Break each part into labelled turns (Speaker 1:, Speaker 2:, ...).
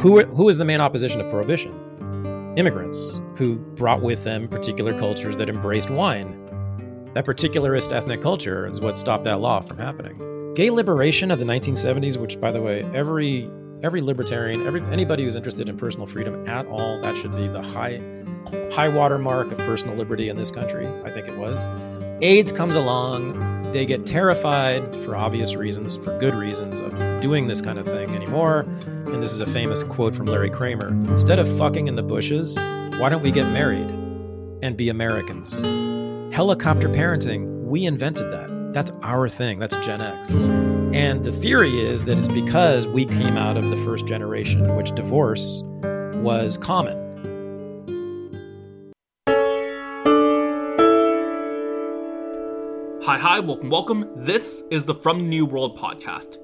Speaker 1: Who who was the main opposition to prohibition? Immigrants who brought with them particular cultures that embraced wine. That particularist ethnic culture is what stopped that law from happening. Gay liberation of the 1970s, which by the way, every every libertarian, every anybody who's interested in personal freedom at all, that should be the high high watermark of personal liberty in this country. I think it was. AIDS comes along, they get terrified for obvious reasons, for good reasons, of doing this kind of thing anymore. And this is a famous quote from Larry Kramer Instead of fucking in the bushes, why don't we get married and be Americans? Helicopter parenting, we invented that. That's our thing. That's Gen X. And the theory is that it's because we came out of the first generation which divorce was common.
Speaker 2: Hi, hi, welcome, welcome. This is the From the New World podcast.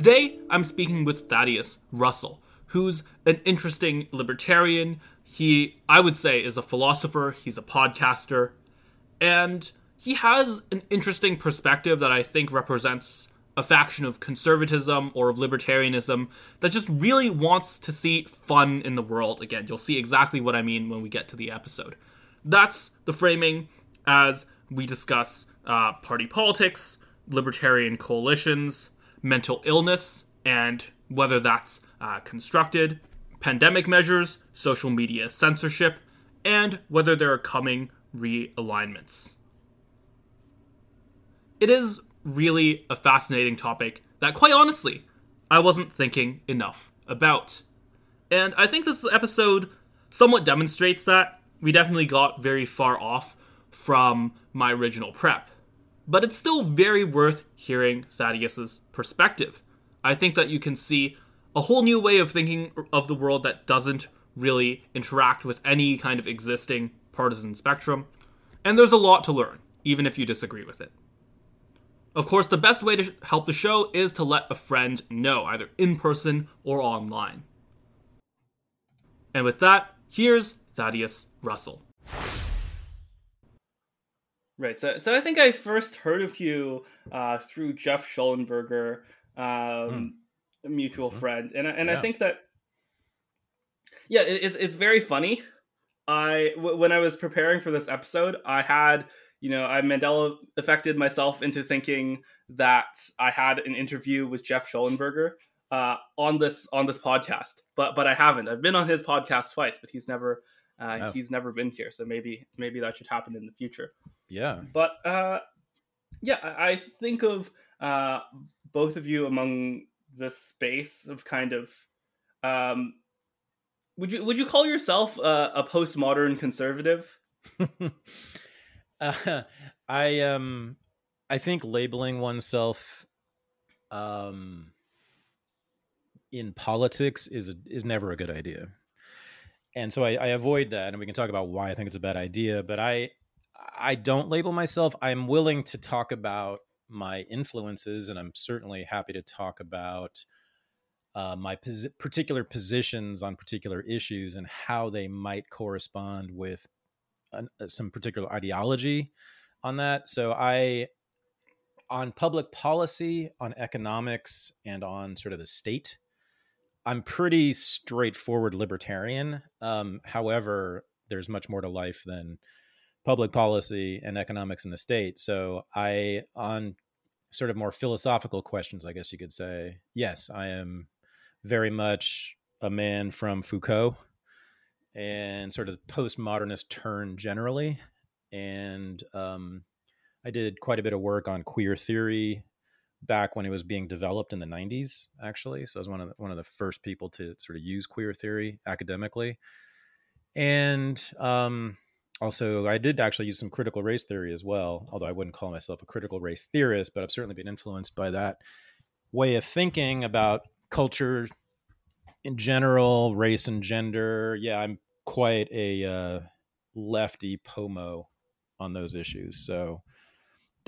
Speaker 2: Today, I'm speaking with Thaddeus Russell, who's an interesting libertarian. He, I would say, is a philosopher, he's a podcaster, and he has an interesting perspective that I think represents a faction of conservatism or of libertarianism that just really wants to see fun in the world again. You'll see exactly what I mean when we get to the episode. That's the framing as we discuss uh, party politics, libertarian coalitions, mental illness, and whether that's uh, constructed, pandemic measures, social media censorship, and whether there are coming realignments. It is really a fascinating topic that, quite honestly, I wasn't thinking enough about. And I think this episode somewhat demonstrates that. We definitely got very far off from my original prep. But it's still very worth hearing Thaddeus's perspective. I think that you can see a whole new way of thinking of the world that doesn't really interact with any kind of existing partisan spectrum. And there's a lot to learn, even if you disagree with it. Of course, the best way to help the show is to let a friend know, either in person or online. And with that, here's Thaddeus Russell. Right, so, so I think I first heard of you uh, through Geoff Shullenberger, um, a mutual friend, and and yeah. I think that yeah, it, it's it's very funny. I w- when I was preparing for this episode, I had you know, I Mandela affected myself into thinking that I had an interview with Geoff Shullenberger uh, on this on this podcast, but but I haven't. I've been on his podcast twice, but he's never uh, oh. he's never been here. So maybe maybe that should happen in the future.
Speaker 1: Yeah.
Speaker 2: But uh, yeah, I, I think of uh, both of you among this space of kind of. Um, would you would you call yourself a, a postmodern conservative?
Speaker 1: Uh, I um I think labeling oneself um in politics is a, is never a good idea. And so I, I avoid that and we can talk about why I think it's a bad idea, but I I don't label myself. I'm willing to talk about my influences and I'm certainly happy to talk about uh, my pos- particular positions on particular issues and how they might correspond with uh, some particular ideology on that. So I, on public policy, on economics, and on sort of the state, I'm pretty straightforward libertarian. Um, however, there's much more to life than public policy and economics in the state. So I, on sort of more philosophical questions, I guess you could say, yes, I am very much a man from Foucault and sort of postmodernist turn generally. And um, I did quite a bit of work on queer theory back when it was being developed in the 90s, actually. So I was one of the, one of the first people to sort of use queer theory academically. And um, also, I did actually use some critical race theory as well, although I wouldn't call myself a critical race theorist, but I've certainly been influenced by that way of thinking about culture in general, race and gender, yeah, I'm quite a uh, lefty pomo on those issues. So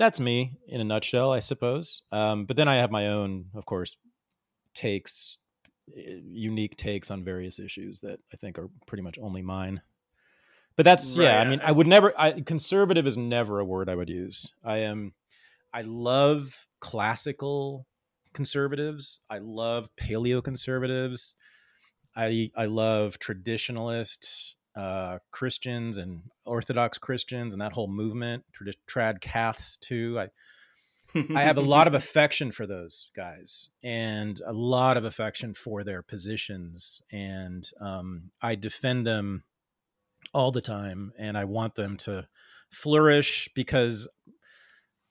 Speaker 1: that's me in a nutshell, I suppose. Um, but then I have my own, of course, takes, eh, unique takes on various issues that I think are pretty much only mine. But that's right. yeah. I mean, I would never. I, conservative is never a word I would use. I am. I love classical conservatives. I love paleo conservatives. I I love traditionalist uh, Christians and Orthodox Christians and that whole movement, trad, Caths too. I I have a lot of affection for those guys and a lot of affection for their positions, and um, I defend them all the time, and I want them to flourish because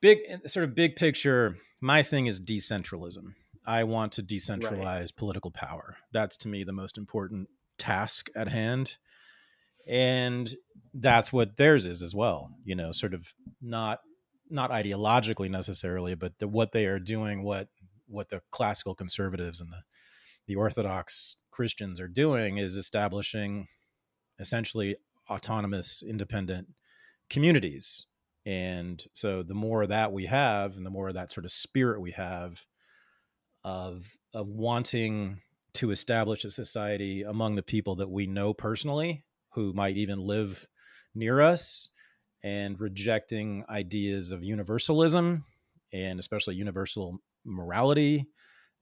Speaker 1: big sort of big picture my thing is decentralism i want to decentralize right. political power that's to me the most important task at hand and that's what theirs is as well you know sort of not not ideologically necessarily but the, what they are doing what what the classical conservatives and the the orthodox christians are doing is establishing essentially autonomous independent communities. And so the more that we have and the more that sort of spirit we have of of wanting to establish a society among the people that we know personally who might even live near us and rejecting ideas of universalism and especially universal morality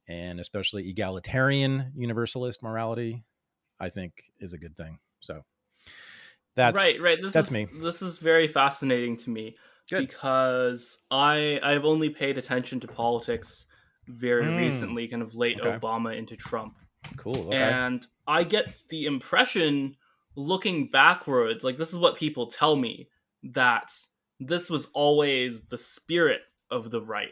Speaker 1: and especially egalitarian universalist morality i think is a good thing so that's
Speaker 2: right right
Speaker 1: this that's
Speaker 2: is,
Speaker 1: me
Speaker 2: this is very fascinating to me Good. because i i've only paid attention to politics very mm. recently kind of late okay. obama into trump
Speaker 1: cool okay.
Speaker 2: and i get the impression looking backwards, like this is what people tell me that this was always the spirit of the right.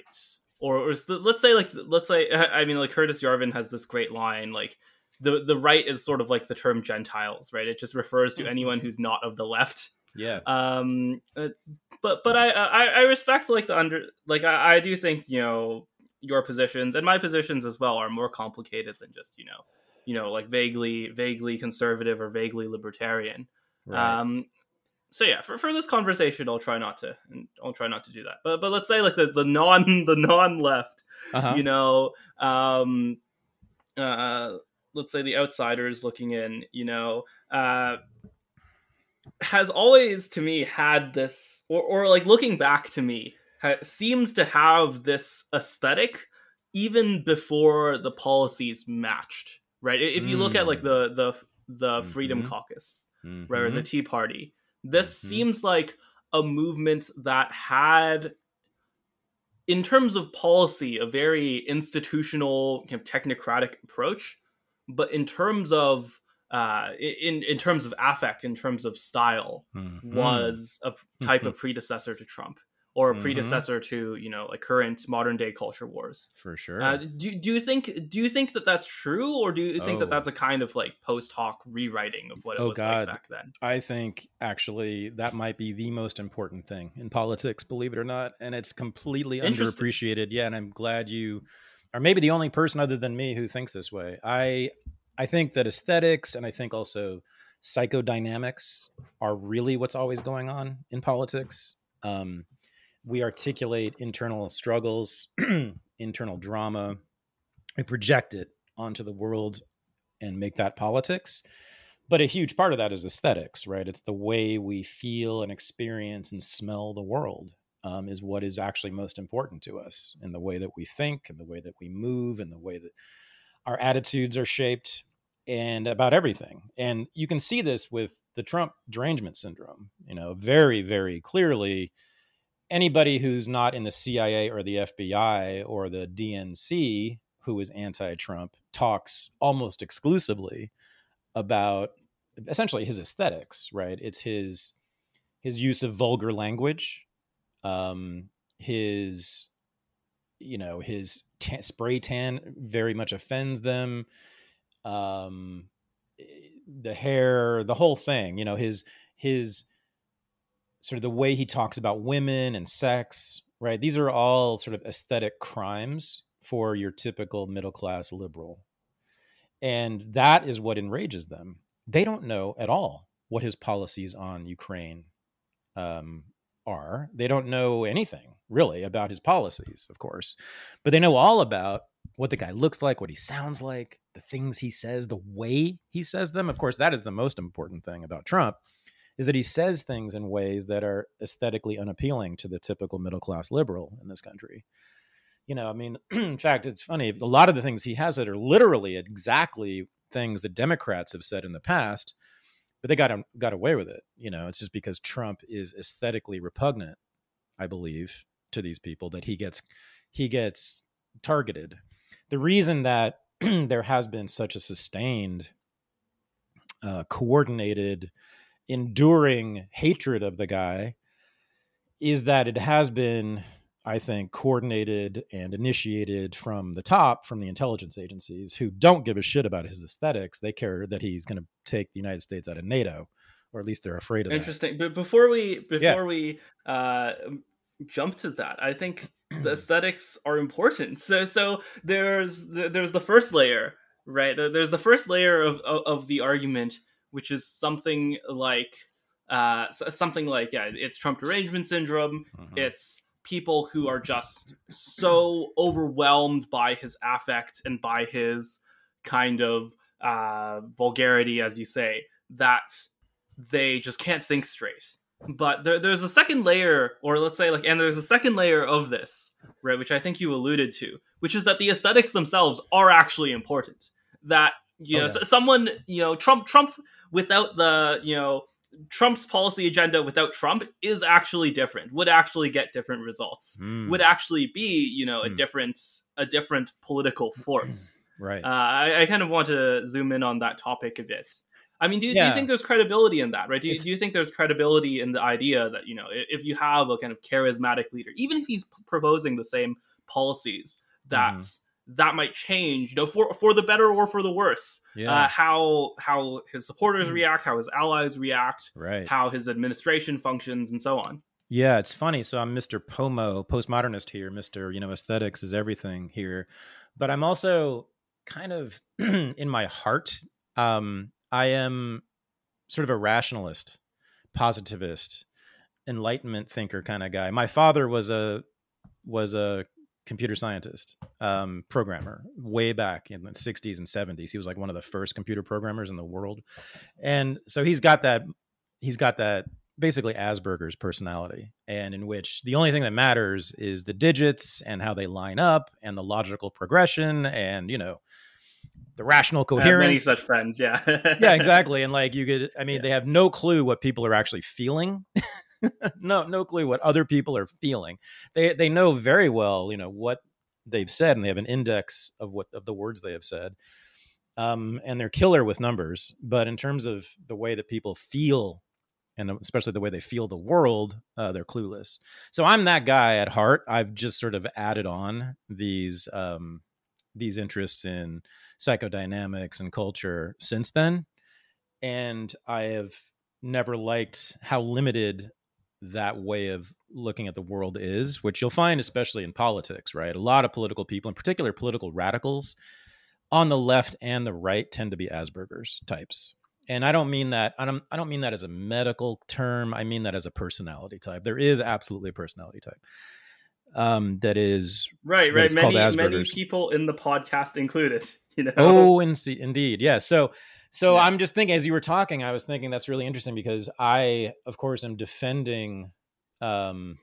Speaker 2: Or, or let's say like let's say I mean like Curtis Yarvin has this great line like the the right is sort of like the term Gentiles, right? It just refers to mm-hmm. anyone who's not of the left.
Speaker 1: Yeah.
Speaker 2: Um. Uh, but but I, I I respect like the under like I, I do think you know your positions and my positions as well are more complicated than just you know you know like vaguely vaguely conservative or vaguely libertarian right. um so yeah for, for this conversation i'll try not to i'll try not to do that but but let's say like the, the non the non left uh-huh. you know um uh let's say the outsiders looking in you know uh has always to me had this or, or like looking back to me ha- seems to have this aesthetic even before the policies matched right? If you look at like mm. the the the Freedom mm-hmm. Caucus, mm-hmm. right, or the Tea Party, this mm-hmm. seems like a movement that had in terms of policy a very institutional kind of technocratic approach but in terms of uh, in in terms of affect in terms of style mm-hmm. was a type of predecessor to trump or a mm-hmm. predecessor to you know like current modern day culture wars
Speaker 1: for sure
Speaker 2: uh, do, do you think do you think that that's true or do you think oh. that that's a kind of like post hoc rewriting of what it oh, was God. like back then
Speaker 1: i think actually that might be the most important thing in politics believe it or not and it's completely underappreciated yeah and i'm glad you are maybe the only person other than me who thinks this way i i think that aesthetics and i think also psychodynamics are really what's always going on in politics um, we articulate internal struggles, internal drama, we project it onto the world and make that politics. But a huge part of that is aesthetics, right? It's the way we feel and experience and smell the world um, is what is actually most important to us, in the way that we think, and the way that we move, and the way that our attitudes are shaped, and about everything. And you can see this with the Trump derangement syndrome, you know, very, very clearly anybody who's not in the CIA or the FBI or the DNC who is anti-Trump talks almost exclusively about essentially his aesthetics, right? It's his his use of vulgar language, um, his you know his t- spray tan very much offends them. Um, the hair, the whole thing, you know, his his sort of the way he talks about women and sex, right? These are all sort of aesthetic crimes for your typical middle class liberal. And that is what enrages them. They don't know at all what his policies on Ukraine um, are. They don't know anything really about his policies, of course, but they know all about what the guy looks like, what he sounds like, the things he says, the way he says them. Of course, that is the most important thing about Trump is that he says things in ways that are aesthetically unappealing to the typical middle class liberal in this country. You know, I mean, in fact, it's funny. A lot of the things he has that are literally exactly things that Democrats have said in the past, but they got got away with it. You know, it's just because Trump is aesthetically repugnant, I believe, to these people that he gets he gets targeted. The reason that there has been such a sustained, uh, coordinated, enduring hatred of the guy is that it has been I think, coordinated and initiated from the top, from the intelligence agencies who don't give a shit about his aesthetics. They care that he's going to take the United States out of NATO, or at least they're afraid of. It.
Speaker 2: Interesting. That. But before we before yeah. we uh, jump to that, I think the aesthetics are important. So so there's there's the first layer, right? There's the first layer of of, of the argument, which is something like uh, something like yeah, it's Trump derangement syndrome. Mm-hmm. It's people who are just so overwhelmed by his affect and by his kind of uh, vulgarity, as you say, that they just can't think straight. But there, there's a second layer, or let's say, like, and there's a second layer of this, right, which I think you alluded to, which is that the aesthetics themselves are actually important. That you know, oh, yeah. someone, you know, Trump, Trump, without the, you know, Trump's policy agenda without Trump is actually different. Would actually get different results. Mm. Would actually be, you know, a mm. different a different political force.
Speaker 1: right. Uh,
Speaker 2: I, I, kind of want to zoom in on that topic a bit. I mean, do, yeah. do you think there's credibility in that, right? Do you, do you think there's credibility in the idea that you know, if you have a kind of charismatic leader, even if he's proposing the same policies, that mm that might change, you know, for for the better or for the worse. Yeah. Uh, how how his supporters mm. react, how his allies react,
Speaker 1: right.
Speaker 2: how his administration functions, and so on.
Speaker 1: Yeah, it's funny. So I'm Mr. Pomo, postmodernist here, Mr. You know, aesthetics is everything here, but I'm also kind of in my heart. Um, I am sort of a rationalist, positivist, enlightenment thinker kind of guy. My father was a was a computer scientist, um, programmer, way back in the 60s and 70s. He was like one of the first computer programmers in the world, and so he's got that. He's got that basically Asperger's personality, and in which the only thing that matters is the digits and how they line up and the logical progression and you know the rational coherence.
Speaker 2: many such friends, yeah,
Speaker 1: yeah, exactly. And like you could, I mean, yeah. they have no clue what people are actually feeling. no, no clue what other people are feeling. They they know very well, you know, what they've said, and they have an index of what of the words they have said. Um, and they're killer with numbers, but in terms of the way that people feel, and especially the way they feel the world, uh, they're clueless. So I'm that guy at heart. I've just sort of added on these um, these interests in psychodynamics and culture since then, and I have never liked how limited that way of looking at the world is, which you'll find especially in politics, right? A lot of political people, in particular political radicals, on the left and the right tend to be Asperger's types. And I don't mean that I don't I don't mean that as a medical term. I mean that as a personality type. There is absolutely a personality type. Um, that is
Speaker 2: right, right. Many many people in the podcast included. You know.
Speaker 1: Oh, in, indeed, yeah. So so yeah. I'm just thinking, as you were talking, I was thinking that's really interesting because I, of course, am defending, um,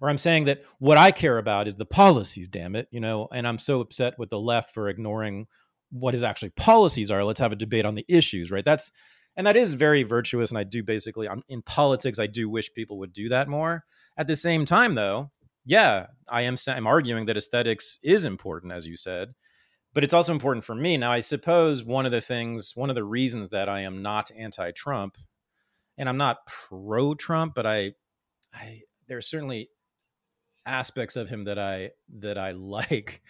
Speaker 1: or I'm saying that what I care about is the policies. Damn it, you know, and I'm so upset with the left for ignoring what his actually policies are. Let's have a debate on the issues, right? That's and that is very virtuous. And I do basically, I'm, in politics, I do wish people would do that more. At the same time, though, yeah, I am. I'm arguing that aesthetics is important, as you said but it's also important for me. Now, I suppose one of the things, one of the reasons that I am not anti-Trump, and I'm not pro-Trump, but I, I there are certainly aspects of him that I that I like.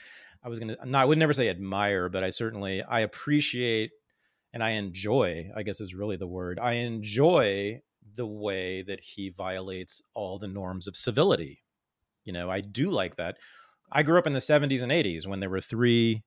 Speaker 1: I was gonna, no, I would never say admire, but I certainly I appreciate and I enjoy. I guess is really the word. I enjoy the way that he violates all the norms of civility. You know, I do like that. I grew up in the 70s and 80s when there were three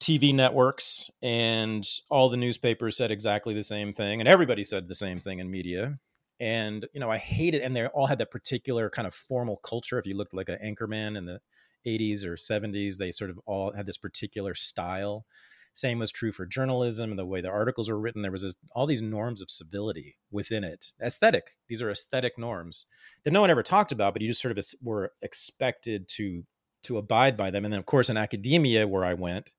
Speaker 1: TV networks and all the newspapers said exactly the same thing, and everybody said the same thing in media. And you know, I hate it. And they all had that particular kind of formal culture. If you looked like an anchorman in the 80s or 70s, they sort of all had this particular style. Same was true for journalism and the way the articles were written. There was this, all these norms of civility within it. Aesthetic. These are aesthetic norms that no one ever talked about, but you just sort of were expected to to abide by them. And then, of course, in academia, where I went,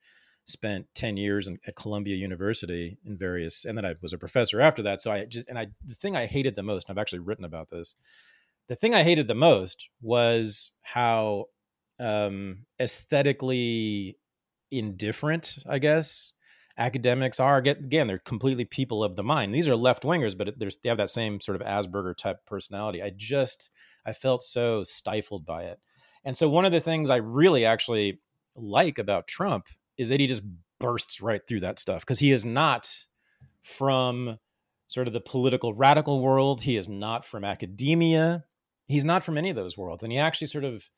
Speaker 1: spent 10 years in, at Columbia University in various, and then I was a professor after that. So I just, and I, the thing I hated the most, and I've actually written about this, the thing I hated the most was how um, aesthetically indifferent, I guess, academics are. Again, they're completely people of the mind. These are left wingers, but they have that same sort of Asperger type personality. I just, I felt so stifled by it. And so one of the things I really actually like about Trump is that he just bursts right through that stuff because he is not from sort of the political radical world. He is not from academia. He's not from any of those worlds. And he actually sort of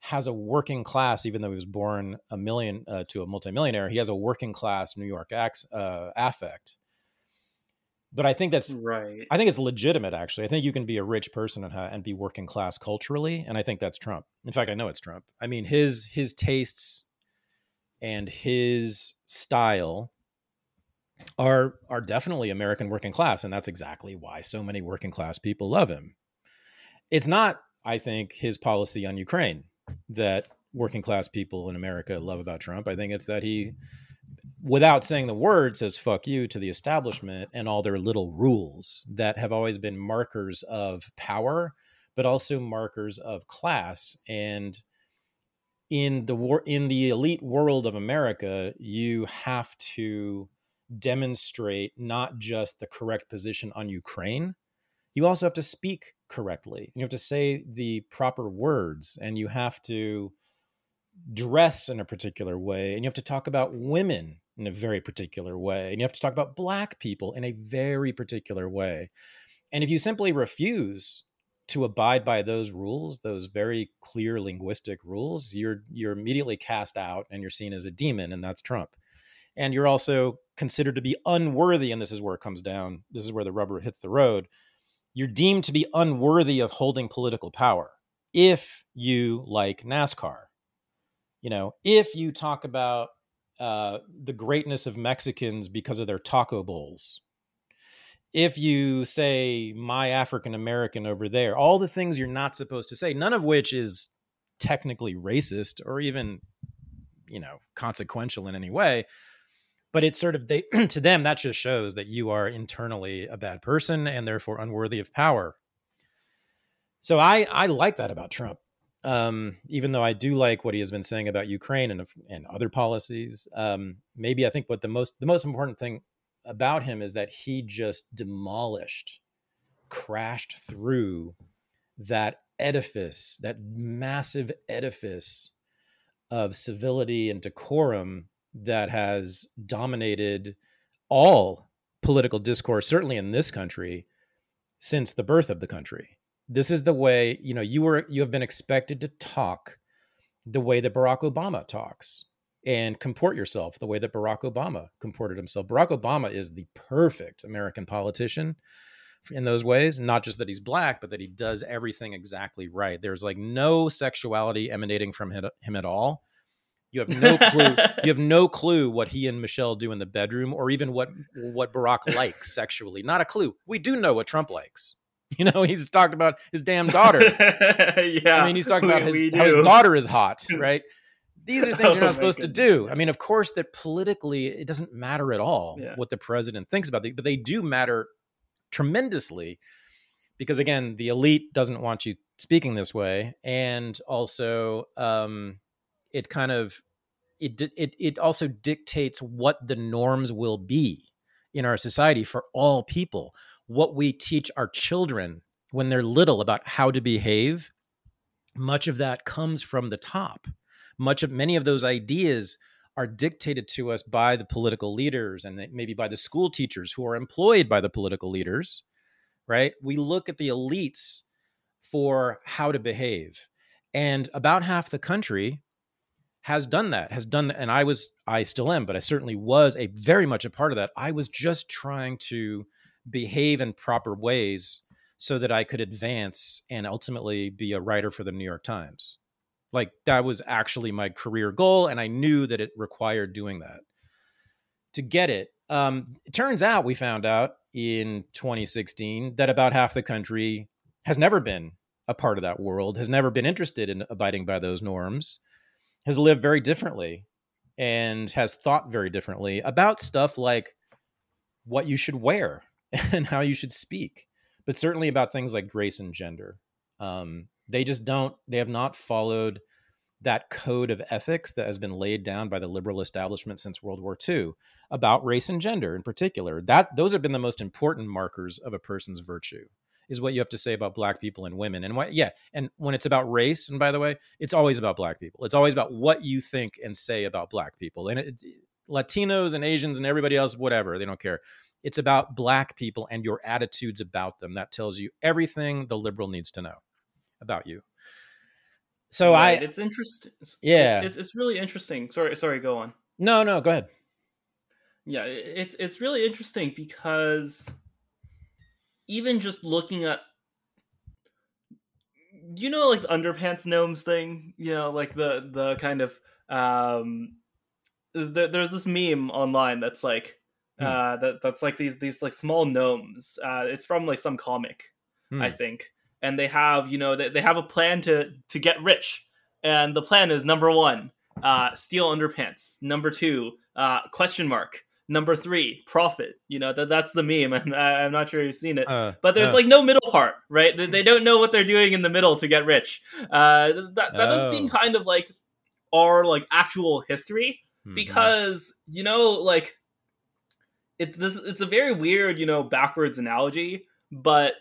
Speaker 1: has a working class, even though he was born a million uh, to a multimillionaire, he has a working class New York ac- uh, affect. But I think that's
Speaker 3: right.
Speaker 1: I think it's legitimate. Actually, I think you can be a rich person and, and be working class culturally, and I think that's Trump. In fact, I know it's Trump. I mean, his his tastes and his style are are definitely American working class, and that's exactly why so many working class people love him. It's not, I think, his policy on Ukraine that working class people in America love about Trump. I think it's that he, without saying the word, says "fuck you" to the establishment and all their little rules that have always been markers of power, but also markers of class and in the war in the elite world of America, you have to demonstrate not just the correct position on Ukraine, you also have to speak correctly. You have to say the proper words and you have to dress in a particular way and you have to talk about women in a very particular way and you have to talk about black people in a very particular way. And if you simply refuse to abide by those rules, those very clear linguistic rules, you're you're immediately cast out and you're seen as a demon, and that's Trump. And you're also considered to be unworthy, and this is where it comes down. This is where the rubber hits the road. You're deemed to be unworthy of holding political power if you like NASCAR. You know, if you talk about uh, the greatness of Mexicans because of their taco bowls, if you say my African American over there, all the things you're not supposed to say, none of which is technically racist or even, you know, consequential in any way. But it's sort of they to them that just shows that you are internally a bad person and therefore unworthy of power. So I I like that about Trump. Um, even though I do like what he has been saying about Ukraine and and other policies, um, maybe I think what the most the most important thing about him is that he just demolished, crashed through that edifice, that massive edifice of civility and decorum that has dominated all political discourse, certainly in this country, since the birth of the country. This is the way, you know, you were you have been expected to talk the way that Barack Obama talks and comport yourself the way that Barack Obama comported himself. Barack Obama is the perfect American politician in those ways, not just that he's black, but that he does everything exactly right. There's like no sexuality emanating from him at all. You have no clue. you have no clue what he and Michelle do in the bedroom, or even what what Barack likes sexually. Not a clue. We do know what Trump likes. You know, he's talked about his damn daughter.
Speaker 3: yeah,
Speaker 1: I mean, he's talking about his, how his daughter is hot, right? These are things oh, you're not supposed goodness. to do. I mean, of course, that politically it doesn't matter at all yeah. what the president thinks about it, but they do matter tremendously because again, the elite doesn't want you speaking this way, and also um, it kind of it it it also dictates what the norms will be in our society for all people. What we teach our children when they're little about how to behave, much of that comes from the top much of many of those ideas are dictated to us by the political leaders and maybe by the school teachers who are employed by the political leaders right? We look at the elites for how to behave. And about half the country has done that has done and i was i still am but i certainly was a very much a part of that. I was just trying to behave in proper ways so that i could advance and ultimately be a writer for the new york times like that was actually my career goal, and I knew that it required doing that. To get it, um, it turns out we found out in 2016 that about half the country has never been a part of that world, has never been interested in abiding by those norms, has lived very differently and has thought very differently about stuff like what you should wear and how you should speak, but certainly about things like race and gender. Um, they just don't, they have not followed that code of ethics that has been laid down by the liberal establishment since World War II about race and gender in particular. That those have been the most important markers of a person's virtue is what you have to say about black people and women. And what yeah, and when it's about race, and by the way, it's always about black people. It's always about what you think and say about black people. And it, Latinos and Asians and everybody else whatever, they don't care. It's about black people and your attitudes about them. That tells you everything the liberal needs to know about you. So
Speaker 2: Right,
Speaker 1: I
Speaker 2: it's interesting.
Speaker 1: Yeah.
Speaker 2: it's, it's really interesting. Sorry, sorry. Go on.
Speaker 1: no no go ahead.
Speaker 2: Yeah, it's it's really interesting because even just looking at you know like the underpants gnomes thing, you know, like the the kind of um th- there's this meme online that's like
Speaker 1: Hmm.
Speaker 2: uh that that's like these these like small gnomes. Uh it's from like some comic, I
Speaker 1: Hmm.
Speaker 2: think. And they have, you know, they, they have a plan to to get rich. And the plan is number 1, uh steal underpants. Number 2, uh question mark. Number 3, profit. You know, that that's the meme. I'm, I'm not sure you've seen it.
Speaker 1: Uh,
Speaker 2: But there's
Speaker 1: uh,
Speaker 2: like no middle part, right? They, they don't know what they're doing in the middle to get rich. Uh, that that does seem
Speaker 1: Oh.
Speaker 2: kind of like our like actual history
Speaker 1: mhm.
Speaker 2: because you know like it's this it's a very weird you know backwards analogy, but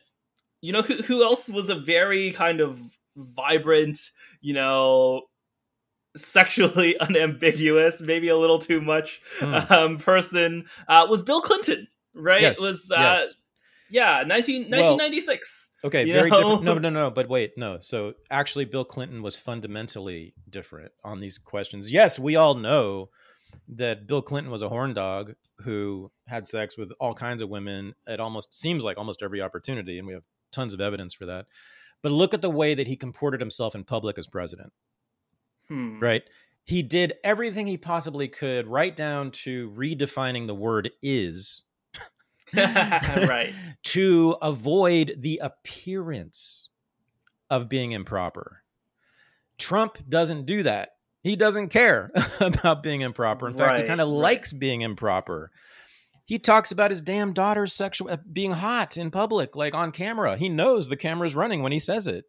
Speaker 2: you know who who else was a very kind of vibrant you know sexually unambiguous maybe a little too much
Speaker 1: Hmm.
Speaker 2: um person uh was bill clinton right
Speaker 1: Yes,
Speaker 2: was uh
Speaker 1: yes.
Speaker 2: yeah 19,
Speaker 1: Well,
Speaker 2: 1996
Speaker 1: Okay, very
Speaker 2: know?
Speaker 1: different. No, no, no. But wait, no. So actually, Bill Clinton was fundamentally different on these questions. Yes, we all know that Bill Clinton was a horn dog who had sex with all kinds of women at almost seems like almost every opportunity, and we have tons of evidence for that. But look at the way that he comported himself in public as president.
Speaker 2: Hmm.
Speaker 1: Right? He did everything he possibly could, right down to redefining the word "is."
Speaker 2: right
Speaker 1: to avoid the appearance of being improper. Trump doesn't do that. He doesn't care about being improper. In fact, he kind of
Speaker 2: right.
Speaker 1: likes being improper. He talks about his damn daughter's sexual uh, being hot in public, like on camera. He knows the camera's running when he says it.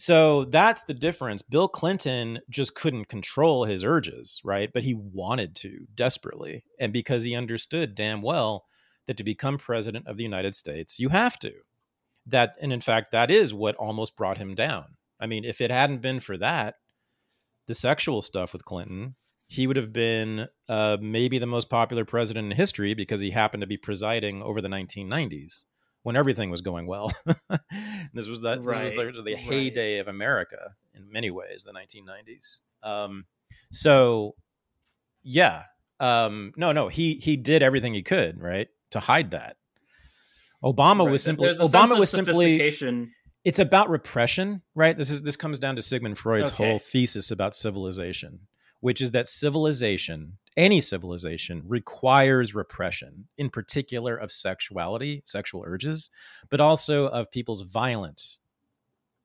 Speaker 1: So that's the difference. Bill Clinton just couldn't control his urges, right? But he wanted to desperately. And because he understood damn well that to become president of the United States, you have to. That and in fact, that is what almost brought him down. I mean, if it hadn't been for that, the sexual stuff with Clinton, he would have been uh, maybe the most popular president in history because he happened to be presiding over the 1990s when everything was going well. this was that this was
Speaker 2: Right,
Speaker 1: the, the
Speaker 2: right.
Speaker 1: heyday of America in many ways, the 1990s. Um, so, yeah, um, no, no, he he did everything he could, right, to hide that. Obama
Speaker 2: Right.
Speaker 1: was simply
Speaker 2: There's a sense
Speaker 1: Obama was simply it's about repression, right? This is this comes down to Sigmund Freud's
Speaker 2: Okay.
Speaker 1: whole thesis about civilization, which is that civilization, any civilization, requires repression, in particular of sexuality, sexual urges, but also of people's violent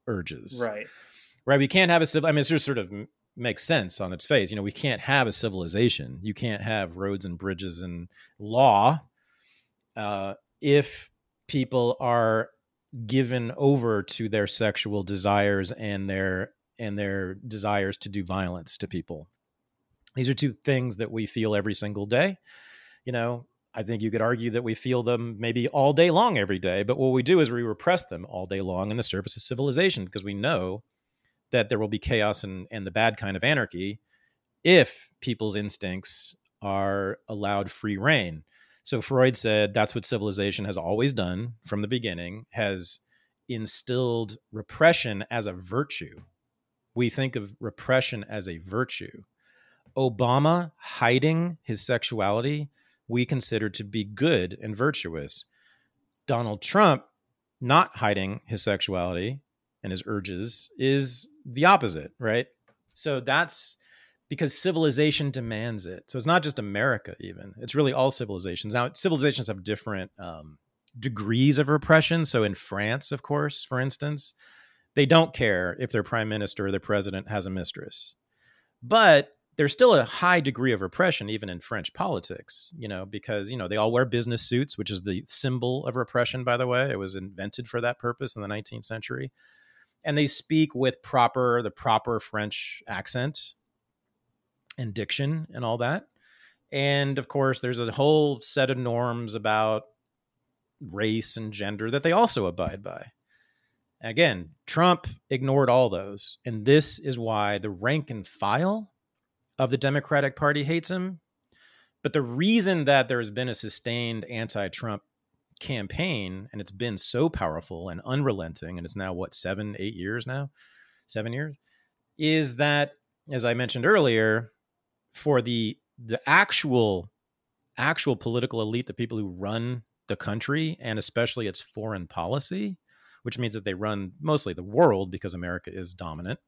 Speaker 1: urges.
Speaker 2: right
Speaker 1: Right. We can't have a civil I mean, it just sort of makes sense on its face. You know, we can't have a civilization. You can't have roads and bridges and law uh, if people are given over to their sexual desires and their and their desires to do violence to people. These are two things that we feel every single day. You know, I think you could argue that we feel them maybe all day long every day, but what we do is we repress them all day long in the service of civilization because we know that there will be chaos and, and the bad kind of anarchy if people's instincts are allowed free rein. So Freud said that's what civilization has always done from the beginning, has instilled repression as a virtue. We think of repression as a virtue. Obama hiding his sexuality, we consider to be good and virtuous. Donald Trump not hiding his sexuality and his urges is the opposite, right? So that's because civilization demands it. So it's not just America, even. It's really all civilizations. Now, civilizations have different um, degrees of repression. So in France, of course, for instance, they don't care if their prime minister or their president has a mistress. But there's still a high degree of repression even in French politics, you know, because you know they all wear business suits, which is the symbol of repression. By the way, it was invented for that purpose in the 19th century, and they speak with proper the proper French accent and diction and all that. And of course, there's a whole set of norms about race and gender that they also abide by. Again, Trump ignored all those. And this is why the rank and file of the Democratic Party hates him. But the reason that there has been a sustained anti Trump campaign and it's been so powerful and unrelenting, and it's now what, seven, eight years now? Seven years? Is that, as I mentioned earlier, for the the actual actual political elite, the people who run the country and especially its foreign policy, which means that they run mostly the world because America is dominant.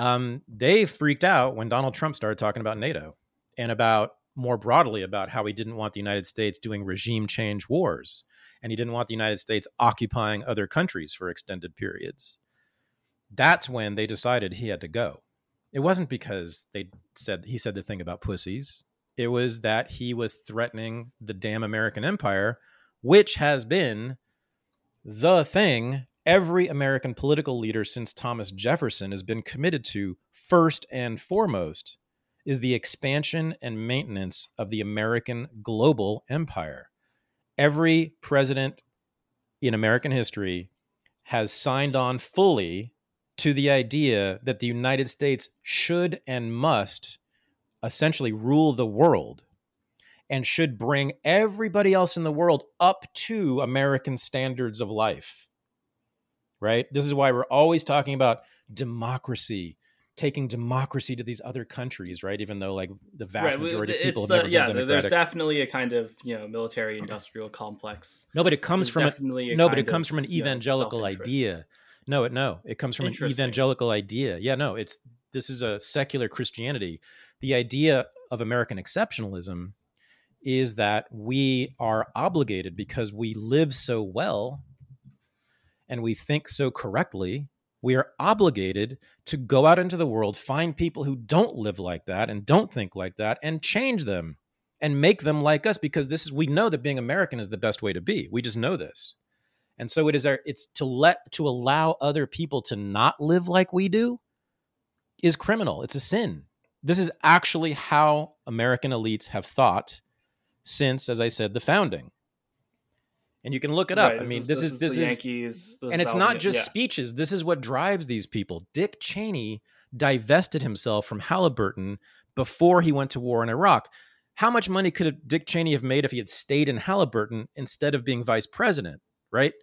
Speaker 1: Um, they freaked out when Donald Trump started talking about NATO and about more broadly about how he didn't want the United States doing regime change wars and he didn't want the United States occupying other countries for extended periods. That's when they decided he had to go. It wasn't because they said he said the thing about pussies. It was that he was threatening the damn American empire, which has been the thing every American political leader since Thomas Jefferson has been committed to first and foremost is the expansion and maintenance of the American global empire. Every president in American history has signed on fully to the idea that the United States should and must essentially rule the world and should bring everybody else in the world up to American standards of life. Right? This is why we're always talking about democracy, taking democracy to these other countries, right? Even though like the vast right. majority of people have
Speaker 2: the,
Speaker 1: never
Speaker 2: yeah, there's definitely a kind of you know military industrial complex.
Speaker 1: No, but it comes there's from a, a no, but it comes of, from an evangelical you know, idea no, it no. It comes from an evangelical idea. Yeah, no, it's this is a secular Christianity. The idea of American exceptionalism is that we are obligated because we live so well and we think so correctly we are obligated to go out into the world, find people who don't live like that and don't think like that, and change them and make them like us because this is, we know that being American is the best way to be. We just know this. And so it is our it's to let to allow other people to not live like we do is criminal. It's a sin. This is actually how American elites have thought since, as I said, the founding. And you can look it up. Right, I mean, this, this is this is, this
Speaker 2: Yankees,
Speaker 1: and it's not just yeah. speeches. This is what drives these people. Dick Cheney divested himself from Halliburton before he went to war in Iraq. How much money could Dick Cheney have made if he had stayed in Halliburton instead of being vice president? Right?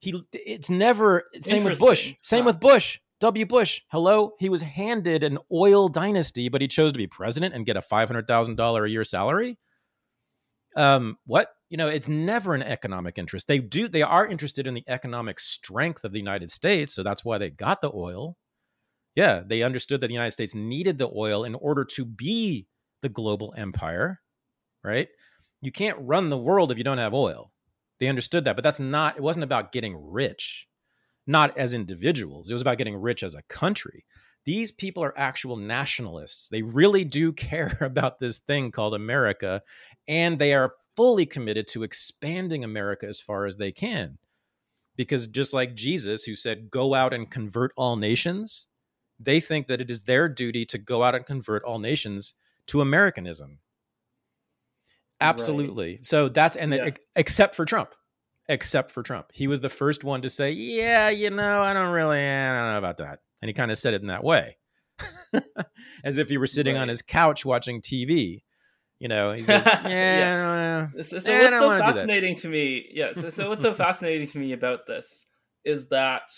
Speaker 1: He it's never same with Bush. Same huh. with Bush. W. Bush. Hello, he was handed an oil dynasty, but he chose to be president and get a five hundred thousand dollar a year salary. Um, what you know, it's never an economic interest. They do they are interested in the economic strength of the United States, so that's why they got the oil. Yeah, they understood that the United States needed the oil in order to be the global empire, right? You can't run the world if you don't have oil. They understood that, but that's not, it wasn't about getting rich, not as individuals. It was about getting rich as a country. These people are actual nationalists. They really do care about this thing called America, and they are fully committed to expanding America as far as they can. Because just like Jesus, who said, Go out and convert all nations, they think that it is their duty to go out and convert all nations to Americanism. Absolutely. Right. So that's and yeah. except for Trump. Except for Trump. He was the first one to say, "Yeah, you know, I don't really I don't know about that." And he kind of said it in that way. As if he were sitting right. on his couch watching TV. You know, he says, "Yeah."
Speaker 2: yeah. So, so what's so fascinating to me, yes. Yeah, so, so what's so fascinating to me about this is that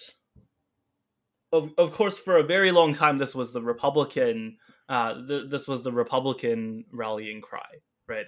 Speaker 2: of of course for a very long time this was the Republican uh, th- this was the Republican rallying cry, right?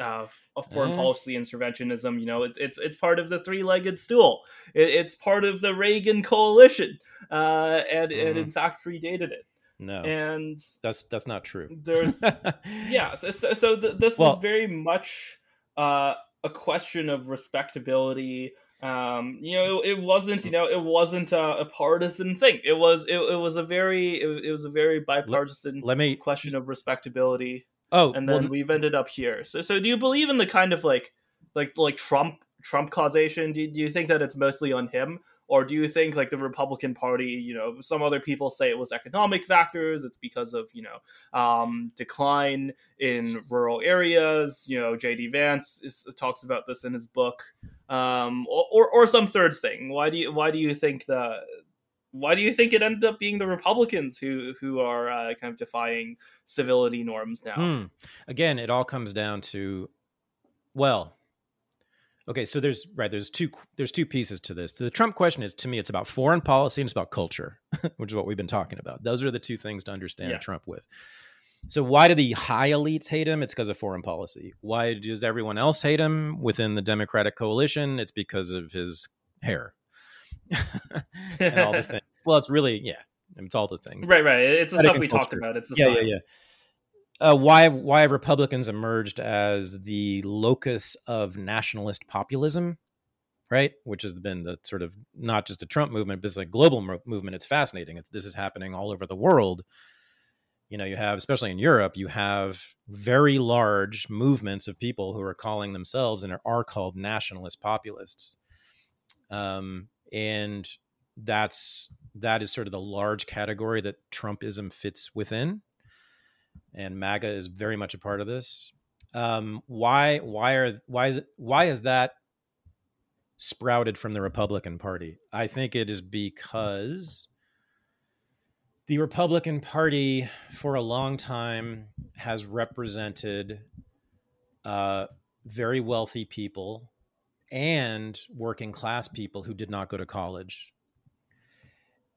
Speaker 2: uh, of foreign policy interventionism. You know, it, it's it's part of the three-legged stool. It, it's part of the Reagan coalition, uh, and mm. and in mm-hmm. fact predated it.
Speaker 1: No,
Speaker 2: and
Speaker 1: that's that's not true.
Speaker 2: There's yeah. So so, so th- this well, was very much uh, a question of respectability. Um, you know, it, it, wasn't, you know, it wasn't a, a partisan thing. It was, it, it was a very, it, it, was a very bipartisan
Speaker 1: let, let me
Speaker 2: question of respectability.
Speaker 1: Oh,
Speaker 2: and then well, we've ended up here. So, so do you believe in the kind of like, like, like Trump, Trump causation? Do, do you think that it's mostly on him, or do you think like the republican party you know some other people say it was economic factors it's because of you know um, decline in rural areas you know jd vance is, talks about this in his book um, or, or some third thing why do you why do you think that why do you think it ended up being the Republicans who who are uh, kind of defying civility norms now?
Speaker 1: Hmm. Again, it all comes down to, well, Okay, so there's right there's two there's two pieces to this. The Trump question is to me it's about foreign policy and it's about culture, which is what we've been talking about. Those are the two things to understand yeah. Trump with. So why do the high elites hate him? It's because of foreign policy. Why does everyone else hate him within the Democratic coalition? It's because of his hair and all the things. Well, it's really yeah, it's all the things.
Speaker 2: Right, right. It's the stuff we culture. talked about. It's the
Speaker 1: yeah, yeah, yeah uh, why have why have Republicans emerged as the locus of nationalist populism, right? Which has been the sort of not just a Trump movement, but it's a global mo- movement. It's fascinating. It's this is happening all over the world. You know, you have especially in Europe, you have very large movements of people who are calling themselves and are called nationalist populists, um, and that's that is sort of the large category that Trumpism fits within and MAGA is very much a part of this. Um, why why are why is it why is that sprouted from the Republican Party? I think it is because the Republican Party for a long time has represented uh, very wealthy people and working class people who did not go to college.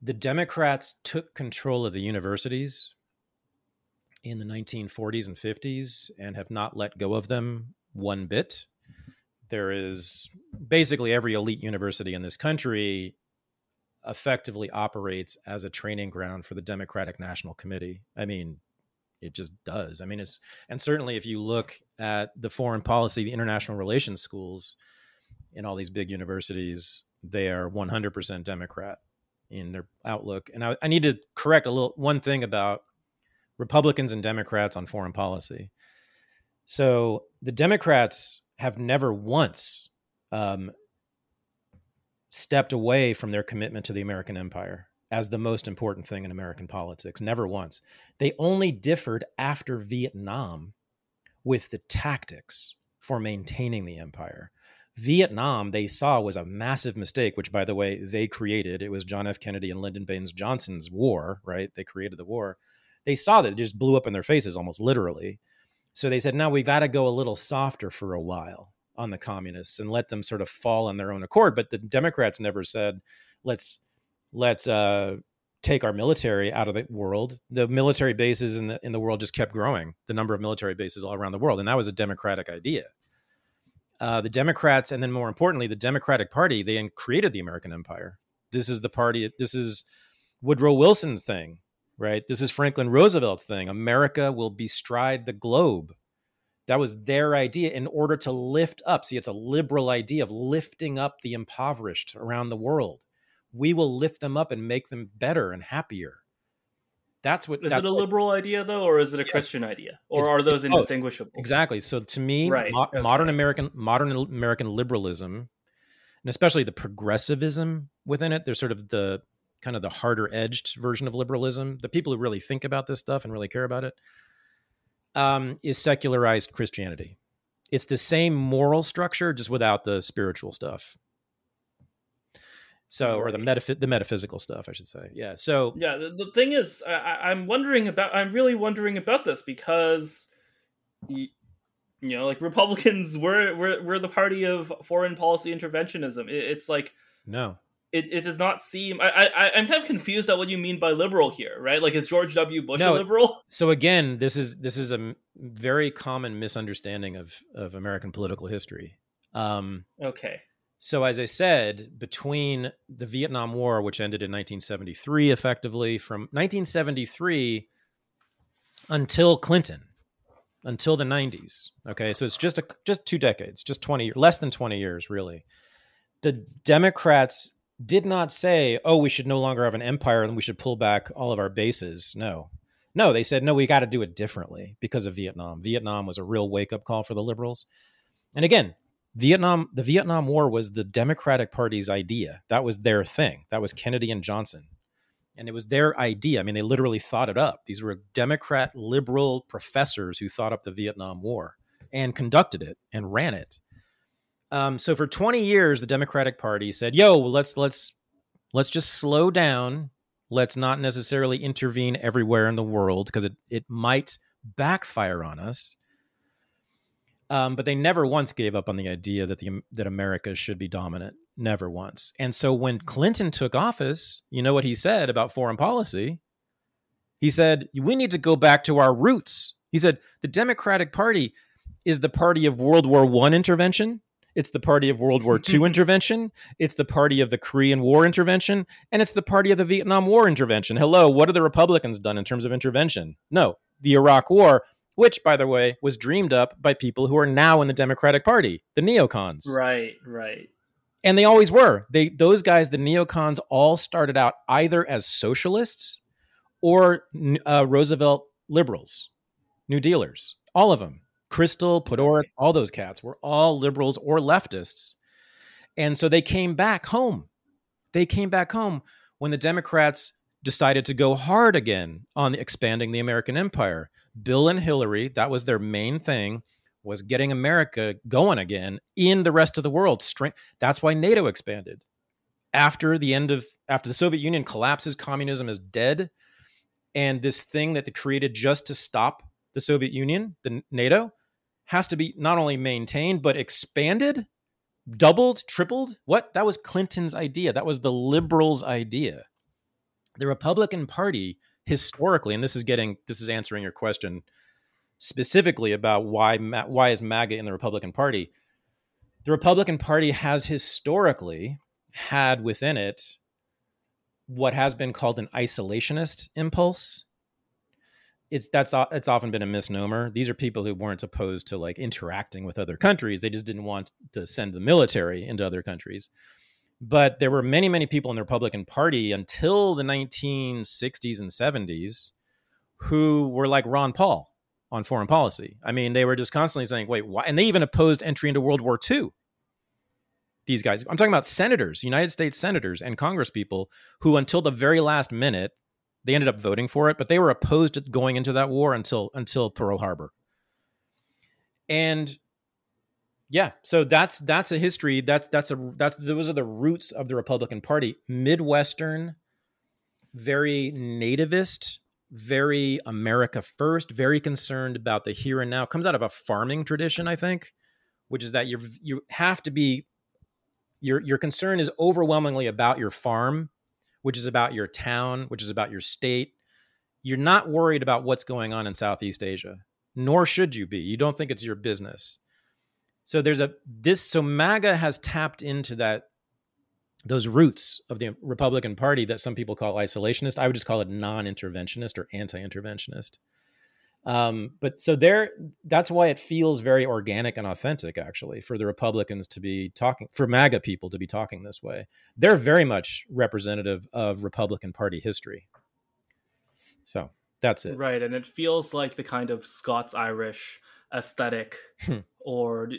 Speaker 1: The Democrats took control of the universities in the 1940s and 50s and have not let go of them one bit. There is basically every elite university in this country effectively operates as a training ground for the Democratic National Committee. I mean, it just does. I mean, it's and certainly if you look at the foreign policy, the international relations schools in all these big universities, they are 100% Democrat in their outlook. And I, I need to correct a little one thing about Republicans and Democrats on foreign policy. So the Democrats have never once um, stepped away from their commitment to the American empire as the most important thing in American politics. Never once. They only differed after Vietnam with the tactics for maintaining the empire. Vietnam, they saw was a massive mistake, which, by the way, they created. It was John F. Kennedy and Lyndon Baines Johnson's war, right? They created the war they saw that it just blew up in their faces almost literally. So they said, now we've got to go a little softer for a while on the communists and let them sort of fall on their own accord. But the Democrats never said, let's let's uh, take our military out of the world. The military bases in the in the world just kept growing. The number of military bases all around the world, and that was a Democratic idea. Uh, the Democrats, and then more importantly, the Democratic Party, they created the American Empire. This is the party. This is Woodrow Wilson's thing right? This is Franklin Roosevelt's thing. America will bestride the globe. That was their idea in order to lift up. See, it's a liberal idea of lifting up the impoverished around the world. We will lift them up and make them better and happier. That's what
Speaker 2: is
Speaker 1: that's
Speaker 2: it a liberal idea though, or is it a yes. Christian idea, or are those indistinguishable?
Speaker 1: Exactly. So to me, right. mo- okay. modern American modern American liberalism, and especially the progressivism within it, there's sort of the kind of the harder edged version of liberalism, the people who really think about this stuff and really care about it, um, is secularized Christianity. It's the same moral structure, just without the spiritual stuff. So, or the metaph- the metaphysical stuff, I should say. Yeah. So,
Speaker 2: yeah. The, the thing is, I, I'm wondering about. I'm really wondering about this because, you, you know, like Republicans, we're we're we're the party of foreign policy interventionism. It, it's like
Speaker 1: no,
Speaker 2: it, it does not seem I, I i'm kind of confused at what you mean by liberal here right like is george w bush no, a liberal
Speaker 1: so again this is this is a very common misunderstanding of of american political history um
Speaker 2: okay
Speaker 1: so as i said between the vietnam war which ended in 1973 effectively from 1973 until clinton until the 90s okay so it's just a just two decades just 20 less than 20 years really the Democrats did not say, "Oh, we should no longer have an empire and we should pull back all of our bases." No, no, they said, "No, we got to do it differently because of Vietnam." Vietnam was a real wake up call for the liberals. And again, Vietnam, the Vietnam War was the Democratic Party's idea. That was their thing. That was Kennedy and Johnson. And it was their idea. I mean, they literally thought it up. These were Democrat liberal professors who thought up the Vietnam War and conducted it and ran it. Um, so for 20 years, the Democratic Party said, "Yo, let's let's let's just slow down. Let's not necessarily intervene everywhere in the world because it it might backfire on us." Um, but they never once gave up on the idea that the that America should be dominant. Never once. And so when Clinton took office, you know what he said about foreign policy? He said, "We need to go back to our roots." He said, "The Democratic Party is the party of World War One intervention. It's the party of World War II intervention. It's the party of the Korean War intervention, and it's the party of the Vietnam War intervention. Hello, what have the Republicans done in terms of intervention? No, the Iraq War which, by the way, was dreamed up by people who are now in the Democratic Party, the neocons.
Speaker 2: Right, right.
Speaker 1: And they always were. They those guys, the neocons, all started out either as socialists or uh, Roosevelt liberals, New Dealers. All of them, Kristol, Podhoretz, all those cats were all liberals or leftists. And so they came back home. They came back home when the Democrats decided to go hard again on expanding the American empire. Bill and Hillary, that was their main thing, was getting America going again in the rest of the world. That's why NATO expanded. After the end of after the Soviet Union collapses, communism is dead, and this thing that they created just to stop the Soviet Union, the NATO, has to be not only maintained but expanded, doubled, tripled. What? That was Clinton's idea. That was the liberals' idea. The Republican Party historically, and this is getting this is answering your question specifically about why why is MAGA in the Republican Party. The Republican Party has historically had within it what has been called an isolationist impulse. It's that's it's often been a misnomer. These are people who weren't opposed to like interacting with other countries. They just didn't want to send the military into other countries. But there were many, many people in the Republican Party until the 1960s and 70s who were like Ron Paul on foreign policy. I mean, they were just constantly saying, wait, why? And they even opposed entry into World War II. These guys, I'm talking about senators, United States senators and congresspeople who, until the very last minute, they ended up voting for it, but they were opposed to going into that war until until Pearl Harbor. And yeah, so that's that's a history. That's that's a that's those are the roots of the Republican Party. Midwestern, very nativist, very America first, very concerned about the here and now. Comes out of a farming tradition, I think, which is that you you have to be your your concern is overwhelmingly about your farm, which is about your town, which is about your state. You're not worried about what's going on in Southeast Asia, nor should you be. You don't think it's your business so there's a this so MAGA has tapped into that those roots of the Republican Party that some people call isolationist. I would just call it non-interventionist or anti-interventionist. Um, but so there, that's why it feels very organic and authentic, actually, for the Republicans to be talking, for MAGA people to be talking this way. They're very much representative of Republican Party history. So that's it.
Speaker 2: Right. And it feels like the kind of Scots Irish aesthetic hmm. or do,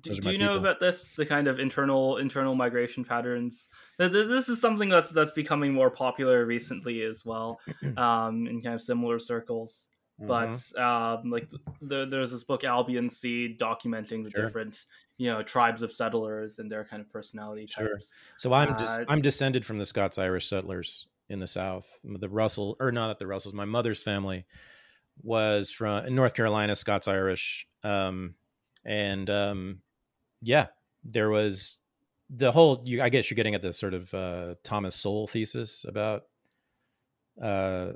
Speaker 2: do, do you know about this the kind of internal internal migration patterns this is something that's that's becoming more popular recently as well um, in kind of similar circles mm-hmm. but um, like the, there's this book Albion's Seed documenting the sure. different you know tribes of settlers and their kind of personality sure. types
Speaker 1: so i'm uh, i'm descended from the scots irish settlers in the south the russell or not at the russells my mother's family was from North Carolina, Scots Irish, um, and um, yeah, there was the whole. You, I guess you're getting at the sort of uh, Thomas Sowell thesis about. Uh,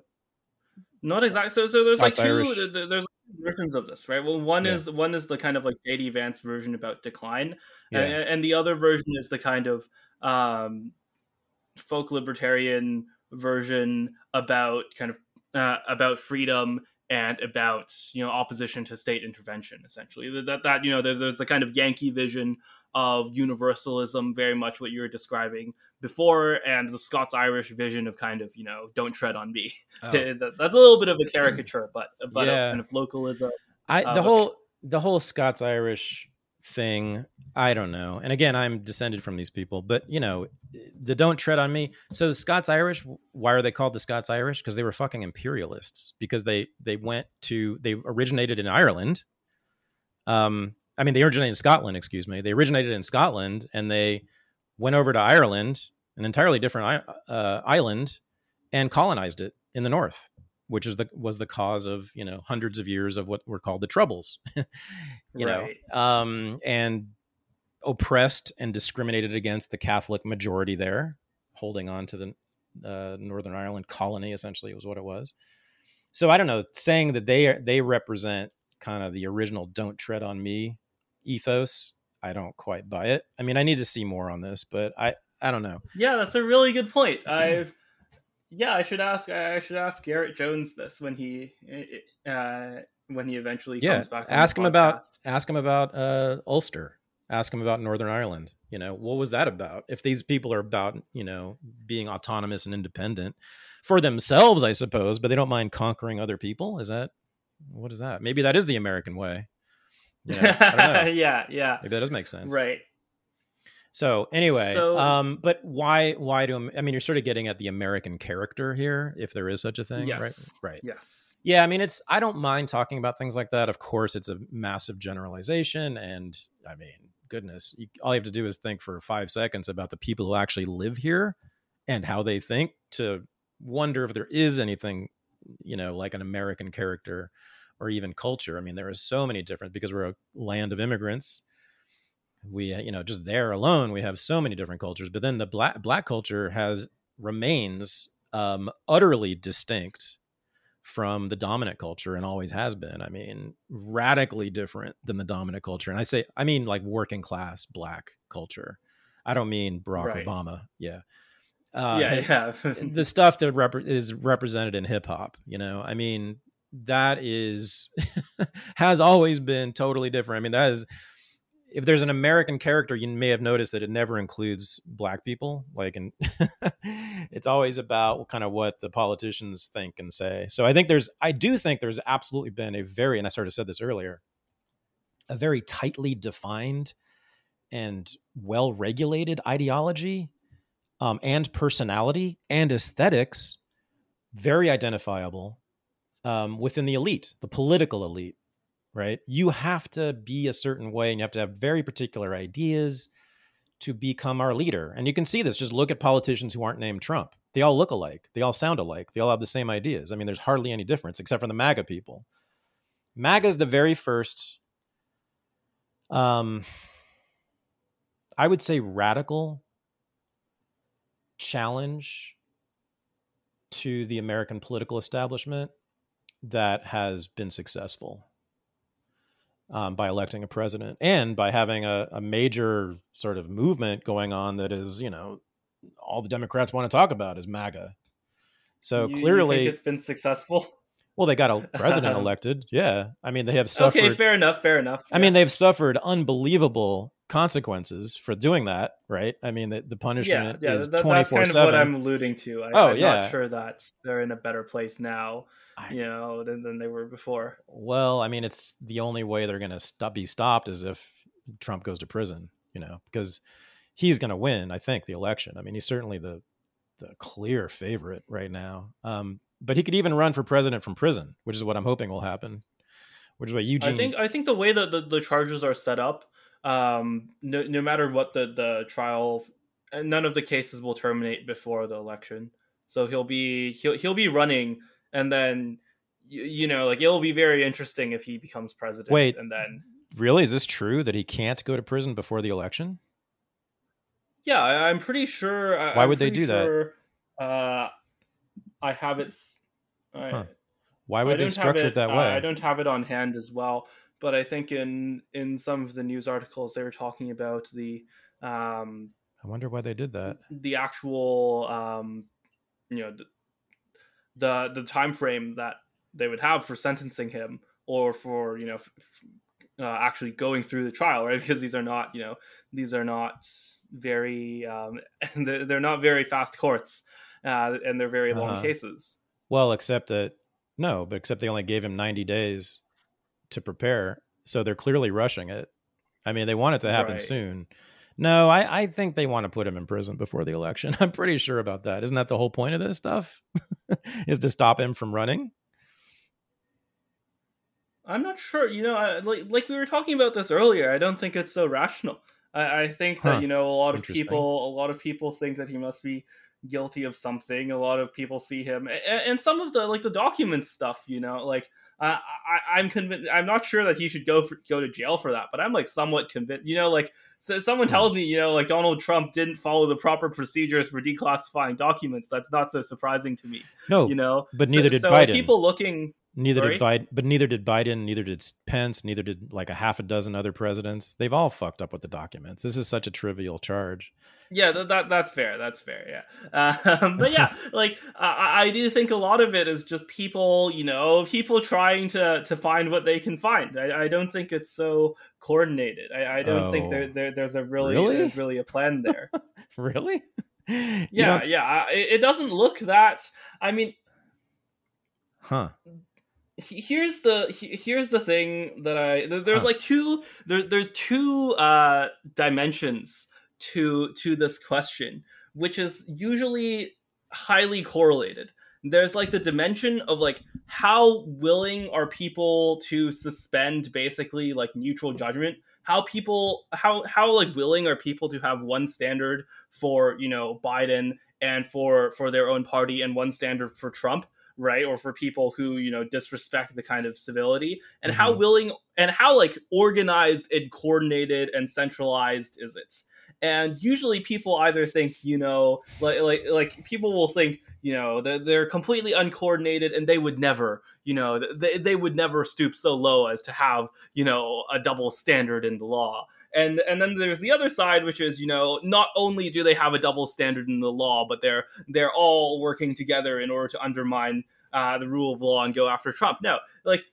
Speaker 2: Not exactly. So, so there's Scots like two. there's versions of this, right? Well, one yeah. is one is the kind of like J.D. Vance version about decline, yeah. and, and the other version is the kind of um, folk libertarian version about kind of uh, about freedom and about you know opposition to state intervention essentially that that, you know there, there's the kind of yankee vision of universalism very much what you were describing before and the scots irish vision of kind of you know don't tread on me
Speaker 1: Oh.
Speaker 2: that's a little bit of a caricature but but
Speaker 1: Yeah.
Speaker 2: of kind of localism
Speaker 1: I
Speaker 2: Uh,
Speaker 1: the
Speaker 2: okay.
Speaker 1: whole the whole Scots Irish thing. I don't know. And again, I'm descended from these people, but you know, the don't tread on me. So the Scots Irish, why are they called the Scots Irish? Because they were fucking imperialists. Because they they went to they originated in Ireland. Um, I mean, they originated in Scotland. Excuse me. They originated in Scotland, and they went over to Ireland, an entirely different uh, island, and colonized it in the north which is the was the cause of you know hundreds of years of what were called the troubles you
Speaker 2: Right.
Speaker 1: know um and oppressed and discriminated against the catholic majority there holding on to the uh, northern ireland colony essentially was what it was so i don't know saying that they they represent kind of the original don't tread on me ethos i don't quite buy it i mean i need to see more on this but i i don't know
Speaker 2: Yeah, that's a really good point. I've yeah, I should ask I should ask Garrett Jones this when he uh when he eventually
Speaker 1: yeah
Speaker 2: comes back.
Speaker 1: ask him about ask him about uh ulster ask him about northern ireland you know what was that about if these people are about you know being autonomous and independent for themselves i suppose but they don't mind conquering other people is that what is that maybe that is the american way yeah i don't know
Speaker 2: yeah, yeah.
Speaker 1: maybe that does make sense
Speaker 2: Right.
Speaker 1: So anyway
Speaker 2: So-
Speaker 1: um but why why do i mean you're sort of getting at the american character here if there is such a thing
Speaker 2: Yes.
Speaker 1: right right
Speaker 2: Yes.
Speaker 1: yeah, I mean, it's I don't mind talking about things like that. Of course, it's a massive generalization, and I mean, goodness, you, all you have to do is think for five seconds about the people who actually live here and how they think to wonder if there is anything, you know, like an American character or even culture. I mean, there are so many different because we're a land of immigrants. We, uh, you know, just there alone, we have so many different cultures. But then the black black culture has remains um, utterly distinct from the dominant culture and always has been. I mean, radically different than the dominant culture. And I say, I mean, like working class black culture. I don't mean Barack
Speaker 2: Right.
Speaker 1: Obama. Yeah. Uh,
Speaker 2: yeah, yeah.
Speaker 1: the stuff that rep- is represented in hip hop, you know, I mean, that is has always been totally different. I mean, that is if there's an American character, you may have noticed that it never includes black people. Like, and it's always about kind of what the politicians think and say. So I think there's, I do think there's absolutely been a very, and I sort of said this earlier, a very tightly defined and well regulated ideology um, and personality and aesthetics, very identifiable um, within the elite, the political elite, right? You have to be a certain way and you have to have very particular ideas to become our leader. And you can see this. Just look at politicians who aren't named Trump. They all look alike. They all sound alike. They all have the same ideas. I mean, there's hardly any difference except for the MAGA people. MAGA is the very first, um, I would say, radical challenge to the American political establishment that has been successful um, by electing a president and by having a, a major sort of movement going on that is, you know, all the Democrats want to talk about is MAGA. So
Speaker 2: You- you
Speaker 1: clearly,
Speaker 2: think it's been successful.
Speaker 1: well, they got a president elected. Yeah, I mean, they have suffered.
Speaker 2: Okay, fair enough. Fair enough.
Speaker 1: I mean, they've suffered unbelievable consequences for doing that, right? I mean, the, the punishment
Speaker 2: yeah.
Speaker 1: is
Speaker 2: that-
Speaker 1: twenty
Speaker 2: that's kind of what I'm alluding to. I,
Speaker 1: Oh,
Speaker 2: I'm
Speaker 1: yeah.
Speaker 2: not sure that they're in a better place now,
Speaker 1: I-
Speaker 2: you know, than, than they were before.
Speaker 1: Well, I mean, it's the only way they're going to stop, be stopped is if Trump goes to prison, you know, because he's going to win. I think the election. I mean, he's certainly the the clear favorite right now. Um, but he could even run for president from prison, which is what I'm hoping will happen. Which is what Eugene.
Speaker 2: I think I think the way that the, the charges are set up, um, no, no matter what the the trial, none of the cases will terminate before the election. So he'll be he'll he'll be running, and then you, you know like it'll be very interesting if he becomes president.
Speaker 1: Wait.
Speaker 2: and then
Speaker 1: really is this true that he can't go to prison before the election?
Speaker 2: yeah, I, I'm pretty sure.
Speaker 1: Why
Speaker 2: I'm
Speaker 1: would they do that?
Speaker 2: Uh, I have it. I,
Speaker 1: Huh. Why
Speaker 2: I
Speaker 1: would they structure it that
Speaker 2: uh,
Speaker 1: way?
Speaker 2: I don't have it on hand as well, but I think in in some of the news articles they were talking about the um,
Speaker 1: I wonder why they did that.
Speaker 2: the actual um, you know the, the the time frame that they would have for sentencing him or for you know f- uh, actually going through the trial, right? Because these are not you know these are not very um, they're, they're not very fast courts uh, and they're very long
Speaker 1: Uh-huh.
Speaker 2: cases.
Speaker 1: Well, except that no, but except they only gave him 90 days to prepare, so they're clearly rushing it. I mean, they want it to happen
Speaker 2: Right.
Speaker 1: soon. No, I, I think they want to put him in prison before the election. I'm pretty sure about that. Isn't that the whole point of this stuff? Is to stop him from running?
Speaker 2: I'm not sure. You know, I, like like we were talking about this earlier. I don't think it's so rational. I, I think
Speaker 1: Huh.
Speaker 2: that you know a lot of people, a lot of people think that he must be guilty of something. A lot of people see him, and, and some of the like the documents stuff. You know, like uh, I, I'm convinced. I'm not sure that he should go for, go to jail for that, but I'm like somewhat convinced. You know, like so someone
Speaker 1: Hmm.
Speaker 2: tells me, you know, like Donald Trump didn't follow the proper procedures for declassifying documents. That's not so surprising to me.
Speaker 1: No,
Speaker 2: You know,
Speaker 1: but
Speaker 2: So-
Speaker 1: neither did
Speaker 2: so,
Speaker 1: Biden.
Speaker 2: people looking
Speaker 1: neither
Speaker 2: sorry?
Speaker 1: did Biden, but neither did Biden, neither did Pence, neither did like a half a dozen other presidents. They've all fucked up with the documents. This is such a trivial charge.
Speaker 2: Yeah, that, that that's fair. That's fair. Yeah, um, but yeah, like I, I do think a lot of it is just people, you know, people trying to to find what they can find. I, I don't think it's so coordinated. I, I don't think
Speaker 1: Oh.
Speaker 2: there, there there's a really,
Speaker 1: Really?
Speaker 2: there's really a plan there.
Speaker 1: Really?
Speaker 2: Yeah,
Speaker 1: don't-
Speaker 2: yeah. It, it doesn't look that. I mean,
Speaker 1: Huh.
Speaker 2: here's the here's the thing that I there's
Speaker 1: Huh.
Speaker 2: like two there, there's two uh dimensions to to this question which is usually highly correlated. There's like the dimension of like how willing are people to suspend basically like neutral judgment? How people how how like willing are people to have one standard for you know biden and for for their own party and one standard for trump right? Or for people who you know disrespect the kind of civility. And how
Speaker 1: Mhm.
Speaker 2: willing and how like organized and coordinated and centralized is it and usually people either think you know like like like people will think you know they're, they're completely uncoordinated and they would never you know they, they would never stoop so low as to have you know a double standard in the law. And and then there's the other side which is you know not only do they have a double standard in the law but they're they're all working together in order to undermine uh, the rule of law and go after trump. No like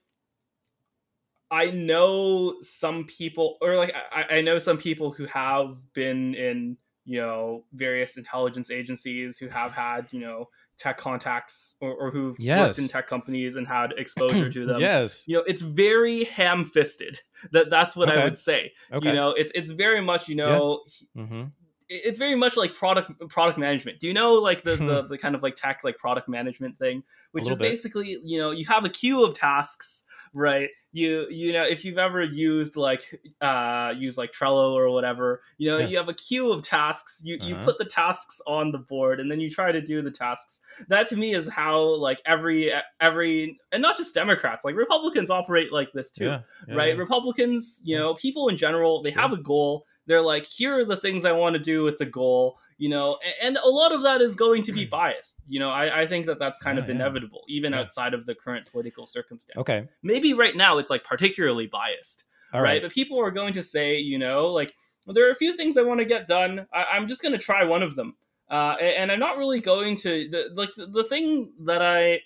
Speaker 2: I know some people, or like I, I know some people who have been in you know various intelligence agencies who have had you know tech contacts or, or who've worked in tech companies and had exposure to them.
Speaker 1: yes.
Speaker 2: You know, it's very ham-fisted. That that's what I would say.
Speaker 1: Okay.
Speaker 2: You know, it's it's very much you know
Speaker 1: hmm
Speaker 2: it's very much like product product management. Do you know like the
Speaker 1: Hmm.
Speaker 2: the, the kind of like tech like product management thing, which is
Speaker 1: bit.
Speaker 2: basically you know you have a queue of tasks, right? You you know if you've ever used like uh use like Trello or whatever, you know
Speaker 1: Yeah.
Speaker 2: you have a queue of tasks. You you
Speaker 1: Uh-huh.
Speaker 2: put the tasks on the board and then you try to do the tasks. That to me is how like every every and not just Democrats like Republicans operate like this too
Speaker 1: Yeah. yeah,
Speaker 2: right? Republicans, you know, people in general, they have a goal. They're like, here are the things I want to do with the goal, you know, a- and a lot of that is going to be biased. You know, I, I think that that's kind
Speaker 1: Yeah,
Speaker 2: of
Speaker 1: yeah.
Speaker 2: inevitable, even
Speaker 1: Yeah.
Speaker 2: outside of the current political circumstance.
Speaker 1: Okay.
Speaker 2: Maybe right now it's like particularly biased,
Speaker 1: All
Speaker 2: right?
Speaker 1: right.
Speaker 2: But people are going to say, you know, like, well, there are a few things I want to get done. I, I'm just going to try one of them. Uh, and I'm not really going to, the, like, the, the thing that I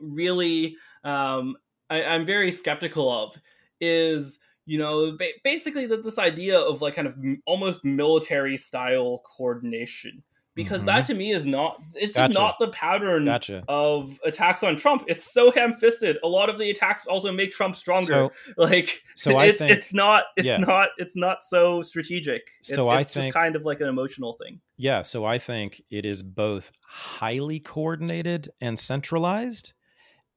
Speaker 2: really um, I, I'm very skeptical of is you know ba- basically that this idea of like kind of m- almost military style coordination because
Speaker 1: Mhm.
Speaker 2: that to me is not it's just
Speaker 1: Gotcha.
Speaker 2: not the pattern
Speaker 1: Gotcha.
Speaker 2: of attacks on Trump. It's so ham-fisted. A lot of the attacks also make Trump stronger.
Speaker 1: So,
Speaker 2: like
Speaker 1: so
Speaker 2: it's
Speaker 1: think
Speaker 2: it's not it's
Speaker 1: yeah.
Speaker 2: not it's not so strategic. It's,
Speaker 1: So I
Speaker 2: it's just
Speaker 1: think-
Speaker 2: kind of like an emotional thing.
Speaker 1: Yeah, so I think it is both highly coordinated and centralized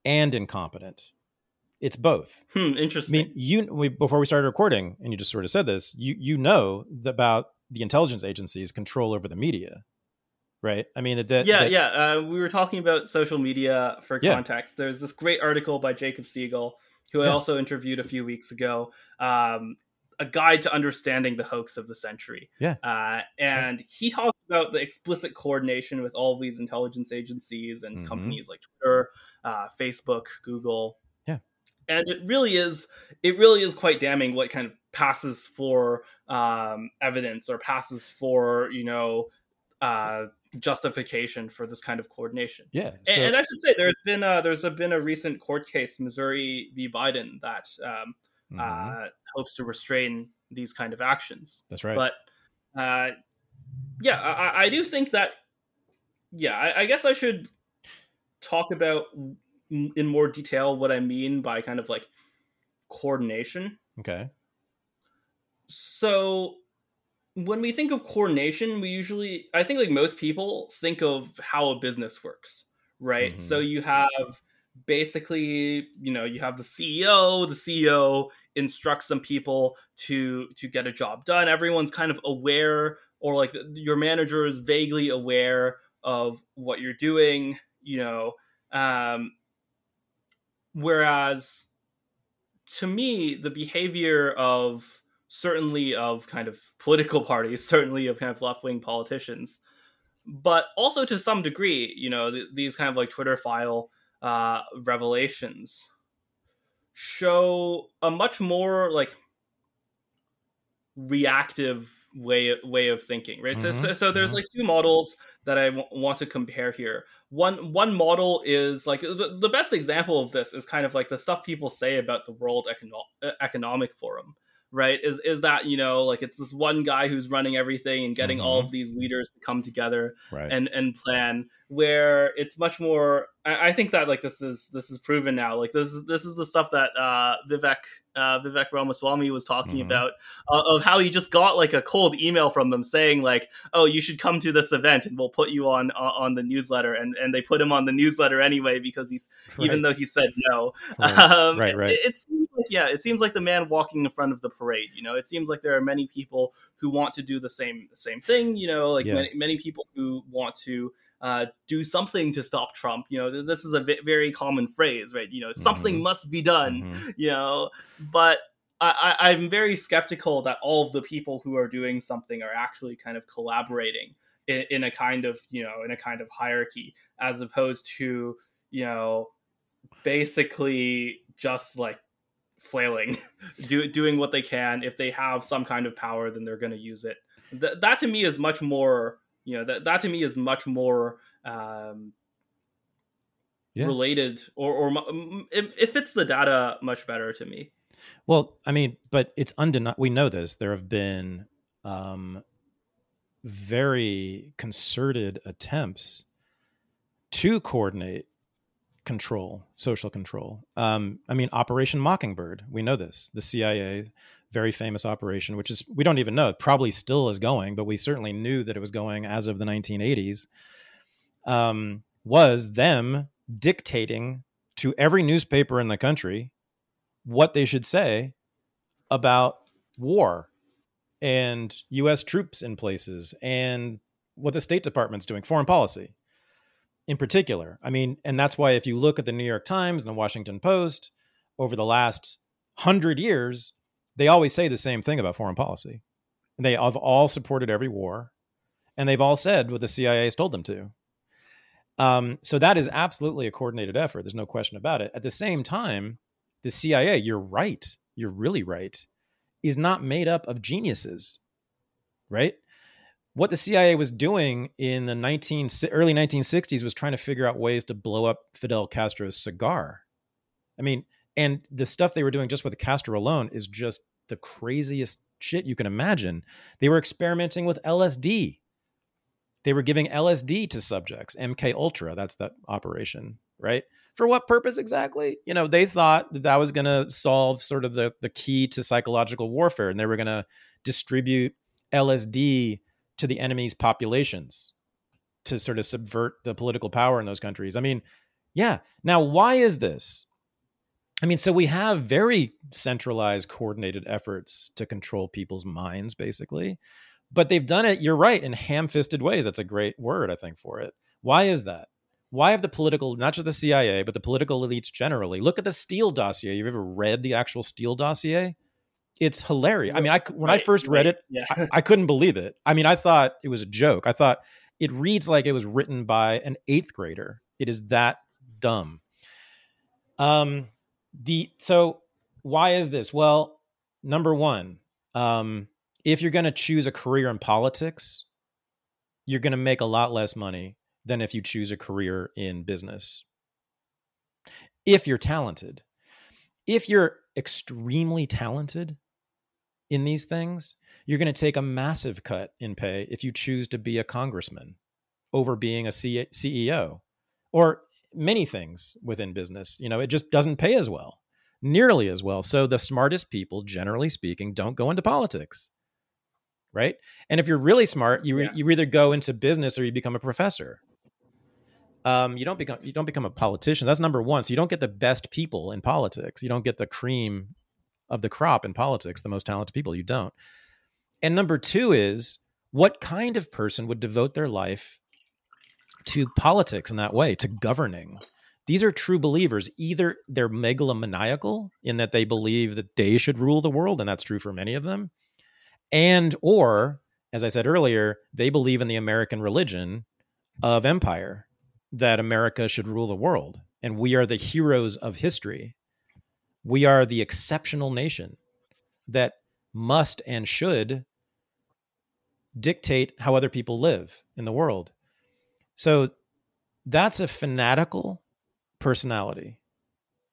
Speaker 1: and incompetent. It's both.
Speaker 2: Hmm,
Speaker 1: I mean, you we, before we started recording, and you just sort of said this, you you know about the intelligence agencies' control over the media, right? I mean, that
Speaker 2: yeah,
Speaker 1: that-
Speaker 2: yeah. Uh, we were talking about social media for
Speaker 1: Yeah.
Speaker 2: context. There's this great article by Jacob Siegel, who I also interviewed a few weeks ago. Um, a guide to understanding the hoax of the century.
Speaker 1: Yeah.
Speaker 2: Uh, and he talks about the explicit coordination with all these intelligence agencies and
Speaker 1: Mhm.
Speaker 2: companies like Twitter, uh, Facebook, Google. And it really is, it really is quite damning what kind of passes for um, evidence or passes for, you know, uh, justification for this kind of coordination.
Speaker 1: Yeah,
Speaker 2: And,
Speaker 1: so
Speaker 2: and I should say there's been a, there's a, been a recent court case, Missouri v. Biden, that um,
Speaker 1: mhm,
Speaker 2: uh, hopes to restrain these kind of actions.
Speaker 1: that's right.
Speaker 2: But uh, yeah, I, I- do think that. Yeah, I, I guess I should talk about in more detail what I mean by kind of like coordination.
Speaker 1: okay.
Speaker 2: So when we think of coordination, we usually, I think like most people think of how a business works, right?
Speaker 1: Mhm.
Speaker 2: So you have basically, you know, you have the CEO, the CEO instructs some people to to get a job done. Everyone's kind of aware or like your manager is vaguely aware of what you're doing, you know. Um whereas to me the behavior of certainly of kind of political parties certainly of kind of left-wing politicians but also to some degree you know th- these kind of like twitter file uh revelations show a much more like reactive way way of thinking right? So,
Speaker 1: Mhm,
Speaker 2: so, so there's
Speaker 1: mhm.
Speaker 2: like two models that I w- want to compare here. One one model is like the, the best example of this is kind of like the stuff people say about the world Econo- uh, economic forum right? Is is that you know like it's this one guy who's running everything and getting all of these leaders to come together
Speaker 1: Right.
Speaker 2: and and plan where it's much more I, I think that like this is this is proven now. Like this is this is the stuff that uh vivek uh vivek ramaswamy was talking
Speaker 1: Mhm.
Speaker 2: about uh, of how he just got like a cold email from them saying like oh you should come to this event and we'll put you on on on the newsletter and and they put him on the newsletter anyway because he's even though he said no
Speaker 1: Right.
Speaker 2: um,
Speaker 1: Right, right.
Speaker 2: It, it seems like yeah, it seems like the man walking in front of the parade. You know, it seems like there are many people who want to do the same same thing. You know, like
Speaker 1: Yeah.
Speaker 2: many, many people who want to uh, do something to stop Trump. You know, this is a v- very common phrase, right? You know, something
Speaker 1: Mhm.
Speaker 2: must be done.
Speaker 1: Mhm.
Speaker 2: You know, but. I, I- I'm very skeptical that all of the people who are doing something are actually kind of collaborating in, in a kind of you know in a kind of hierarchy as opposed to you know basically just like flailing do, doing what they can if they have some kind of power then they're going to use it Th- that to me is much more you know that, that to me is much more um
Speaker 1: Yeah.
Speaker 2: related or or it, it fits the data much better to me
Speaker 1: Well, I mean, but it's undeniable. We know this. There have been um, very concerted attempts to coordinate control, social control. Um, I mean, Operation Mockingbird. We know this. The CIA, very famous operation, which is we don't even know. Probably still is going, but we certainly knew that it was going as of the 1980s. Um, was them dictating to every newspaper in the country what they should say about war and US troops in places and what the State Department's doing, foreign policy in particular. I mean, and that's why if you look at the New York Times and the Washington Post over the last hundred years, they always say the same thing about foreign policy. And they have all supported every war, and they've all said what the CIA has told them to. Um, so that is absolutely a coordinated effort. There's no question about it. At the same time, the CIA, you're right, you're really right, is not made up of geniuses, right? What the CIA was doing in the 19, early 1960s was trying to figure out ways to blow up Fidel Castro's cigar. I mean, and the stuff they were doing just with the Castro alone is just the craziest shit you can imagine. They were experimenting with LSD. They were giving LSD to subjects, MK Ultra, that's that operation, right? For what purpose exactly? You know, they thought that that was going to solve sort of the the key to psychological warfare and they were going to distribute LSD to the enemy's populations to sort of subvert the political power in those countries. I mean, yeah. Now, why is this? I mean, so we have very centralized, coordinated efforts to control people's minds, basically, but they've done it, you're right, in ham fisted ways. That's a great word, I think, for it. Why is that? Why have the political, not just the CIA, but the political elites generally? Look at the Steele dossier. You've ever read the actual Steele dossier? It's hilarious. I mean, I when I first read
Speaker 2: right,
Speaker 1: it,
Speaker 2: yeah
Speaker 1: I, I couldn't believe it. I mean, I thought it was a joke. I thought it reads like it was written by an eighth grader. It is that dumb. Um, the so why is this? Well, number one, um, if you're going to choose a career in politics, you're going to make a lot less money than if you choose a career in business. If you're talented. If you're extremely talented in these things, you're going to take a massive cut in pay if you choose to be a congressman over being a CEO or many things within business. You know, it just doesn't pay as well, nearly as well. So the smartest people, generally speaking, don't go into politics. Right. And if you're really smart, you, yeah. you either go into business or you become a professor. Um, you don't become you don't become a politician. That's number one. So you don't get the best people in politics. You don't get the cream of the crop in politics, the most talented people. You don't. And number two is what kind of person would devote their life to politics in that way, to governing? These are true believers. Either they're megalomaniacal in that they believe that they should rule the world, and that's true for many of them, and or, as I said earlier, they believe in the American religion of empire, that America should rule the world, and we are the heroes of history. We are the exceptional nation that must and should dictate how other people live in the world. So that's a fanatical personality.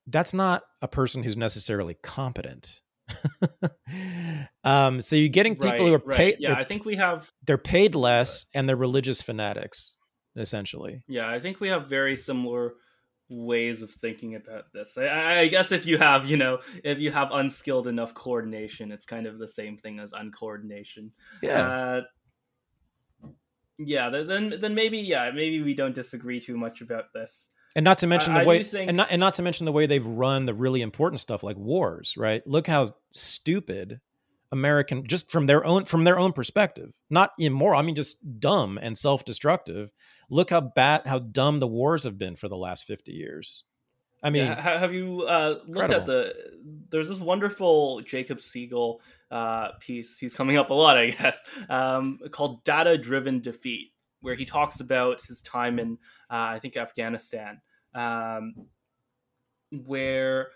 Speaker 1: That's not a person who's necessarily competent. um, so you're getting people
Speaker 2: right,
Speaker 1: who are
Speaker 2: right.
Speaker 1: paid.
Speaker 2: Yeah, I think we have.
Speaker 1: They're paid less, and they're religious fanatics, essentially.
Speaker 2: Yeah, I think we have very similar ways of thinking about this. I, I, guess if you have, you know, if you have unskilled enough coordination, it's kind of the same thing as uncoordination.
Speaker 1: Yeah.
Speaker 2: Uh, yeah, then then maybe yeah, maybe we don't disagree too much about this.
Speaker 1: And not to mention the
Speaker 2: I
Speaker 1: way,
Speaker 2: think...
Speaker 1: and not and not to mention the way they've run the really important stuff like wars. Right? Look how stupid American, just from their own from their own perspective, not immoral. I mean, just dumb and self destructive. Look how bad, how dumb the wars have been for the last fifty years. I mean,
Speaker 2: yeah, have you uh, looked at the? There's this wonderful Jacob Siegel uh, piece. He's coming up a lot, I guess, um, called "Data Driven Defeat," where he talks about his time in, uh, I think, Afghanistan, um, where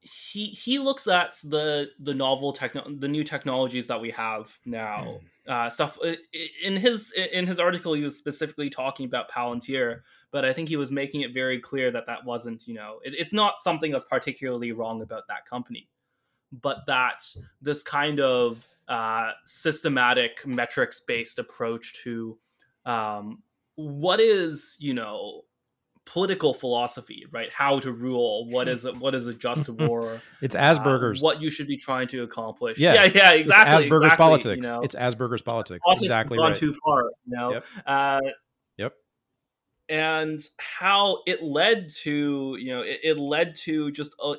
Speaker 2: he he looks at the the novel techno the new technologies that we have now hmm. uh, stuff in his in his article he was specifically talking about palantir but i think he was making it very clear that that wasn't you know it, it's not something that's particularly wrong about that company but that this kind of uh, systematic metrics based approach to um, what is you know political philosophy, right? How to rule, what is it, what is a just war?
Speaker 1: it's Asperger's.
Speaker 2: Uh, what you should be trying to accomplish.
Speaker 1: Yeah,
Speaker 2: yeah, yeah exactly.
Speaker 1: It's Asperger's
Speaker 2: exactly,
Speaker 1: politics.
Speaker 2: You know?
Speaker 1: It's Asperger's politics. Exactly
Speaker 2: gone
Speaker 1: right.
Speaker 2: too far. You know.
Speaker 1: Yep.
Speaker 2: Uh. And how it led to, you know, it, it led to just a,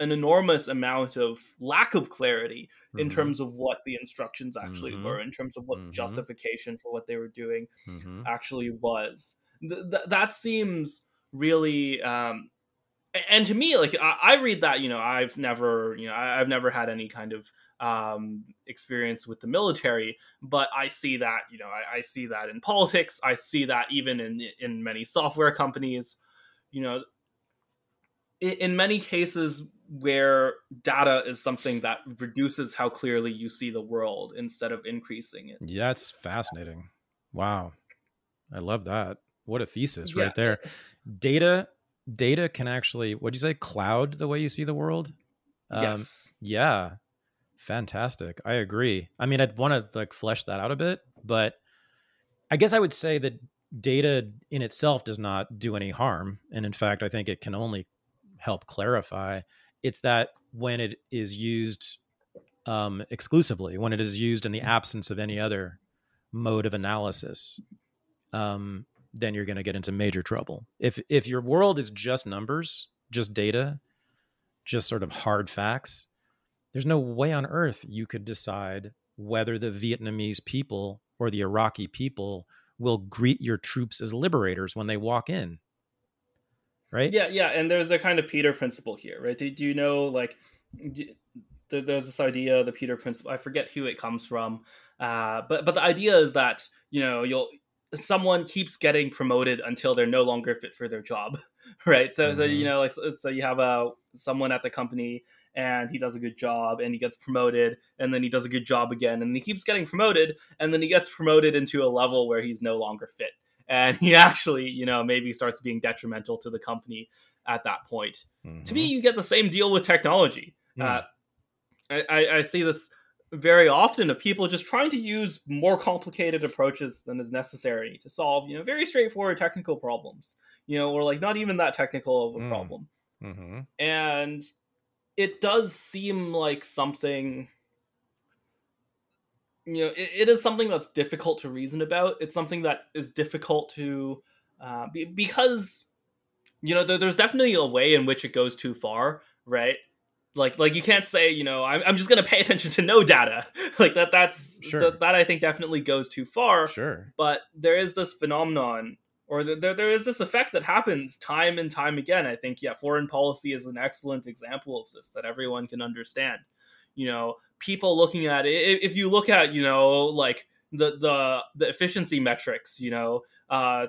Speaker 2: an enormous amount of lack of clarity mm-hmm. in terms of what the instructions actually mm-hmm. were, in terms of what mm-hmm. justification for what they were doing
Speaker 1: mm-hmm.
Speaker 2: actually was th- th- that seems really um and to me like I, I, read that you know i've never you know I, have never had any kind of um experience with the military but i see that you know I, I see that in politics i see that even in in many software companies you know in, in many cases where data is something that reduces how clearly you see the world instead of increasing it
Speaker 1: yeah it's fascinating wow i love that what a thesis
Speaker 2: yeah.
Speaker 1: right there. Data data can actually what do you say cloud the way you see the world?
Speaker 2: Um, yes.
Speaker 1: Yeah. Fantastic. I agree. I mean, I'd want to like flesh that out a bit, but I guess I would say that data in itself does not do any harm. And in fact, I think it can only help clarify. It's that when it is used um, exclusively, when it is used in the absence of any other mode of analysis, um, then you're going to get into major trouble. If if your world is just numbers, just data, just sort of hard facts, there's no way on earth you could decide whether the Vietnamese people or the Iraqi people will greet your troops as liberators when they walk in. Right?
Speaker 2: Yeah, yeah, and there's a kind of Peter principle here, right? Do, do you know like do, there's this idea the Peter principle. I forget who it comes from. Uh, but but the idea is that you know you'll someone keeps getting promoted until they're no longer fit for their job right so mm-hmm. so you mm-hmm. know like so, so, you have a someone at the company and he does a good job and he gets promoted and then he does a good job again and he keeps getting promoted and then he gets promoted into a level where he's no longer fit and he actually you know maybe starts being detrimental to the company at that point mm-hmm. to me you get the same deal with technology mm. uh, I, I see this very often of people just trying to use more complicated approaches than is necessary to solve you know very straightforward technical problems you know or like not even that technical of a mm. problem mm-hmm. and it does seem like something you know it, it is something that's difficult to reason about. It's something that is difficult to uh, be, because you know there, there's definitely a way in which it goes too far right? Like like you can't say you know i'm, I'm just going to pay attention to no data. Like that that's sure. th- that i think definitely goes too far.
Speaker 1: Sure.
Speaker 2: But there is this phenomenon or there, there is this effect that happens time and time again i think yeah foreign policy is an excellent example of this that everyone can understand you know people looking at it if you look at you know like the the the efficiency metrics you know uh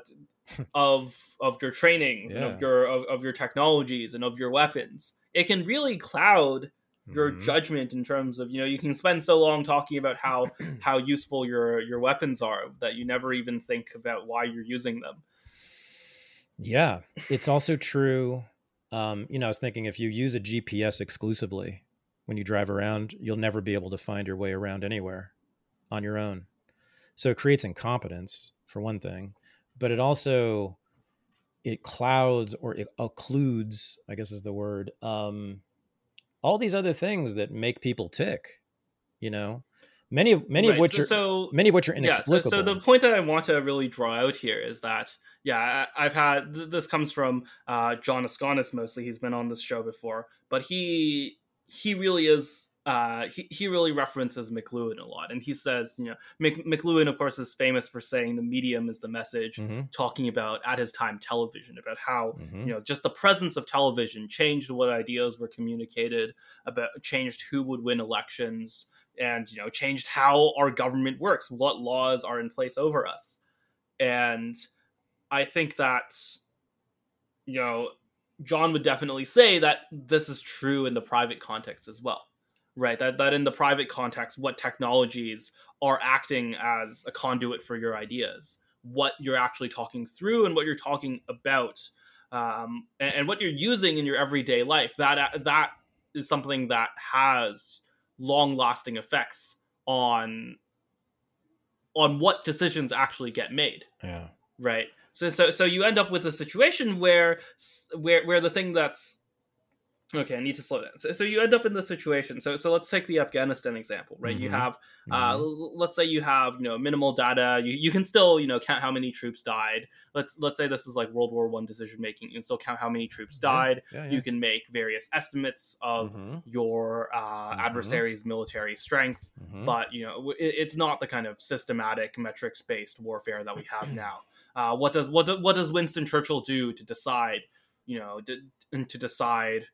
Speaker 2: of of your trainings yeah. and of your of, of your technologies and of your weapons it can really cloud your mm-hmm. judgment in terms of you know you can spend so long talking about how how useful your your weapons are that you never even think about why you're using them
Speaker 1: yeah it's also true um you know i was thinking if you use a gps exclusively when you drive around you'll never be able to find your way around anywhere on your own so it creates incompetence for one thing but it also it clouds or it occludes, I guess is the word, um, all these other things that make people tick. You know, many of many right. of which so, are so, many of which are inexplicable.
Speaker 2: Yeah, so, so, the point that I want to really draw out here is that yeah, I, have had this comes from uh, John Askonas mostly. He's been on this show before, but he he really is uh, he, he really references McLuhan a lot. And he says, you know, Mc, McLuhan, of course, is famous for saying the medium is the message, mm-hmm. talking about at his time television, about how, mm-hmm. you know, just the presence of television changed what ideas were communicated, about changed who would win elections, and, you know, changed how our government works, what laws are in place over us. And I think that, you know, John would definitely say that this is true in the private context as well right that that in the private context what technologies are acting as a conduit for your ideas what you're actually talking through and what you're talking about um, and, and, what you're using in your everyday life that that is something that has long lasting effects on on what decisions actually get made.
Speaker 1: Yeah.
Speaker 2: Right? So so so you end up with a situation where where where the thing that's Okay, I need to slow down. So, so, you end up in the situation. So, so let's take the Afghanistan example, right? Mm-hmm. You have, uh, mm-hmm. let's say you have, you know, minimal data. You, you can still, you know, count how many troops died. Let's let's say this is like World War One decision making. You can still count how many troops died. Yeah, yeah. You can make various estimates of mm-hmm. your uh, mm-hmm. adversary's military strength, mm-hmm. but you know, it, it's not the kind of systematic metrics based warfare that we have now. Uh, what does what do, what does Winston Churchill do to decide? You know, to, to decide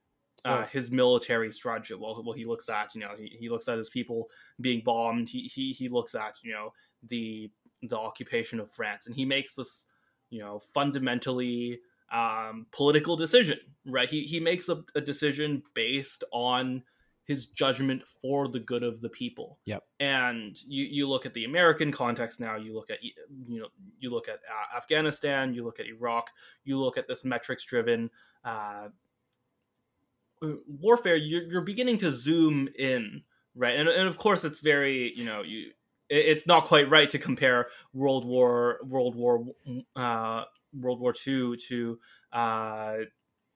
Speaker 2: uh, his military strategy. Well, well, he looks at you know he, he looks at his people being bombed. He, he he looks at you know the the occupation of France, and he makes this you know fundamentally um, political decision. Right? He he makes a, a decision based on his judgment for the good of the people.
Speaker 1: Yep.
Speaker 2: And you, you look at the American context now. You look at you know you look at uh, Afghanistan. You look at Iraq. You look at this metrics driven uh, warfare you're, you're beginning to zoom in right and, and of course it's very you know you it's not quite right to compare world war world war uh world war two to uh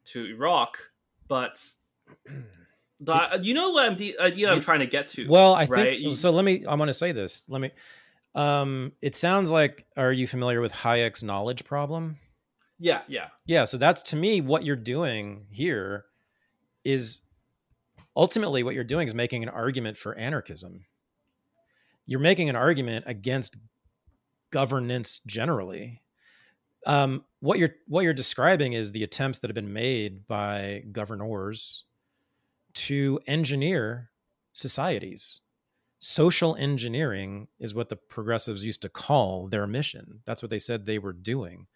Speaker 2: to iraq but the, you know what I'm the idea I'm trying to get to.
Speaker 1: Well, I right? think so. Let me. I want to say this. Let me. Um, it sounds like. Are you familiar with Hayek's knowledge problem?
Speaker 2: Yeah, yeah,
Speaker 1: yeah. So that's to me what you're doing here is ultimately what you're doing is making an argument for anarchism. You're making an argument against governance generally. Um, what you're what you're describing is the attempts that have been made by governors to engineer societies. Social engineering is what the progressives used to call their mission. That's what they said they were doing.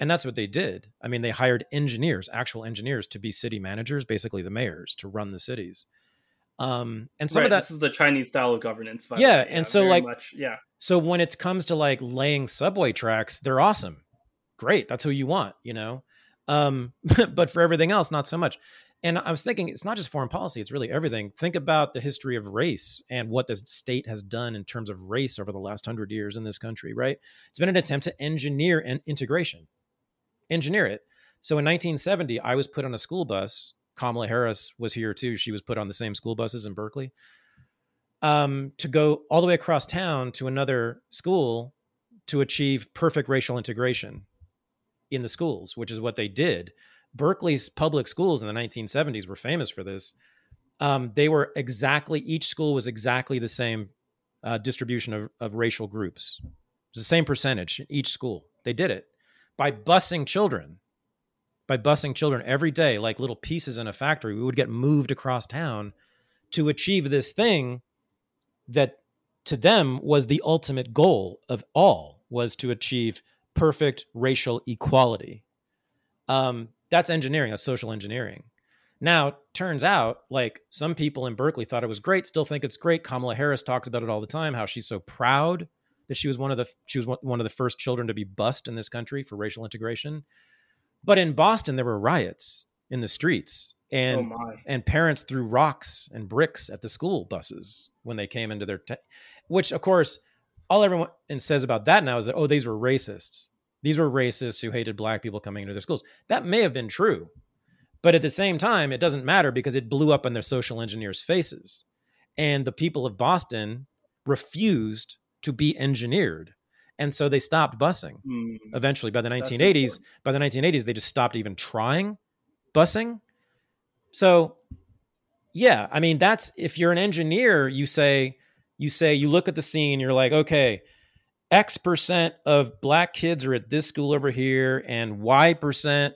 Speaker 1: And that's what they did. I mean, they hired engineers, actual engineers, to be city managers, basically the mayors, to run the cities. Um, and some
Speaker 2: right,
Speaker 1: of that
Speaker 2: this is the Chinese style of governance. by the
Speaker 1: Yeah,
Speaker 2: way.
Speaker 1: and so, like-
Speaker 2: much, yeah,
Speaker 1: So when it comes to like laying subway tracks, they're awesome. Great. That's who you want, you know? Um, but for everything else, not so much. And I was thinking it's not just foreign policy, it's really everything. Think about the history of race and what the state has done in terms of race over the last hundred years in this country, right? It's been an attempt to engineer an integration, engineer it. So in 1970, I was put on a school bus. Kamala Harris was here too. She was put on the same school buses in Berkeley um, to go all the way across town to another school to achieve perfect racial integration in the schools, which is what they did. Berkeley's public schools in the 1970s were famous for this. Um, they were exactly, each school was exactly the same uh, distribution of, of racial groups. It was the same percentage in each school. They did it by busing children, by busing children every day, like little pieces in a factory. We would get moved across town to achieve this thing that to them was the ultimate goal of all was to achieve perfect racial equality um, that's engineering that's social engineering now turns out like some people in berkeley thought it was great still think it's great kamala harris talks about it all the time how she's so proud that she was one of the she was one- of the first children to be bused in this country for racial integration. But in boston there were riots in the streets and
Speaker 2: oh
Speaker 1: and parents threw rocks and bricks at the school buses when they came into their te- which of course all everyone and says about that now is that oh these were racists. These were racists who hated black people coming into their schools. That may have been true but at the same time it doesn't matter because it blew up in their social engineers faces. And the people of boston refused to be engineered. And so they stopped busing
Speaker 2: Hmm,
Speaker 1: eventually by the 1980s by the 1980s they just stopped even trying busing. So yeah i mean that's if you're an engineer you say you say you look at the scene you're like okay x percent of black kids are at this school over here and y percent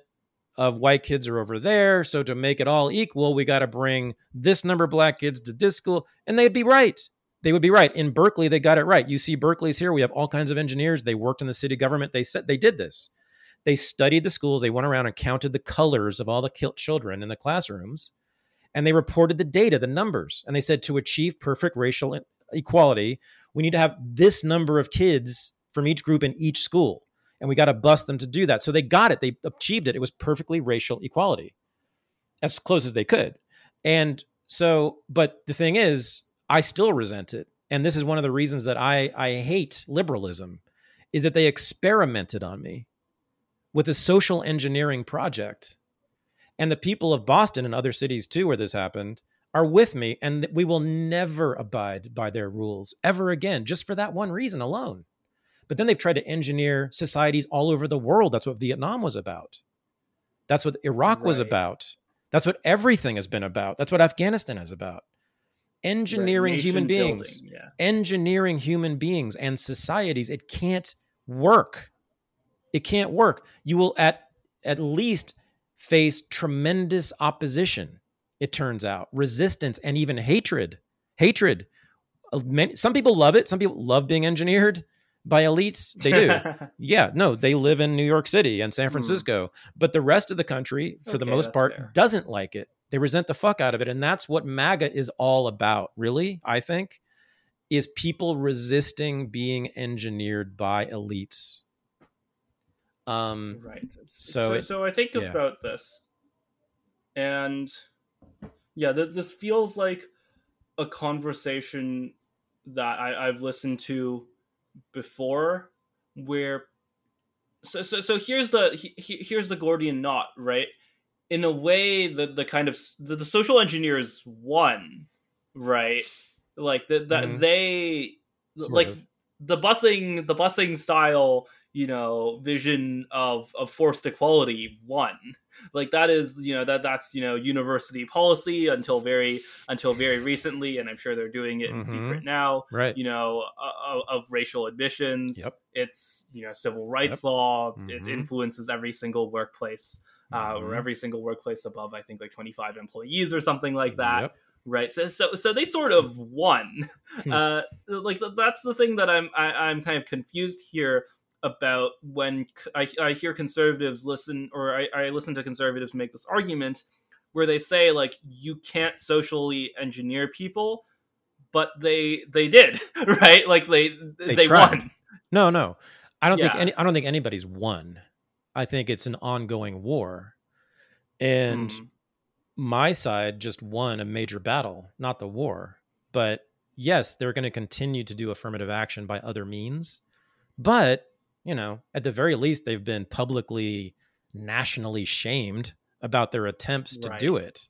Speaker 1: of white kids are over there. So to make it all equal we got to bring this number of black kids to this school. And they'd be right they would be right. In berkeley they got it right. You see berkeley's here. We have all kinds of engineers. They worked in the city government. They said they did this. They studied the schools. They went around and counted the colors of all the children in the classrooms and they reported the data the numbers and they said to achieve perfect racial equality we need to have this number of kids from each group in each school and we got to bust them to do that. So they got it. They achieved it. It was perfectly racial equality as close as they could. And so but the thing is i still resent it and this is one of the reasons that i i hate liberalism is that they experimented on me with a social engineering project. And the people of Boston and other cities too, where this happened, are with me, and we will never abide by their rules ever again, just for that one reason alone. But then they've tried to engineer societies all over the world. That's what Vietnam was about. That's what Iraq was about. That's what everything has been about. That's what Afghanistan is about. Engineering
Speaker 2: Right,
Speaker 1: human beings
Speaker 2: building, yeah.
Speaker 1: engineering human beings and societies it can't work. It can't work. You will at at least face tremendous opposition it turns out resistance and even hatred. Hatred. Uh, some people love it some people love being engineered by elites. They do. Yeah no they live in new york city and san
Speaker 2: Hmm.
Speaker 1: francisco but the rest of the country for the most part
Speaker 2: fair.
Speaker 1: doesn't like it they resent the fuck out of it and that's what maga is all about really i think is people resisting being engineered by elites. Um
Speaker 2: right.
Speaker 1: So
Speaker 2: so
Speaker 1: it-
Speaker 2: so i think
Speaker 1: yeah.
Speaker 2: about this and yeah th- this feels like a conversation that I, i've listened to before where so so, so here's the he, he- here's the gordian knot right in a way the the kind of the, the social engineers won right like that that
Speaker 1: Mhm.
Speaker 2: they like the busing the busing style you know vision of of forced equality won like that is you know that that's you know university policy until very until very recently and i'm sure they're doing it in
Speaker 1: Mhm.
Speaker 2: secret now
Speaker 1: right
Speaker 2: you know of, of racial admissions
Speaker 1: Yep.
Speaker 2: it's you know civil rights law it
Speaker 1: Mhm.
Speaker 2: influences every single workplace uh, or
Speaker 1: Mhm.
Speaker 2: every single workplace above i think like 25 employees or something like that
Speaker 1: Yep.
Speaker 2: right so so so they sort of won
Speaker 1: Hmm.
Speaker 2: uh like that's the thing that i'm I, i'm kind of confused here about when I hear conservatives listen or I, I listen to conservatives make this argument where they say like you can't socially engineer people, but they they did right, like they they, they won.
Speaker 1: No, no, I don't
Speaker 2: Yeah.
Speaker 1: think any. I don't think anybody's won. I think it's an ongoing war, and
Speaker 2: Mm.
Speaker 1: my side just won a major battle, not the war. But yes, they're going to continue to do affirmative action by other means. But, you know, at the very least, they've been publicly, nationally shamed about their attempts to
Speaker 2: Right.
Speaker 1: do it,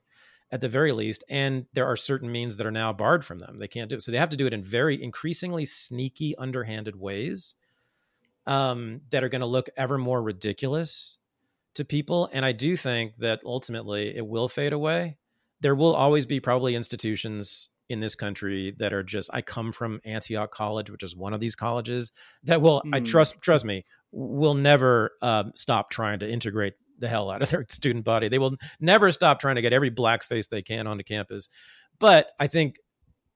Speaker 1: at the very least. And there are certain means that are now barred from them. They can't do it. So they have to do it in very increasingly sneaky, underhanded ways um, that are going to look ever more ridiculous to people. And I do think that ultimately it will fade away. There will always be probably institutions in this country that are just I come from Antioch College, which is one of these colleges that will I
Speaker 2: Mm.
Speaker 1: trust trust me will never um, stop trying to integrate the hell out of their student body. They will never stop trying to get every black face they can onto campus. But I think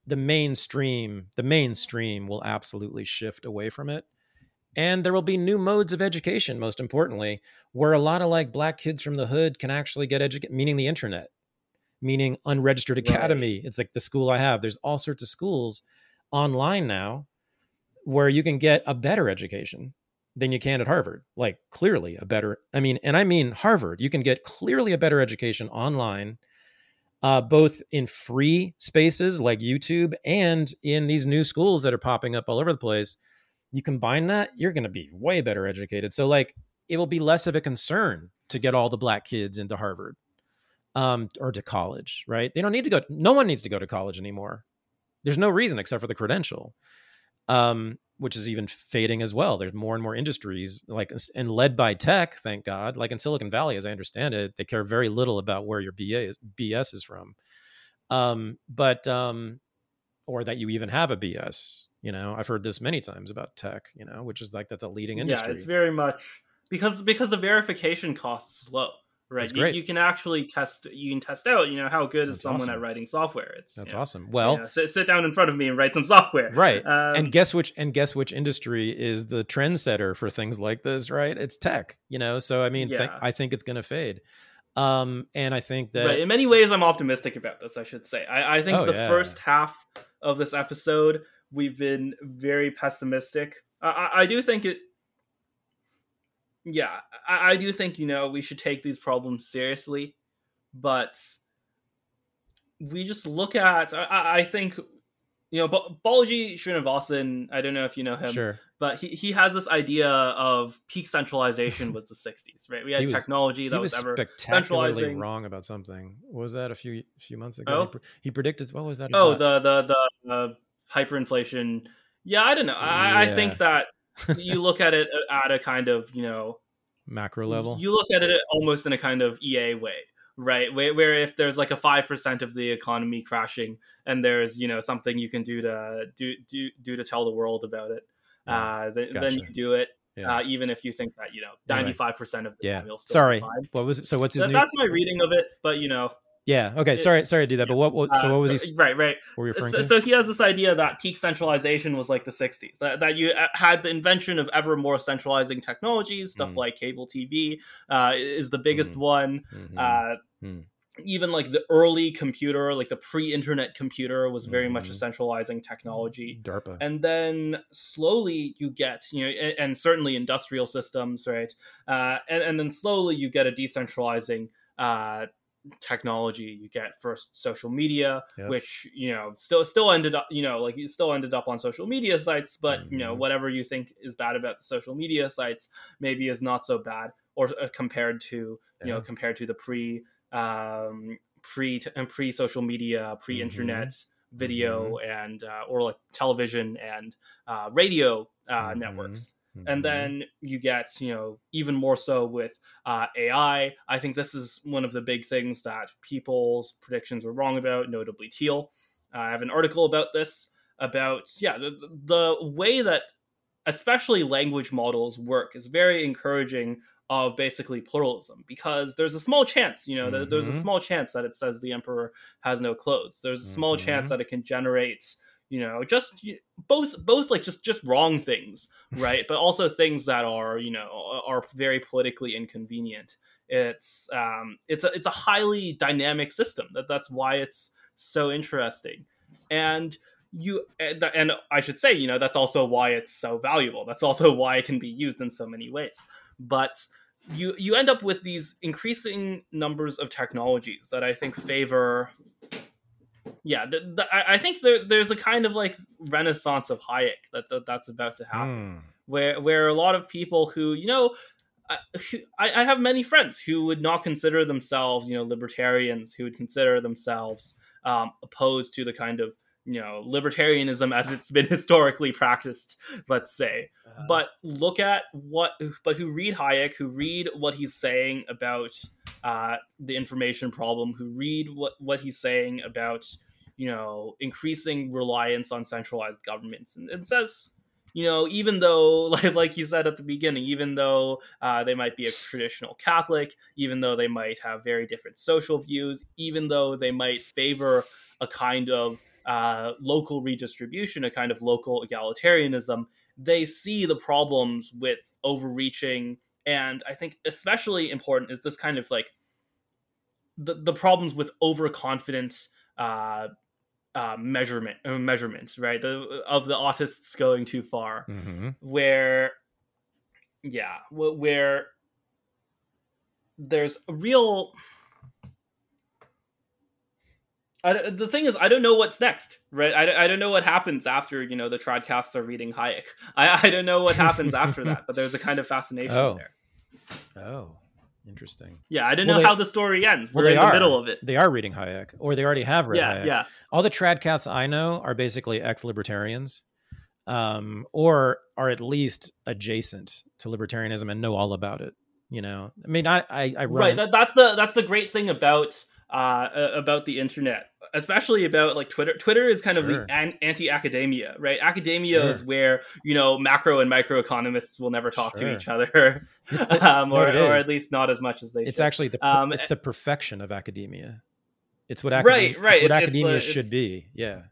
Speaker 1: the mainstream the mainstream will absolutely shift away from it and there will be new modes of education most importantly where a lot of like black kids from the hood can actually get educated meaning the internet meaning unregistered
Speaker 2: Right.
Speaker 1: academy. It's like the school i have. There's all sorts of schools online now where you can get a better education than you can at harvard. Like clearly a better i mean and i mean harvard. You can get clearly a better education online uh, both in free spaces like youtube and in these new schools that are popping up all over the place you combine that, you're going to be way better educated. So like it will be less of a concern to get all the black kids into Harvard um, or to college, right? They don't need to go. No one needs to go to college anymore. There's no reason except for the credential, um, which is even fading as well. There's more and more industries like and led by tech, thank God. Like in Silicon Valley, as I understand it, they care very little about where your BA is, BS is from, um, but um, or that you even have a BS. You know, I've heard this many times about tech. You know, which is like that's a leading industry.
Speaker 2: Yeah, it's very much because because the verification cost is low, right?
Speaker 1: That's
Speaker 2: You,
Speaker 1: great.
Speaker 2: you can actually test. You can test out. You know how good is someone
Speaker 1: awesome.
Speaker 2: at writing software? It's
Speaker 1: That's
Speaker 2: you know,
Speaker 1: awesome. Well,
Speaker 2: you know, sit, sit down in front of me and write some software.
Speaker 1: right.
Speaker 2: Um,
Speaker 1: and guess which and guess which industry is the trendsetter for things like this, right? It's tech, you know. So I mean, th- I think it's going to fade. Um, and I think that
Speaker 2: right. In many ways, I'm optimistic about this. I should say. I, I think
Speaker 1: Oh,
Speaker 2: the
Speaker 1: yeah.
Speaker 2: first half of this episode we've been very pessimistic. I, I, I do think it. Yeah, I, I do think you know we should take these problems seriously, but we just look at. I- I, I think you know, Ba- Balaji Srinivasan. I don't know if you know him,
Speaker 1: sure,
Speaker 2: but he, he has this idea of peak centralization was the 60s, right? We had
Speaker 1: was-
Speaker 2: technology that
Speaker 1: he
Speaker 2: was,
Speaker 1: was
Speaker 2: ever
Speaker 1: spectacularly
Speaker 2: centralizing.
Speaker 1: wrong about something. What was that a few few months ago?
Speaker 2: Oh?
Speaker 1: He, pre- he predicted what was that? he
Speaker 2: Oh, the the the uh, hyperinflation. Yeah, I don't know. I, I think that you look at it at a kind of you know
Speaker 1: macro level.
Speaker 2: you look at it almost in a kind of EA way, right? Where, where if there's like a five percent of the economy crashing, and there's you know something you can do to do do do to tell the world about it,
Speaker 1: Yeah,
Speaker 2: uh, then, then you do it.
Speaker 1: Yeah.
Speaker 2: Uh, even if you think that you know ninety five percent of the
Speaker 1: yeah. Sorry. What was it? So what's his
Speaker 2: That-
Speaker 1: new?
Speaker 2: that's my reading of it, but you know.
Speaker 1: Yeah. Okay. Sorry. Sorry to do that. But what? what so
Speaker 2: uh,
Speaker 1: what was he?
Speaker 2: so-
Speaker 1: s-
Speaker 2: Right, right.
Speaker 1: What were you referring
Speaker 2: So,
Speaker 1: to?
Speaker 2: so he has this idea that peak centralization was like the 60s, that, that you uh, had the invention of ever more centralizing technologies, stuff
Speaker 1: Mm.
Speaker 2: like cable TV uh, is the biggest
Speaker 1: Mm.
Speaker 2: one.
Speaker 1: Mhm.
Speaker 2: Uh,
Speaker 1: Mm.
Speaker 2: Even like the early computer, like the pre internet computer, was very much a
Speaker 1: Mhm.
Speaker 2: centralizing technology.
Speaker 1: DARPA.
Speaker 2: And then slowly you get, you know, and, and certainly industrial systems, right? Uh, and, and then slowly you get a decentralizing uh, technology. You get first social media,
Speaker 1: Yep.
Speaker 2: which you know still still ended up, you know, like you still ended up on social media sites, but you know
Speaker 1: Mhm.
Speaker 2: whatever you think is bad about the social media sites maybe is not so bad, or uh, compared to you know compared to the pre um, pre and pre social media, pre internet
Speaker 1: Mm-hmm.
Speaker 2: video and uh, or like television and uh, radio uh,
Speaker 1: Mhm.
Speaker 2: networks
Speaker 1: Mhm.
Speaker 2: and then you get you know even more so with uh, AI. I think this is one of the big things that people's predictions were wrong about, notably Thiel. Uh, I have an article about this about yeah the, the way that especially language models work is very encouraging of basically pluralism because there's a small chance you know that there's a
Speaker 1: Mhm.
Speaker 2: small chance that it says the emperor has no clothes there's a small chance
Speaker 1: Mhm.
Speaker 2: that it can generate you know just both both like just just wrong things right but also things that are you know are very politically inconvenient It's um, it's a it's a highly dynamic system. That that's why it's so interesting, and you and, and I should say, you know, that's also why it's so valuable. That's also why it can be used in so many ways. But you you end up with these increasing numbers of technologies that I think favor. Yeah, the, the, I, I think there, there's a kind of like renaissance of Hayek that, that that's about to happen,
Speaker 1: Mm.
Speaker 2: where where a lot of people who you know. I, I have many friends who would not consider themselves, you know, libertarians, who would consider themselves um, opposed to the kind of, you know, libertarianism as it's been historically practiced, let's say
Speaker 1: Uh,
Speaker 2: but look at what but who read hayek who read what he's saying about uh, the information problem who read what what he's saying about you know increasing reliance on centralized governments. And it says you know even though like, like you said at the beginning even though uh, they might be a traditional catholic even though they might have very different social views even though they might favor a kind of uh, local redistribution a kind of local egalitarianism they see the problems with overreaching. And i think especially important is this kind of like the, the problems with overconfidence uh, uh, measurement uh, measurements right the, of the autists going too far
Speaker 1: mhm.
Speaker 2: where yeah where there's a real I, the thing is, I don't know what's next, right? I, don't- I don't know what happens after you know the tradcaths are reading Hayek. I, I don't know what happens after that, but there's a kind of fascination
Speaker 1: Oh.
Speaker 2: there.
Speaker 1: Oh, interesting.
Speaker 2: Yeah, I don't
Speaker 1: Well,
Speaker 2: know
Speaker 1: they-
Speaker 2: how the story ends. We're
Speaker 1: they
Speaker 2: in the
Speaker 1: are.
Speaker 2: middle of it.
Speaker 1: They are reading Hayek, or they already have read
Speaker 2: Yeah,
Speaker 1: Hayek.
Speaker 2: yeah.
Speaker 1: All the trad caths I know are basically ex-libertarians, um, or are at least adjacent to libertarianism and know all about it. You know, I mean, I I, I run,
Speaker 2: Right. That, that's the that's the great thing about uh about the internet, especially about like Twitter. Twitter is kind of the an- anti-academia, right? Academia
Speaker 1: Sure.
Speaker 2: is where you know macro and microeconomists will never talk
Speaker 1: Sure.
Speaker 2: to each other, um,
Speaker 1: no,
Speaker 2: or, at least not as much as they.
Speaker 1: it's
Speaker 2: should.
Speaker 1: actually the
Speaker 2: Um,
Speaker 1: it's the perfection of academia. It's what
Speaker 2: Right,
Speaker 1: academia,
Speaker 2: right.
Speaker 1: It's what
Speaker 2: It's- it's
Speaker 1: academia
Speaker 2: the-
Speaker 1: should
Speaker 2: it's-
Speaker 1: be. Yeah.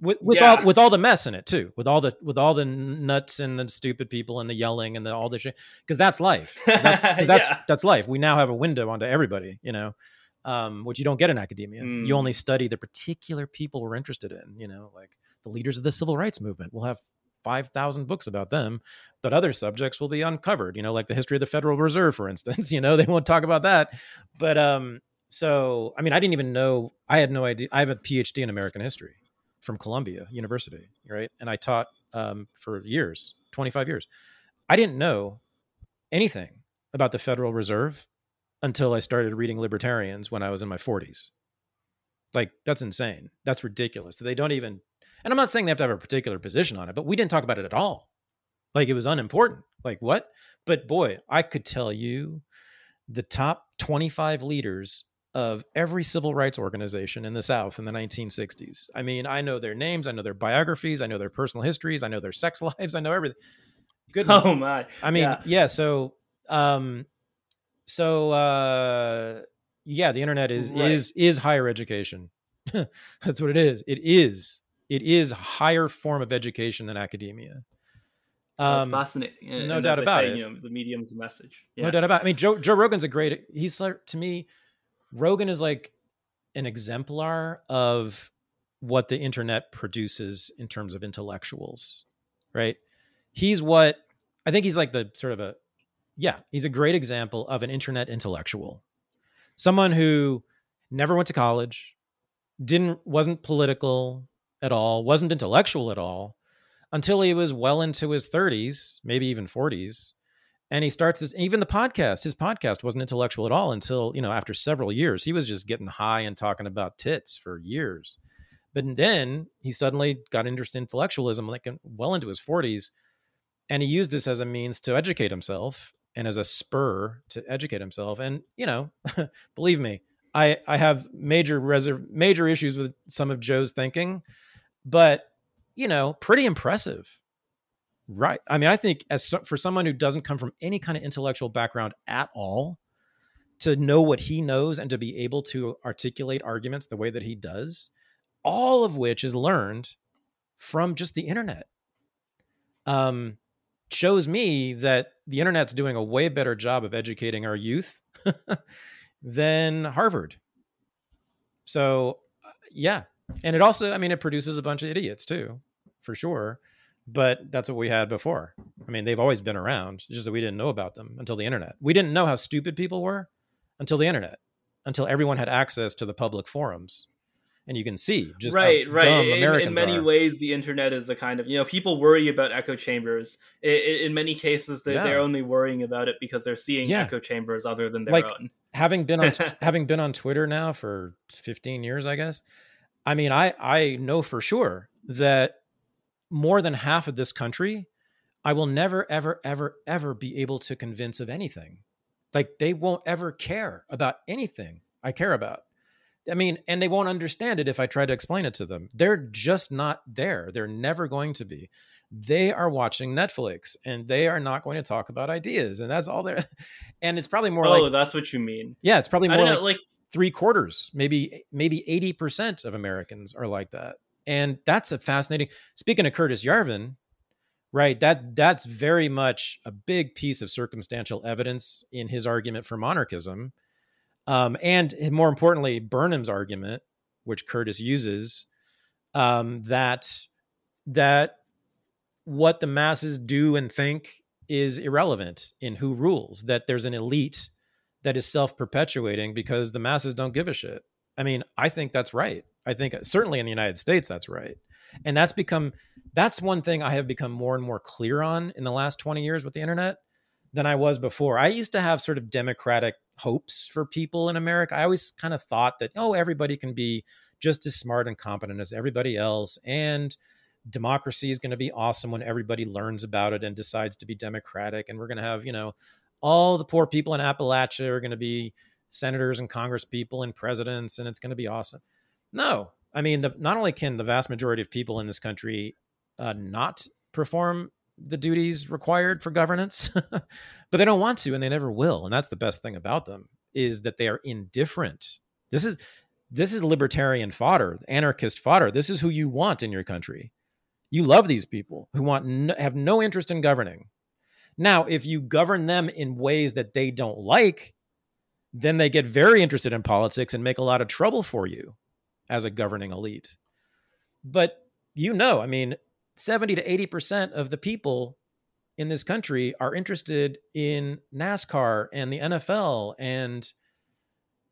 Speaker 1: With, with
Speaker 2: Yeah.
Speaker 1: all with all the mess in it too, with all the with all the nuts and the stupid people and the yelling and the all the shit, because that's life. That's that's
Speaker 2: Yeah.
Speaker 1: that's life. We now have a window onto everybody, you know, um, which you don't get in academia.
Speaker 2: Mm.
Speaker 1: You only study the particular people we're interested in. You know, like the leaders of the civil rights movement. We'll have five thousand books about them, but other subjects will be uncovered. You know, like the history of the Federal Reserve, for instance. You know, they won't talk about that. But um, so I mean, I didn't even know. I had no idea. I have a PhD in American history from Columbia University, right? And I taught um, for years, twenty five years. I didn't know anything about the Federal Reserve until I started reading libertarians when I was in my 40s. Like, that's insane. That's ridiculous. They don't even, and I'm not saying they have to have a particular position on it, but we didn't talk about it at all. Like, it was unimportant. Like, what? But boy, I could tell you the top 25 leaders of every civil rights organization in the South in the 1960s. I mean, I know their names, I know their biographies, I know their personal histories, I know their sex lives, I know everything. Good.
Speaker 2: Oh my!
Speaker 1: I mean,
Speaker 2: Yeah.
Speaker 1: yeah. so, um, so, uh, yeah, the internet is
Speaker 2: Right.
Speaker 1: is is higher education. That's what it is. It is. It is a higher form of education than academia.
Speaker 2: That's
Speaker 1: Um,
Speaker 2: fascinating. And-
Speaker 1: no
Speaker 2: and
Speaker 1: doubt about
Speaker 2: say,
Speaker 1: it.
Speaker 2: You know, the medium's a message. Yeah.
Speaker 1: No doubt about. It. I mean, Joe Joe Rogan's a great. He's like to me, Rogan is like an exemplar of what the internet produces in terms of intellectuals, right? He's what I think he's like the sort of a yeah, he's a great example of an internet intellectual. Someone who never went to college, didn't wasn't political at all, wasn't intellectual at all until he was well into his 30s, maybe even 40s. And he starts this even the podcast, his podcast wasn't intellectual at all until, you know, after several years. He was just getting high and talking about tits for years. But then he suddenly got interested in intellectualism like well into his 40s and he used this as a means to educate himself and as a spur to educate himself and you know believe me i i have major reserve major issues with some of joe's thinking but you know pretty impressive. Right i mean i think as so, for someone who doesn't come from any kind of intellectual background at all to know what he knows and to be able to articulate arguments the way that he does all of which is learned from just the internet. Um shows me that the internet's doing a way better job of educating our youth than Harvard. So, uh, yeah. And it also, I mean, it produces a bunch of idiots too, for sure. But that's what we had before. I mean, they've always been around, just that we didn't know about them until the internet. We didn't know how stupid people were until the internet, until everyone had access to the public forums and you can see just
Speaker 2: right, right. In, in, many are. ways, the internet is a kind of you know people worry about echo chambers. In, in many cases, they're, yeah. they're, only worrying about it because they're seeing yeah. echo chambers other than their
Speaker 1: like,
Speaker 2: own.
Speaker 1: Having been on having been on Twitter now for fifteen years, I guess. I mean, I I know for sure that more than half of this country, I will never, ever, ever, ever be able to convince of anything. Like they won't ever care about anything I care about I mean, and they won't understand it if I try to explain it to them. They're just not there. They're never going to be. They are watching Netflix and they are not going to talk about ideas. And that's all they're and it's probably more
Speaker 2: oh,
Speaker 1: like
Speaker 2: Oh, that's what you mean.
Speaker 1: Yeah, it's probably more like, know, like three quarters, maybe maybe 80% of Americans are like that. And that's a fascinating speaking of Curtis Yarvin, right? That that's very much a big piece of circumstantial evidence in his argument for monarchism um, and more importantly, Burnham's argument, which Curtis uses, um, that that what the masses do and think is irrelevant in who rules. That there's an elite that is self-perpetuating because the masses don't give a shit. I mean, I think that's right. I think certainly in the United States that's right. And that's become that's one thing I have become more and more clear on in the last 20 years with the internet than I was before. I used to have sort of democratic hopes for people in America. I always kind of thought that, oh, everybody can be just as smart and competent as everybody else. And democracy is going to be awesome when everybody learns about it and decides to be democratic. And we're going to have, you know, all the poor people in Appalachia are going to be senators and congresspeople and presidents, and it's going to be awesome. No, I mean, the, not only can the vast majority of people in this country uh, not perform the duties required for governance, but they don't want to and they never will. And that's the best thing about them is that they are indifferent. This is this is libertarian fodder, anarchist fodder. This is who you want in your country. You love these people who want no, have no interest in governing. Now, if you govern them in ways that they don't like, then they get very interested in politics and make a lot of trouble for you as a governing elite. But you know, I mean, 70 to 80% of the people in this country are interested in NASCAR and the NFL and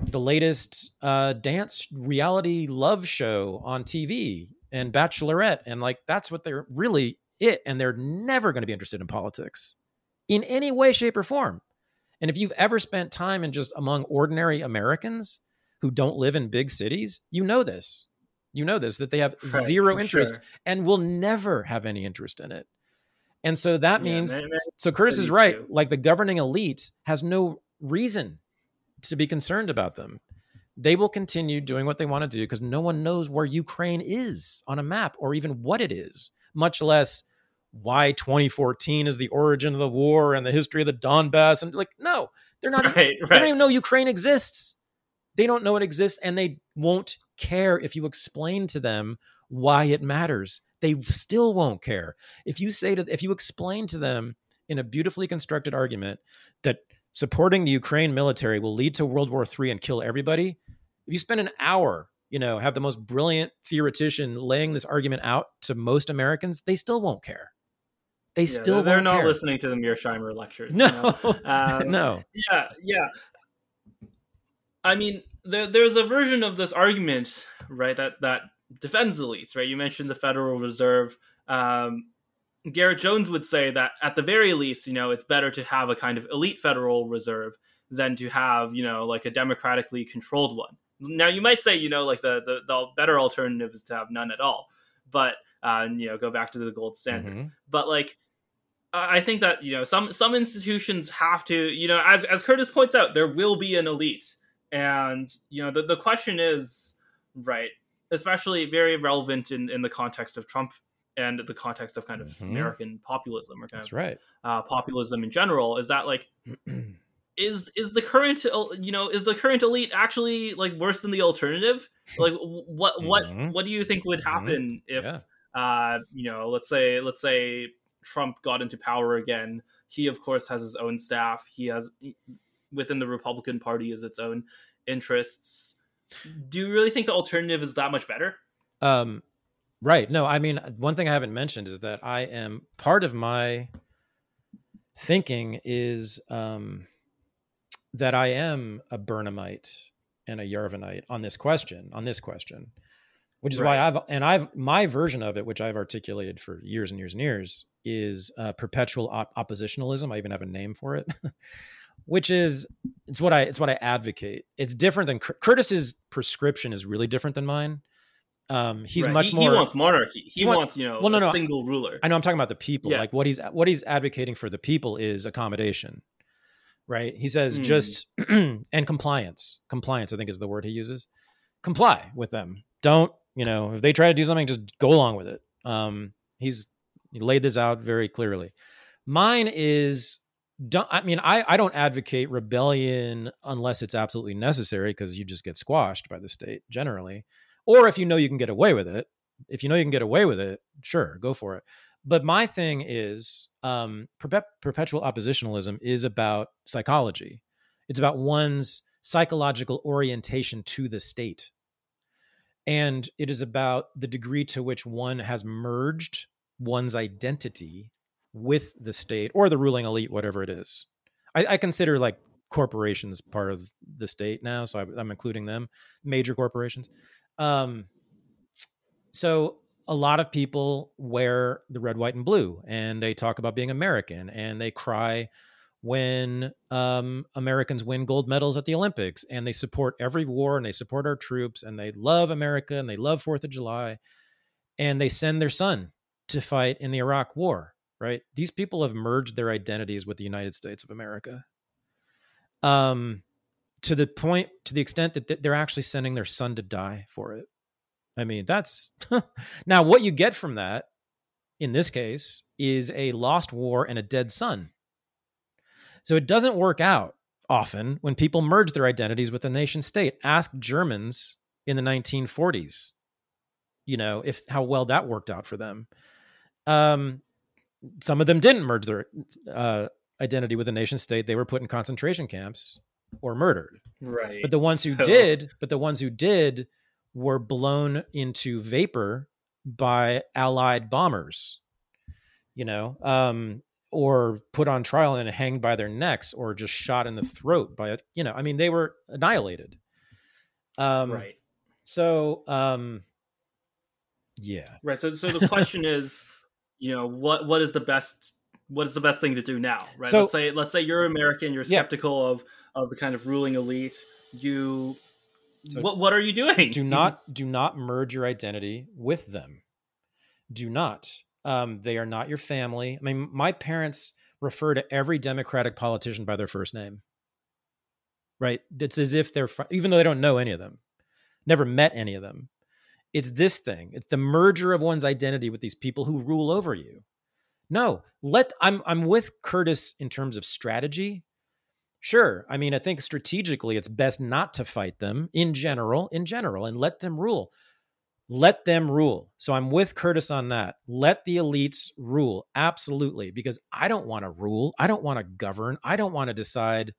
Speaker 1: the latest uh, dance reality love show on TV and Bachelorette. And like, that's what they're really it. And they're never going to be interested in politics in any way, shape, or form. And if you've ever spent time in just among ordinary Americans who don't live in big cities, you know this. You know this that they have right, zero interest sure. and will never have any interest in it. And so that yeah, means man, man, so Curtis is right. Too. Like the governing elite has no reason to be concerned about them. They will continue doing what they want to do because no one knows where Ukraine is on a map or even what it is, much less why 2014 is the origin of the war and the history of the Donbass. And like, no, they're not. Right, they right. don't even know Ukraine exists. They don't know it exists and they won't care if you explain to them why it matters. They still won't care. If you say to if you explain to them in a beautifully constructed argument that supporting the Ukraine military will lead to World War III and kill everybody, if you spend an hour, you know, have the most brilliant theoretician laying this argument out to most Americans, they still won't care. They yeah, still
Speaker 2: they're,
Speaker 1: not
Speaker 2: care. listening to the Mearsheimer lectures.
Speaker 1: No, you know? um, no.
Speaker 2: Yeah, yeah. I mean, there, there's a version of this argument, right, that that defends elites, right? You mentioned the Federal Reserve. Um, Garrett Jones would say that at the very least, you know, it's better to have a kind of elite Federal Reserve than to have, you know, like a democratically controlled one. Now, you might say, you know, like the the, the better alternative is to have none at all, but uh, you know, go back to the gold standard. Mm-hmm. But like, I think that you know some some institutions have to, you know, as as Curtis points out, there will be an elite and you know, the, the question is, right, especially very relevant in, in the context of Trump and the context of kind of mm-hmm. American populism or kind
Speaker 1: That's
Speaker 2: of
Speaker 1: right.
Speaker 2: uh, populism in general, is that like is is the current you know is the current elite actually like worse than the alternative? Like what what mm-hmm. what do you think would mm-hmm. happen mm-hmm. if yeah. uh, you know let's say let's say Trump got into power again? He of course has his own staff. He has within the Republican Party is its own interests. Do you really think the alternative is that much better?
Speaker 1: Um, right. No, I mean, one thing I haven't mentioned is that I am part of my thinking is um, that I am a Burnhamite and a Yarvinite on this question, on this question, which is
Speaker 2: Right.
Speaker 1: why I've, and I've, my version of it, which I've articulated for years and years and years, is uh, perpetual op- oppositionalism. I even have a name for it, which is, it's what I, it's what I advocate. It's different than Curtis's prescription is really different than mine. Um, he's
Speaker 2: Right.
Speaker 1: much
Speaker 2: he,
Speaker 1: more.
Speaker 2: He wants monarchy. He,
Speaker 1: he want-
Speaker 2: wants, you know,
Speaker 1: well, no,
Speaker 2: a
Speaker 1: no,
Speaker 2: single ruler.
Speaker 1: I know I'm talking about the people.
Speaker 2: Yeah.
Speaker 1: Like what he's what he's advocating for the people is accommodation. Right? He says
Speaker 2: Hmm.
Speaker 1: just and compliance. Compliance, I think is the word he uses. Comply with them. Don't, you know, if they try to do something, just go along with it. Um, he's he laid this out very clearly. Mine is I mean I I don't advocate rebellion unless it's absolutely necessary because you just get squashed by the state generally. Or if you know you can get away with it, if you know you can get away with it, sure, go for it. But my thing is um, perpet- perpetual oppositionalism is about psychology. It's about one's psychological orientation to the state. And it is about the degree to which one has merged one's identity with the state or the ruling elite, whatever it is. I, I consider like corporations part of the state now, so I, I'm including them, major corporations. Um, so a lot of people wear the red, white, and blue, and they talk about being American, and they cry when um, Americans win gold medals at the Olympics, and they support every war, and they support our troops, and they love America, and they love Fourth of July, and they send their son to fight in the Iraq War. Right? These people have merged their identities with the United States of America. Um, to the point, to the extent that they're actually sending their son to die for it. I mean, that's now what you get from that in this case is a lost war and a dead son. So it doesn't work out often when people merge their identities with the nation state. Ask Germans in the 1940s, you know, if how well that worked out for them. Um, some of them didn't merge their uh, identity with the nation state. They were put in concentration camps or murdered.
Speaker 2: right.
Speaker 1: But the ones who
Speaker 2: So-
Speaker 1: did, but the ones who did were blown into vapor by allied bombers, you know, um, or put on trial and hanged by their necks or just shot in the throat by, a, you know, I mean, they were annihilated. Um,
Speaker 2: right.
Speaker 1: So, um, yeah.
Speaker 2: Right. So, so the question is, you know, what what is the best what is the best thing to do now? Right.
Speaker 1: So-
Speaker 2: let's say let's say you're American, you're
Speaker 1: Yeah.
Speaker 2: skeptical of of the kind of ruling elite. You
Speaker 1: So-
Speaker 2: what what are you doing?
Speaker 1: do not do not merge your identity with them do not um, they are not your family i mean my parents refer to every democratic politician by their first name right it's as if they're even though they don't know any of them never met any of them it's this thing it's the merger of one's identity with these people who rule over you no let i'm i'm with curtis in terms of strategy Sure. I mean, I think strategically it's best not to fight them in general, in general, and let them rule. Let them rule. So I'm with Curtis on that. Let the elites rule. Absolutely. Because I don't want to rule. I don't want to govern. I don't want to decide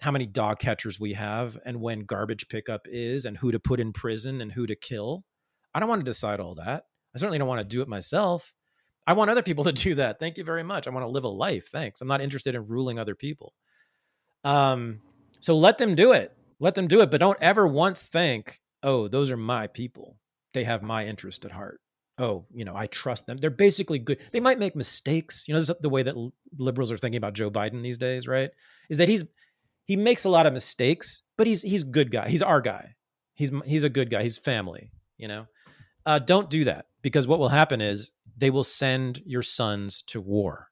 Speaker 1: how many dog catchers we have and when garbage pickup is and who to put in prison and who to kill. I don't want to decide all that. I certainly don't want to do it myself. I want other people to do that. Thank you very much. I want to live a life. Thanks. I'm not interested in ruling other people. Um, so let them do it. Let them do it, but don't ever once think, "Oh, those are my people. They have my interest at heart." Oh, you know, I trust them. They're basically good. They might make mistakes. You know, this is the way that liberals are thinking about Joe Biden these days, right? Is that he's he makes a lot of mistakes, but he's he's good guy. He's our guy. He's he's a good guy. He's family. You know, uh, don't do that because what will happen is they will send your sons to war.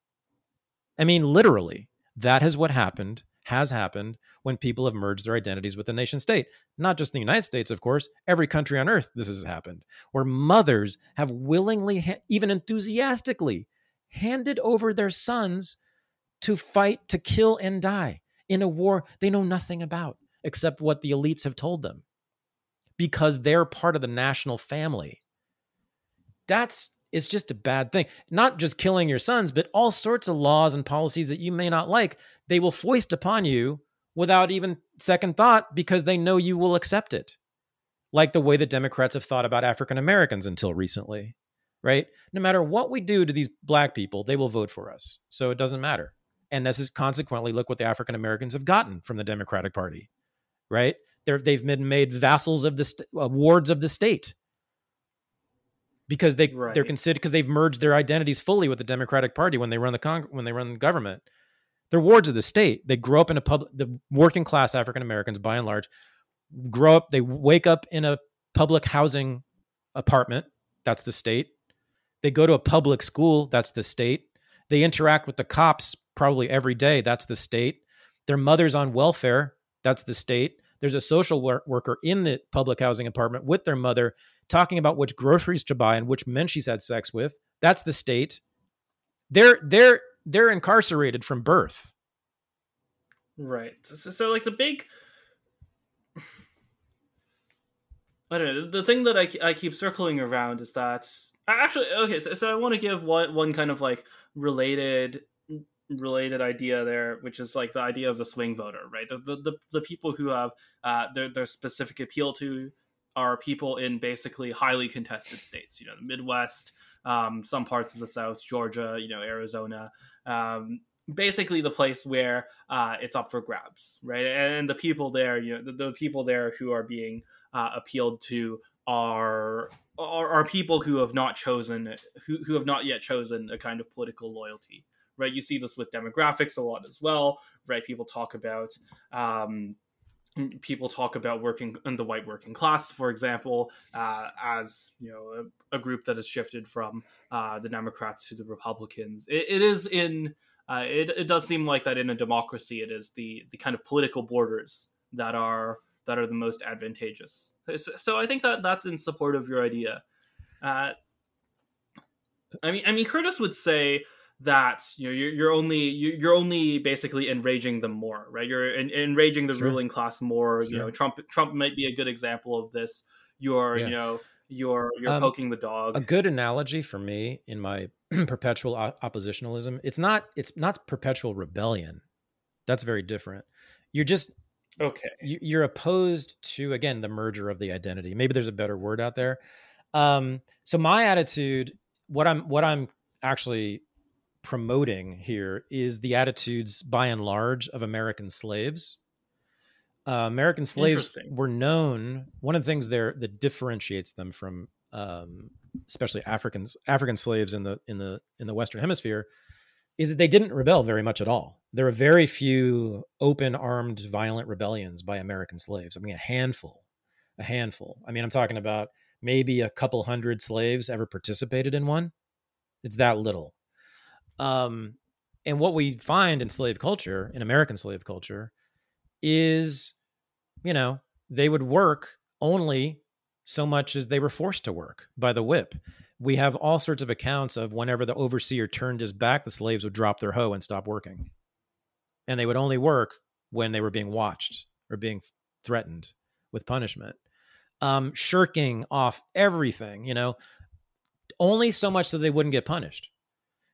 Speaker 1: I mean, literally, that is what happened, has happened when people have merged their identities with the nation state. Not just the United States, of course, every country on earth, this has happened, where mothers have willingly, even enthusiastically, handed over their sons to fight, to kill, and die in a war they know nothing about except what the elites have told them because they're part of the national family. That's it's just a bad thing. Not just killing your sons, but all sorts of laws and policies that you may not like, they will foist upon you without even second thought because they know you will accept it. Like the way the Democrats have thought about African Americans until recently, right? No matter what we do to these black people, they will vote for us. So it doesn't matter. And this is consequently, look what the African Americans have gotten from the Democratic Party, right? They're, they've been made vassals of the st- uh, wards of the state because they
Speaker 2: Right.
Speaker 1: they're considered because they've merged their identities fully with the Democratic Party when they run the when they run the government. They're wards of the state. They grow up in a public. The working class African Americans, by and large, grow up. They wake up in a public housing apartment. That's the state. They go to a public school. That's the state. They interact with the cops probably every day. That's the state. Their mother's on welfare. That's the state. There's a social wor- worker in the public housing apartment with their mother talking about which groceries to buy and which men she's had sex with. That's the state. They're they're they're incarcerated from birth.
Speaker 2: Right. So, so- like the big, I don't know. The thing that I, I keep circling around is that actually okay. So, so I want to give one one kind of like related related idea there, which is like the idea of the swing voter, right? The the the, the people who have uh, their their specific appeal to are people in basically highly contested states. You know, the Midwest, um, some parts of the South, Georgia, you know, Arizona. Um, basically the place where uh, it's up for grabs, right? And the people there, you know, the, the people there who are being uh, appealed to are, are are people who have not chosen who who have not yet chosen a kind of political loyalty, right? You see this with demographics a lot as well, right? People talk about. Um, people talk about working in the white working class, for example, uh, as you know a, a, group that has shifted from uh, the Democrats to the Republicans. it, it is in uh, it, it does seem like that in a democracy, it is the the kind of political borders that are that are the most advantageous. So, so I think that that's in support of your idea. Uh, I mean, I mean, Curtis would say that you know you're, you're only you're only basically enraging them more, right? You're en- enraging the
Speaker 1: Sure.
Speaker 2: ruling class more. You know, Trump Trump might be a good example of this. You're
Speaker 1: Yeah.
Speaker 2: you know you're you're
Speaker 1: Um,
Speaker 2: poking the dog.
Speaker 1: A good analogy for me in my perpetual oppositionalism, it's not it's not perpetual rebellion. That's very different. You're just
Speaker 2: okay.
Speaker 1: you- you're opposed to again the merger of the identity. Maybe there's a better word out there. Um, so my attitude, what I'm what I'm actually promoting here is the attitudes by and large of American slaves. Uh, American slaves were known. One of the things there that differentiates them from, um, especially Africans, African slaves in the in the in the Western Hemisphere, is that they didn't rebel very much at all. There are very few open armed violent rebellions by American slaves. I mean, a handful, a handful. I mean, I'm talking about maybe a couple hundred slaves ever participated in one. It's that little. Um, and what we find in slave culture, in American slave culture, is, you know, they would work only so much as they were forced to work by the whip. We have all sorts of accounts of whenever the overseer turned his back, the slaves would drop their hoe and stop working. And they would only work when they were being watched or being threatened with punishment. Um, shirking off everything, you know, only so much so they wouldn't get punished.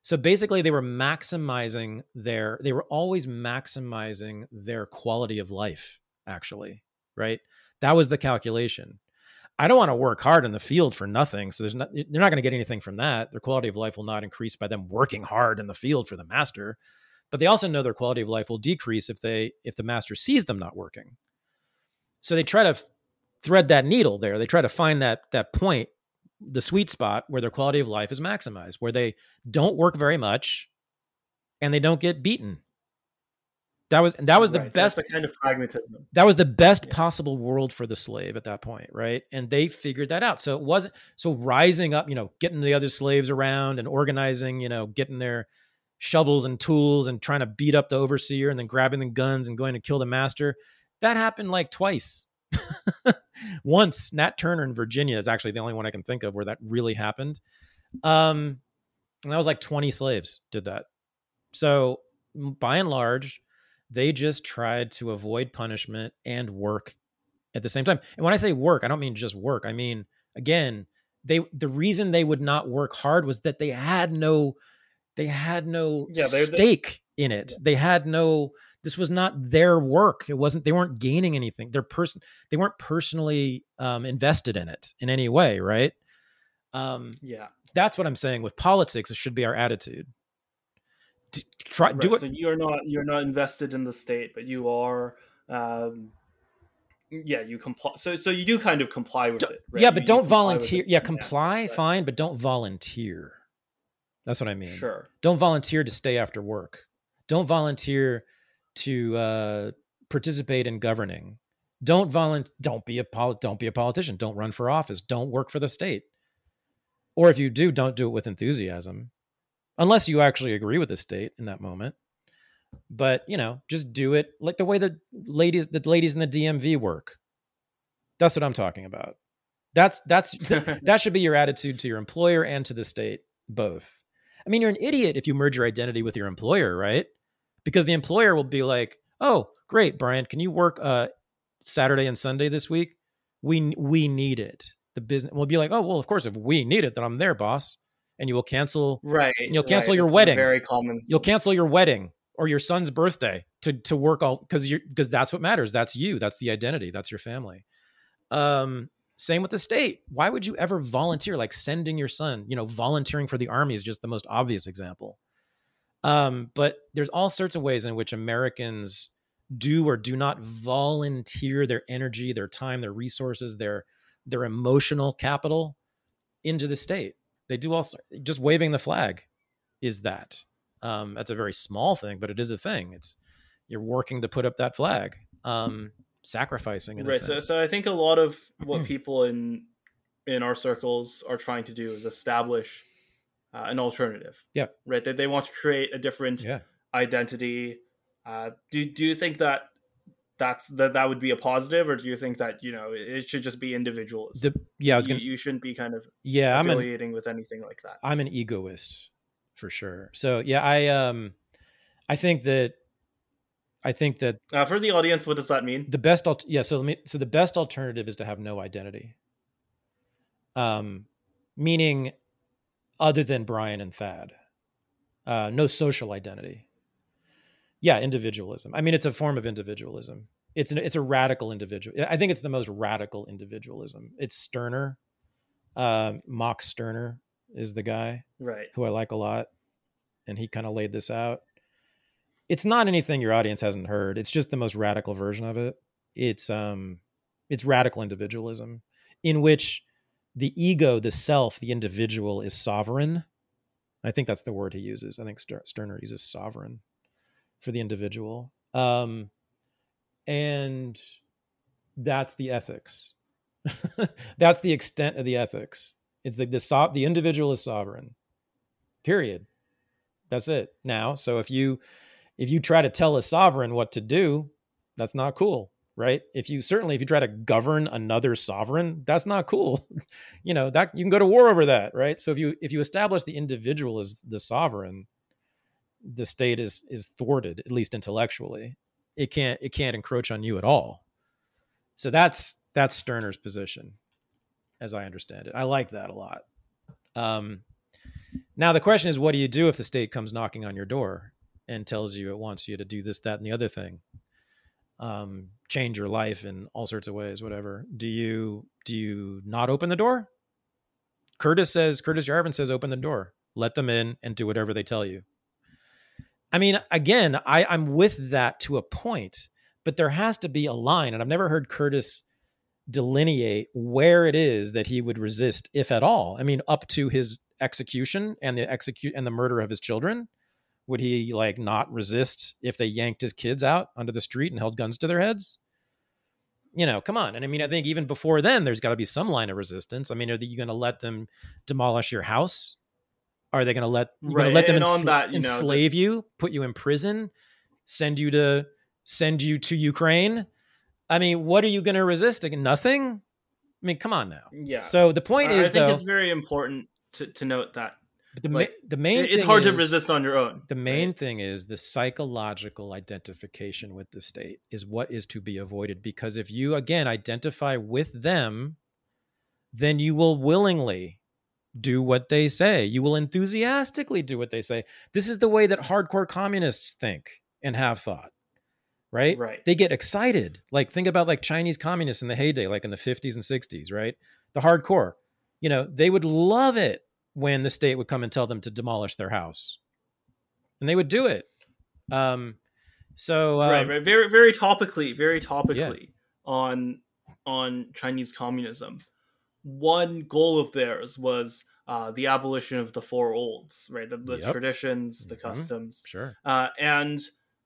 Speaker 1: So basically, they were maximizing their, they were always maximizing their quality of life, actually, right? That was the calculation. I don't want to work hard in the field for nothing. So there's not, they're not going to get anything from that. Their quality of life will not increase by them working hard in the field for the master. But they also know their quality of life will decrease if they, if the master sees them not working. So they try to thread that needle there. They try to find that, that point the sweet spot where their quality of life is maximized, where they don't work very much and they don't get beaten. That was that was the
Speaker 2: Right, so
Speaker 1: best
Speaker 2: That's a kind of pragmatism.
Speaker 1: that was the best
Speaker 2: Yeah.
Speaker 1: possible world for the slave at that point, right? And they figured that out. So it wasn't so rising up, you know, getting the other slaves around and organizing, you know, getting their shovels and tools and trying to beat up the overseer and then grabbing the guns and going to kill the master. That happened like twice. Once, Nat Turner in Virginia is actually the only one I can think of where that really happened. Um, and that was like 20 slaves did that. So by and large, they just tried to avoid punishment and work at the same time. And when I say work, I don't mean just work. I mean, again, they the reason they would not work hard was that they had no they had no
Speaker 2: Yeah,
Speaker 1: stake in it. They had no this was not their work. It wasn't. They weren't gaining anything. Their person. They weren't personally um, invested in it in any way. Right. Um,
Speaker 2: yeah.
Speaker 1: That's what I'm saying with politics. It should be our attitude. D- try
Speaker 2: Right,
Speaker 1: do it.
Speaker 2: So you're not you're not invested in the state, but you are. Um, yeah, you comply. So so you do kind of comply with it. Right?
Speaker 1: Yeah, but
Speaker 2: you
Speaker 1: don't volunteer. Yeah, comply,
Speaker 2: but-
Speaker 1: fine, but don't volunteer. That's what I mean.
Speaker 2: Sure.
Speaker 1: Don't volunteer to stay after work. Don't volunteer to uh, participate in governing. Don't volun- Don't be a pol- Don't be a politician. Don't run for office. Don't work for the state. Or if you do, don't do it with enthusiasm, unless you actually agree with the state in that moment. But you know, just do it like the way the ladies, the ladies in the DMV work. That's what I'm talking about. That's that's that should be your attitude to your employer and to the state both i mean you're an idiot if you merge your identity with your employer right because the employer will be like oh great brian can you work uh saturday and sunday this week? We we need it. The business will be like oh well of course if we need it then i'm there boss. And you will cancel
Speaker 2: Right.
Speaker 1: And you'll cancel
Speaker 2: right.
Speaker 1: your
Speaker 2: This
Speaker 1: wedding.
Speaker 2: Very common.
Speaker 1: you'll cancel your wedding or your son's birthday to to work all because you're because that's what matters. That's you. That's the identity. That's your family. Um same with the state. Why would you ever volunteer? Like sending your son you know volunteering for the army is just the most obvious example um but there's all sorts of ways in which americans do or do not volunteer their energy their time their resources their their emotional capital into the state they do also just waving the flag is that um, that's a very small thing, but it is a thing. It's you're working to put up that flag, um, sacrificing in
Speaker 2: Right.
Speaker 1: a
Speaker 2: So, so I think a lot of what people in in our circles are trying to do is establish uh, an alternative.
Speaker 1: Yeah.
Speaker 2: Right. They, they want to create a different
Speaker 1: yeah,
Speaker 2: identity. Uh, do do you think that that's that that would be a positive, or do you think that you know it, should just be individualism?
Speaker 1: the, yeah. I was gonna.
Speaker 2: you shouldn't be kind of
Speaker 1: Yeah, I'm an
Speaker 2: affiliating with anything like that.
Speaker 1: I'm an egoist for sure. So yeah, I um, I think that I think that
Speaker 2: Uh, for the audience, what does that mean?
Speaker 1: the best alt- yeah so let me so the best alternative is to have no identity um meaning other than brian and thad uh no social identity yeah individualism i mean it's a form of individualism it's an it's a radical individual i think it's the most radical individualism it's Stirner um Max Stirner is the guy
Speaker 2: Right.
Speaker 1: who I like a lot, and he kind of laid this out. It's not anything your audience hasn't heard. It's just the most radical version of it. It's um, it's radical individualism, in which the ego, the self, the individual is sovereign. I think that's the word he uses. I think Ster- Stirner uses sovereign for the individual, um, and that's the ethics. that's the extent of the ethics. It's the the, so- the individual is sovereign period that's it now so if you if you try to tell a sovereign what to do that's not cool right? If you certainly if you try to govern another sovereign that's not cool. You know that you can go to war over that right? So if you if you establish the individual as the sovereign the state is is thwarted at least intellectually. It can't it can't encroach on you at all. So that's that's Stirner's position as i understand it. I like that a lot. Um now the question is, what do you do if the state comes knocking on your door and tells you it wants you to do this, that, and the other thing, um, change your life in all sorts of ways, whatever? Do you do you not open the door? Curtis says, Curtis Yarvin says, open the door, let them in, and do whatever they tell you. I mean, again, I, I'm with that to a point, but there has to be a line, and I've never heard Curtis delineate where it is that he would resist, if at all. I mean, up to his execution and the execute and the murder of his children would he like not resist if they yanked his kids out onto the street and held guns to their heads? You know come on. And i mean i think even before then there's got to be some line of resistance. I mean are you going to let them demolish your house? Are they going to let you
Speaker 2: Right,
Speaker 1: let them
Speaker 2: on that, you know,
Speaker 1: enslave you put you in prison send you to send you to ukraine? I mean what are you going to resist? Like, nothing? I mean come on now.
Speaker 2: Yeah.
Speaker 1: so the point
Speaker 2: I,
Speaker 1: is
Speaker 2: I think
Speaker 1: though
Speaker 2: it's very important to, to note that
Speaker 1: but the,
Speaker 2: like,
Speaker 1: ma- the main
Speaker 2: it's hard to resist on your own.
Speaker 1: the main thing is the psychological identification with the state is what is to be avoided because if you again identify with them then you will willingly do what they say you will enthusiastically do what they say this is the way that hardcore communists think and have thought right?
Speaker 2: Right.
Speaker 1: They get excited. Like think about like Chinese communists in the heyday, like in the 50s and 60s, right? The hardcore. You know, they would love it when the state would come and tell them to demolish their house. And they would do it. Um so um,
Speaker 2: right, right. Very, very topically, very topically on on Chinese communism. One goal of theirs was uh, the abolition of the four olds, right? The, the
Speaker 1: Yep.
Speaker 2: traditions, the
Speaker 1: Mhm.
Speaker 2: customs,
Speaker 1: Sure.
Speaker 2: uh, and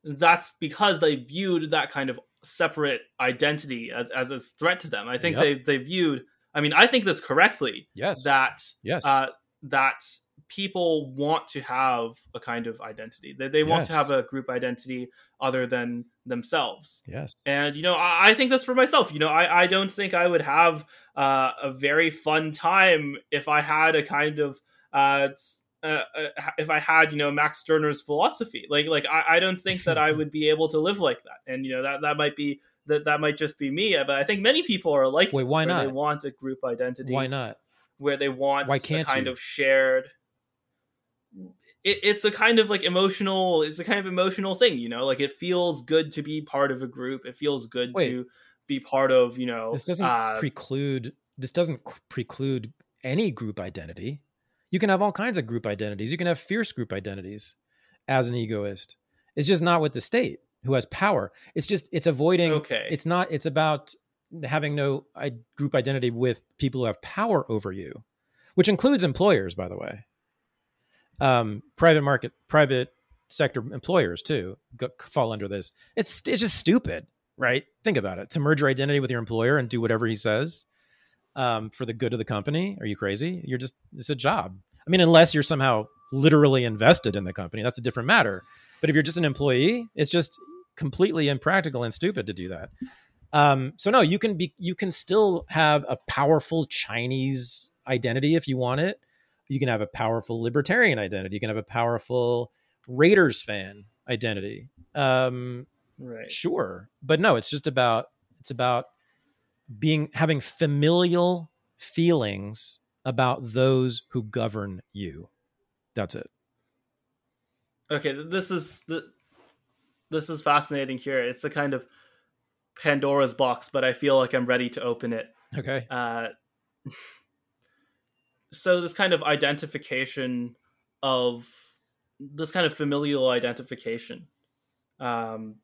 Speaker 2: that's because they viewed that kind of separate identity as as a threat to them. I think
Speaker 1: Yep.
Speaker 2: they they viewed. I mean, I think this correctly
Speaker 1: Yes.
Speaker 2: that
Speaker 1: yes.
Speaker 2: uh, that people want to have a kind of identity. They, they want to have a group identity other than themselves.
Speaker 1: yes.
Speaker 2: And you know, I, I think that's for myself. You know, I, I don't think I would have uh, a very fun time if I had a kind of uh, uh, uh, if I had you know Max Stirner's philosophy. Like like I, I don't think that I would be able to live like that. And you know that that might be that that might just be me. But I think many people are like
Speaker 1: Wait,
Speaker 2: this,
Speaker 1: why
Speaker 2: where They
Speaker 1: not?
Speaker 2: want a group identity
Speaker 1: Why not?
Speaker 2: Where they want
Speaker 1: Why can't
Speaker 2: kind
Speaker 1: you?
Speaker 2: of shared it, it's a kind of like emotional it's a kind of emotional thing you know like it feels good to be part of a group it feels good
Speaker 1: Wait.
Speaker 2: to be part of you know
Speaker 1: This doesn't
Speaker 2: uh,
Speaker 1: preclude this doesn't preclude any group identity. You can have all kinds of group identities. You can have fierce group identities as an egoist. It's just not with the state who has power. It's just it's avoiding
Speaker 2: okay
Speaker 1: it's not it's about having no group identity with people who have power over you which includes employers by the way. Um, private market private sector employers too go, fall under this. It's it's just stupid right? Think about it. To merge your identity with your employer and do whatever he says um, for the good of the company? Are you crazy? You're just it's a job. I mean unless you're somehow literally invested in the company that's a different matter. But if you're just an employee it's just completely impractical and stupid to do that um, so no, you can be you can still have a powerful Chinese identity if you want it. You can have a powerful libertarian identity. You can have a powerful Raiders fan identity. Um,
Speaker 2: right
Speaker 1: sure, but no, it's just about it's about being having familial feelings about those who govern you. That's it.
Speaker 2: okay this is th- this is fascinating here it's a kind of pandora's box but i feel like i'm ready to open it.
Speaker 1: Okay.
Speaker 2: uh, so this kind of identification of this kind of familial identification um,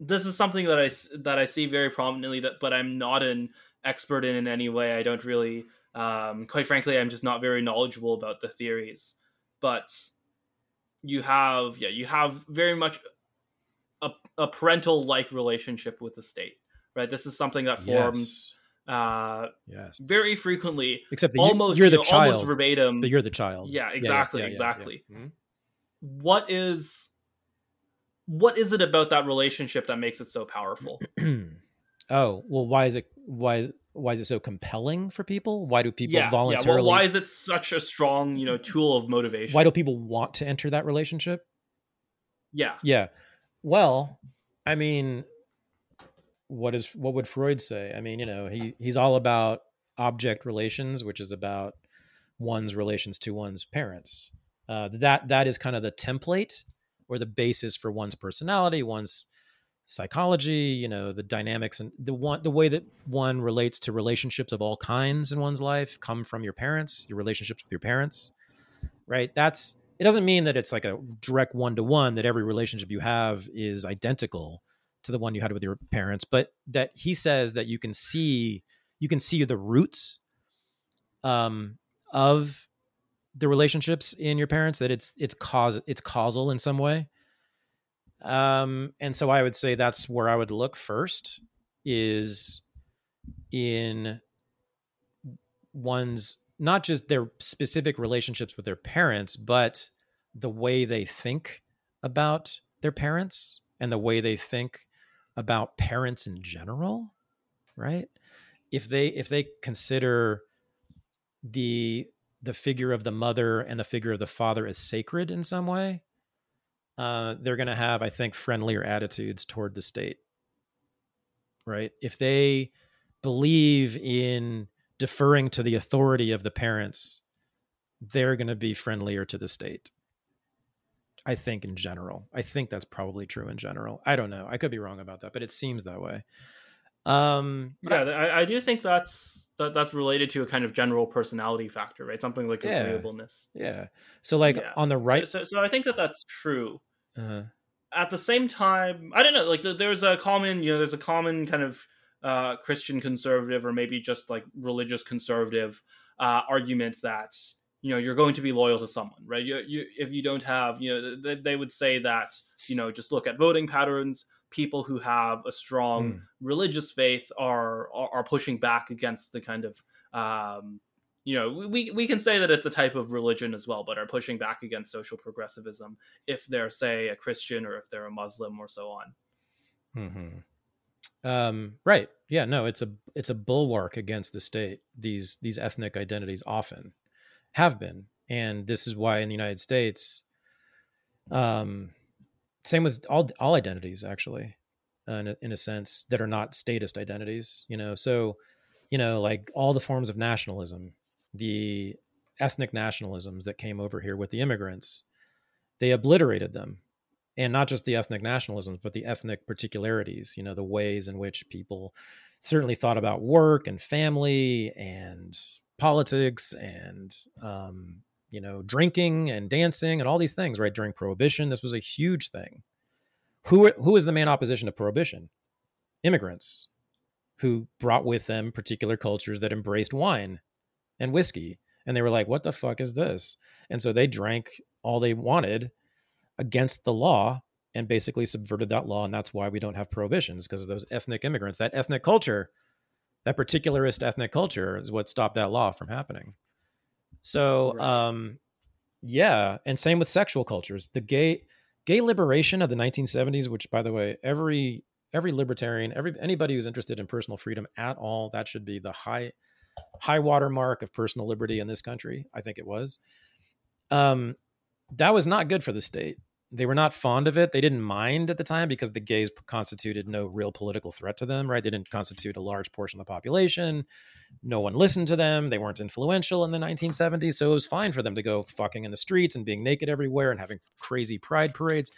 Speaker 2: this is something that I that I see very prominently that but I'm not an expert in in any way. I don't really um, quite frankly I'm just not very knowledgeable about the theories. But you have yeah you have very much a, a parental like relationship with the state right this is something that forms
Speaker 1: Yes.
Speaker 2: uh,
Speaker 1: Yes.
Speaker 2: very frequently,
Speaker 1: Except that
Speaker 2: almost
Speaker 1: you're
Speaker 2: you
Speaker 1: the
Speaker 2: know,
Speaker 1: child.
Speaker 2: almost verbatim.
Speaker 1: but you're the child.
Speaker 2: Yeah,
Speaker 1: Yeah, yeah,
Speaker 2: exactly,
Speaker 1: yeah, yeah,
Speaker 2: exactly.
Speaker 1: yeah. Mhm.
Speaker 2: What is what is it about that relationship that makes it so powerful?
Speaker 1: oh well why is it why why is it so compelling for people why do people
Speaker 2: yeah, yeah.
Speaker 1: voluntarily
Speaker 2: Well, why is it such a strong, you know, tool of motivation?
Speaker 1: why do people want to enter that relationship
Speaker 2: yeah,
Speaker 1: yeah well i mean what is what would freud say? I mean you know he he's all about object relations which is about one's relations to one's parents. Uh, that that is kind of the template or the basis for one's personality one's psychology you know the dynamics and the one the way that one relates to relationships of all kinds in one's life come from your parents your relationships with your parents right? That's it doesn't mean that it's like a direct one to one that every relationship you have is identical to the one you had with your parents but that he says that you can see you can see the roots um of the relationships in your parents that it's it's cause it's causal in some way. Um and so i would say that's where i would look first is in one's not just their specific relationships with their parents but the way they think about their parents and the way they think about parents in general right? If they if they consider the the figure of the mother and the figure of the father as sacred in some way uh, they're going to have i think friendlier attitudes toward the state right? If they believe in deferring to the authority of the parents they're going to be friendlier to the state I think in general. I think that's probably true in general. I don't know. I could be wrong about that, but it seems that way. Um,
Speaker 2: yeah, I, I do think that's that that's related to a kind of general personality factor, right? Something like
Speaker 1: Yeah.
Speaker 2: agreeableness.
Speaker 1: yeah. So like
Speaker 2: Yeah.
Speaker 1: on the right,
Speaker 2: So, so, so I think that that's true.
Speaker 1: uh,
Speaker 2: At the same time, I don't know. Like there's a common, you know, there's a common kind of uh, Christian conservative or maybe just like religious conservative uh, argument that you know you're going to be loyal to someone, right? You, you if you don't have, you know, they, they would say that you know just look at voting patterns. People who have a strong
Speaker 1: Mm.
Speaker 2: religious faith are, are are pushing back against the kind of um, you know we we can say that it's a type of religion as well, but are pushing back against social progressivism if they're say a Christian or if they're a Muslim or so on.
Speaker 1: hmm Um, right. Yeah. No, it's a it's a bulwark against the state. These these ethnic identities often have been, and this is why in the United States, um, same with all all identities actually, uh, in a, in a sense that are not statist identities. You know, so you know, like all the forms of nationalism, the ethnic nationalisms that came over here with the immigrants, they obliterated them and not just the ethnic nationalisms, but the ethnic particularities, you know, the ways in which people certainly thought about work and family and politics and, um, you know, drinking and dancing and all these things, right? During Prohibition, this was a huge thing. Who, who is the main opposition to Prohibition? Immigrants who brought with them particular cultures that embraced wine and whiskey. And they were like, what the fuck is this? And so they drank all they wanted against the law and basically subverted that law. And that's why we don't have prohibitions because of those ethnic immigrants. That ethnic culture, that particularist ethnic culture is what stopped that law from happening. So,
Speaker 2: Right.
Speaker 1: um, yeah. And same with sexual cultures. The gay, gay liberation of the 1970s, which by the way, every, every libertarian, every, anybody who's interested in personal freedom at all, that should be the high, high water mark of personal liberty in this country. I think it was. Um, that was not good for the state. They were not fond of it. They didn't mind at the time because the gays constituted no real political threat to them, right? They didn't constitute a large portion of the population. No one listened to them. They weren't influential in the 1970s. So it was fine for them to go fucking in the streets and being naked everywhere and having crazy pride parades.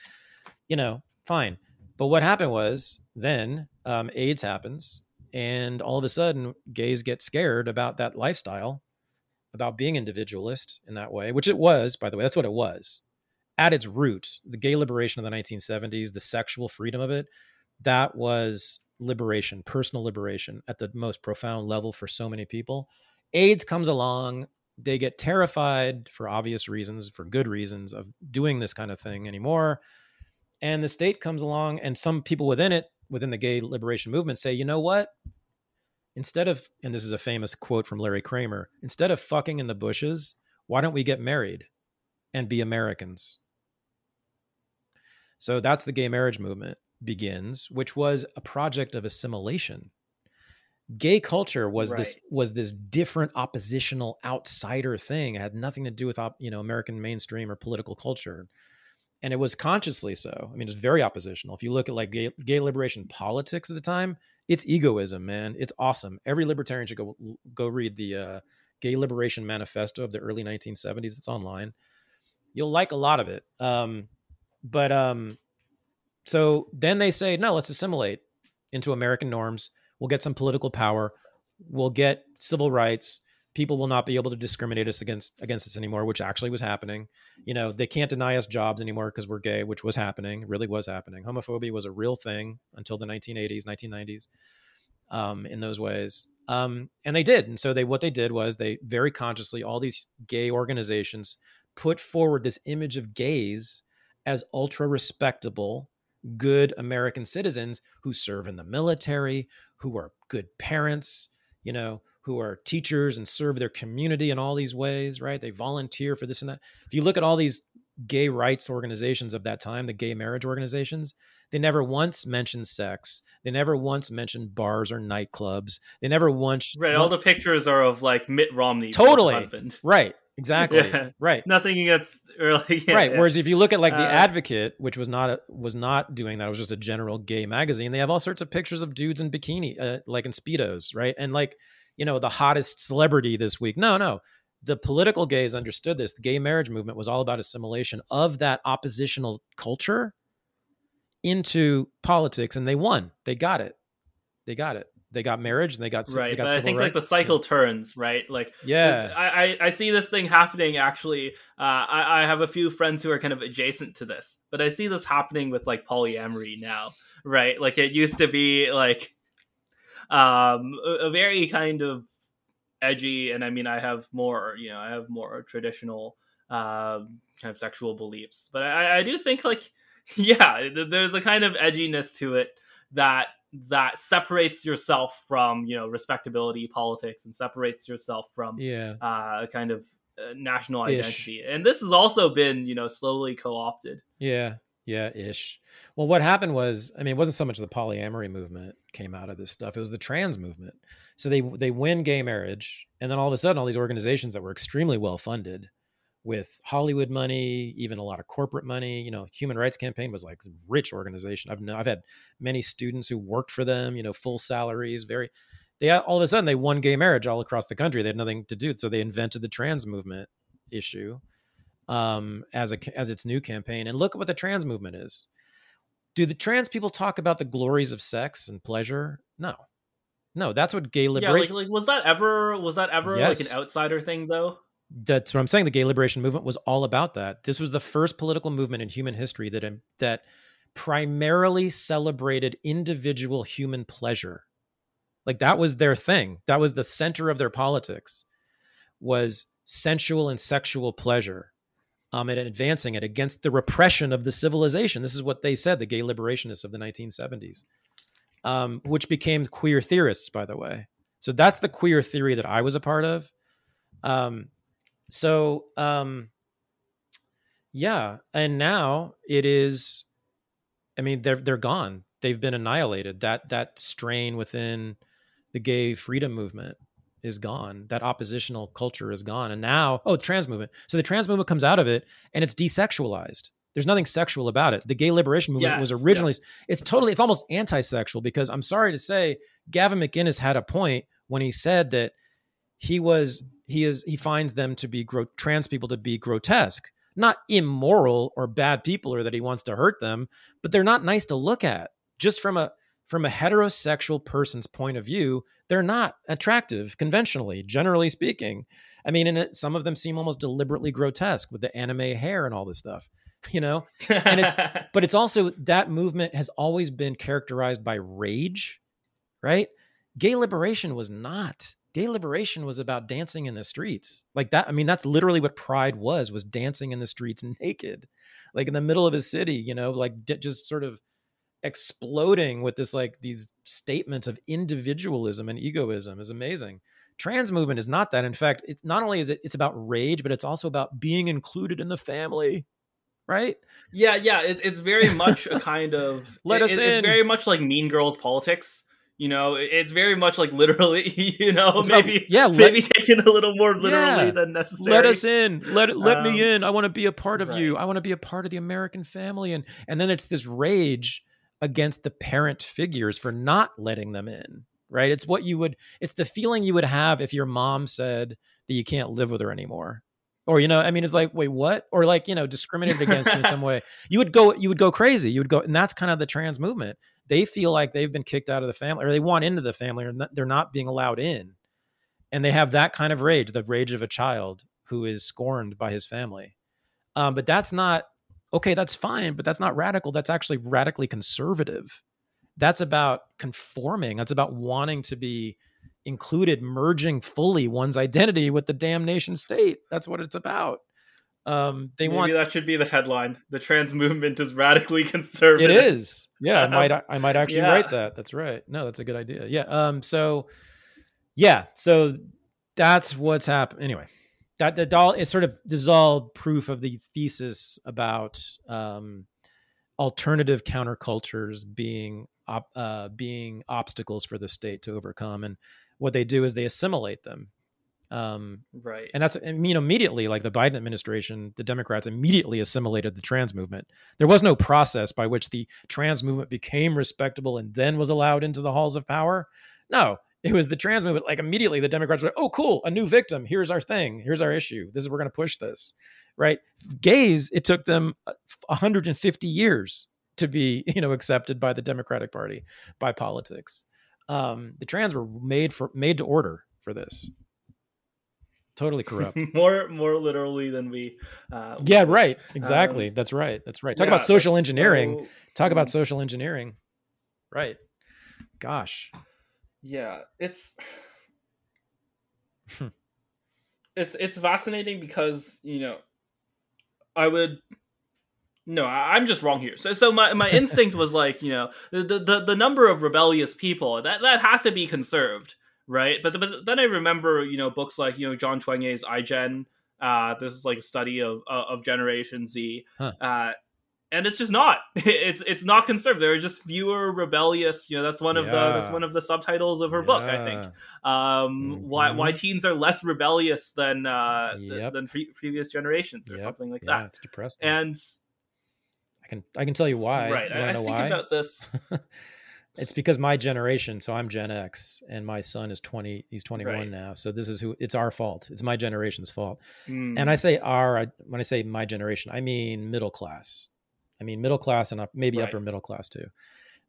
Speaker 1: You know, fine. But what happened was then um, AIDS happens, and all of a sudden, gays get scared about that lifestyle about being individualist in that way, which it was, by the way, that's what it was. At its root, the gay liberation of the 1970s, the sexual freedom of it, that was liberation, personal liberation at the most profound level for so many people. AIDS comes along, they get terrified for obvious reasons, for good reasons of doing this kind of thing anymore. And the state comes along, and some people within it, within the gay liberation movement, say, you know what? Instead of and this is a famous quote from Larry Kramer, instead of fucking in the bushes, why don't we get married and be Americans? So that's the gay marriage movement begins, which was a project of assimilation. Gay culture was this was this different oppositional outsider thing. It had nothing to do with op, you know American mainstream or political culture. And it was consciously so. I mean, it's very oppositional. If you look at like gay, gay liberation politics at the time, it's egoism, man. It's awesome. Every libertarian should go go read the uh, Gay Liberation Manifesto of the early 1970s. It's online. You'll like a lot of it. Um, but um, so then they say, no, let's assimilate into American norms. We'll get some political power. We'll get civil rights. People will not be able to discriminate us against against us anymore, which actually was happening. You know, they can't deny us jobs anymore because we're gay, which was happening, really was happening. Homophobia was a real thing until the 1980s, 1990s, um, in those ways. Um, and they did. And so they what they did was they very consciously, all these gay organizations put forward this image of gays as ultra respectable, good American citizens who serve in the military, who are good parents, you know, who are teachers and serve their community in all these ways, right? They volunteer for this and that. If you look at all these gay rights organizations of that time, the gay marriage organizations, they never once mentioned sex. They never once mentioned bars or nightclubs. They never once
Speaker 2: Right, all the pictures are of like Mitt Romney,
Speaker 1: Totally.
Speaker 2: husband.
Speaker 1: right, exactly,
Speaker 2: Yeah.
Speaker 1: right.
Speaker 2: Nothing against like yeah,
Speaker 1: right.
Speaker 2: yeah.
Speaker 1: Whereas if you look at like the
Speaker 2: Uh,
Speaker 1: Advocate, which was not a, was not doing that, it was just a general gay magazine. They have all sorts of pictures of dudes in bikini, uh, like in speedos, right? And like you know the hottest celebrity this week. No, no, the political gays understood this. The gay marriage movement was all about assimilation of that oppositional culture into politics, and they won. They got it. They got it. They got marriage and they got
Speaker 2: right.
Speaker 1: They got
Speaker 2: but I think like the cycle turns right. Like
Speaker 1: yeah,
Speaker 2: I, I, I see this thing happening. Actually, uh, I I have a few friends who are kind of adjacent to this, but I see this happening with like polyamory now. Right, like it used to be like um a, a very kind of edgy and i mean i have more you know i have more traditional um kind of sexual beliefs. But i i do think like yeah there's a kind of edginess to it that that separates yourself from you know respectability politics and separates yourself from
Speaker 1: yeah.
Speaker 2: uh a kind of uh, national identity. Ish. and this has also been you know slowly co-opted.
Speaker 1: Yeah yeah ish well what happened was i mean it wasn't so much the polyamory movement came out of this stuff it was the trans movement so they they win gay marriage and then all of a sudden all these organizations that were extremely well funded with Hollywood money, even a lot of corporate money. You know, Human Rights Campaign was like rich organization. I've I've had many students who worked for them. You know, full salaries. Very, they all of a sudden they won gay marriage all across the country. They had nothing to do, so they invented the trans movement issue um, as a as its new campaign. And look at what the trans movement is. Do the trans people talk about the glories of sex and pleasure? No, no. That's what gay liberation.
Speaker 2: Yeah, like, like was that ever was that ever yes. like an outsider thing though?
Speaker 1: that's what I'm saying. The gay liberation movement was all about that. This was the first political movement in human history that that primarily celebrated individual human pleasure. Like that was their thing. That was the center of their politics. Was sensual and sexual pleasure, um, and advancing it against the repression of the civilization. This is what they said, the gay liberationists of the 1970s, um, which became queer theorists, by the way. So that's the queer theory that I was a part of. Um, so um yeah and now it is i mean they're they're gone they've been annihilated that that strain within the gay freedom movement is gone. That oppositional culture is gone. And now oh the trans movement. So the trans movement comes out of it and it's desexualized. There's nothing sexual about it. The gay liberation movement yes, was originally yes. it's totally it's almost anti-sexual because i'm sorry to say gavin mcinnes had a point when he said that he was he is he finds them to be gro- trans people to be grotesque. Not immoral or bad people or that he wants to hurt them but they're not nice to look at. Just from a from a heterosexual person's point of view they're not attractive conventionally generally speaking. I mean and it, some of them seem almost deliberately grotesque with the anime hair and all this stuff you know? And it's but it's also that movement has always been characterized by rage right? Gay liberation was not. Gay liberation was about dancing in the streets. Like that i mean that's literally what pride was was dancing in the streets naked like in the middle of a city you know like d- just sort of exploding with this like these statements of individualism and egoism is amazing trans movement is not that in fact it's not only is it it's about rage but it's also about being included in the family right
Speaker 2: yeah yeah it, it's very much a kind of
Speaker 1: let
Speaker 2: it,
Speaker 1: us in
Speaker 2: it's very much like mean girls politics you know, it's very much like literally, you know, it's maybe about, yeah, maybe let, taken a little more literally yeah, than necessary.
Speaker 1: Let us in. Let let um, me in. I want to be a part of right. you. I want to be a part of the American family. And and then it's this rage against the parent figures for not letting them in. Right? It's what you would it's the feeling you would have if your mom said that you can't live with her anymore. Or you know, I mean, it's like, wait, what? Or like, you know, discriminated against in some way. You would go, you would go crazy. You would go, and that's kind of the trans movement they feel like they've been kicked out of the family or they want into the family or not, they're not being allowed in. And they have that kind of rage, the rage of a child who is scorned by his family. Um, but that's not okay, that's fine, but that's not radical. That's actually radically conservative. That's about conforming. That's about wanting to be included, merging fully one's identity with the damn nation state. That's what it's about. Um, they
Speaker 2: Maybe
Speaker 1: want
Speaker 2: that should be the headline. The trans movement is radically conservative.
Speaker 1: It is. Yeah, I might I might actually yeah. write that. That's right. No, that's a good idea. Yeah. Um. So, yeah. So that's what's happened. Anyway, that the doll is sort of dissolved proof of the thesis about um, alternative countercultures being op, uh, being obstacles for the state to overcome, and what they do is they assimilate them
Speaker 2: um, right.
Speaker 1: And that's, I mean, immediately, like the Biden administration, the Democrats immediately assimilated the trans movement. There was no process by which the trans movement became respectable and then was allowed into the halls of power. No, It was the trans movement. Like immediately, the Democrats were, like, "Oh, cool, a new victim. Here's our thing. Here's our issue. This is we're going to push this." Right? Gays, it took them 150 years to be, you know, accepted by the Democratic Party, by politics. Um, the trans were made for made to order for this. Totally corrupt.
Speaker 2: more more literally than we. Uh,
Speaker 1: yeah, right. Exactly. Um, that's right. That's right. Talk yeah, about social engineering. So, Talk about mm. social engineering. Right. Gosh.
Speaker 2: Yeah, it's it's it's fascinating because you know I would no, I'm just wrong here. So, so my, my instinct was like, you know, the, the the number of rebellious people that that has to be conserved, right? But but then I remember, you know, books like you know John Twenge's iGen. Uh, this is like a study of of Generation Z, huh. uh, and it's just not. It's it's not conserved. There are just fewer rebellious. You know, that's one of yeah. the that's one of the subtitles of her yeah. book. I think. Um, mm-hmm. why why teens are less rebellious than uh, yep. than pre- previous generations or yep. something like yeah, that.
Speaker 1: It's depressing.
Speaker 2: And
Speaker 1: I can I can tell you why.
Speaker 2: Right.
Speaker 1: I,
Speaker 2: I think
Speaker 1: why?
Speaker 2: about this.
Speaker 1: it's because my generation. So I'm Gen X, and my son is 20. He's 21 right. now. So this is who. It's our fault. It's my generation's fault. Mm. And I say our. I, when I say my generation, I mean middle class. I mean middle class and up, maybe right. upper middle class too.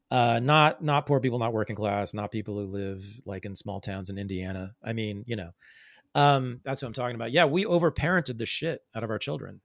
Speaker 1: Uh, not not poor people, not working class, not people who live like in small towns in Indiana. I mean, you know, um, that's what I'm talking about. Yeah, we overparented the shit out of our children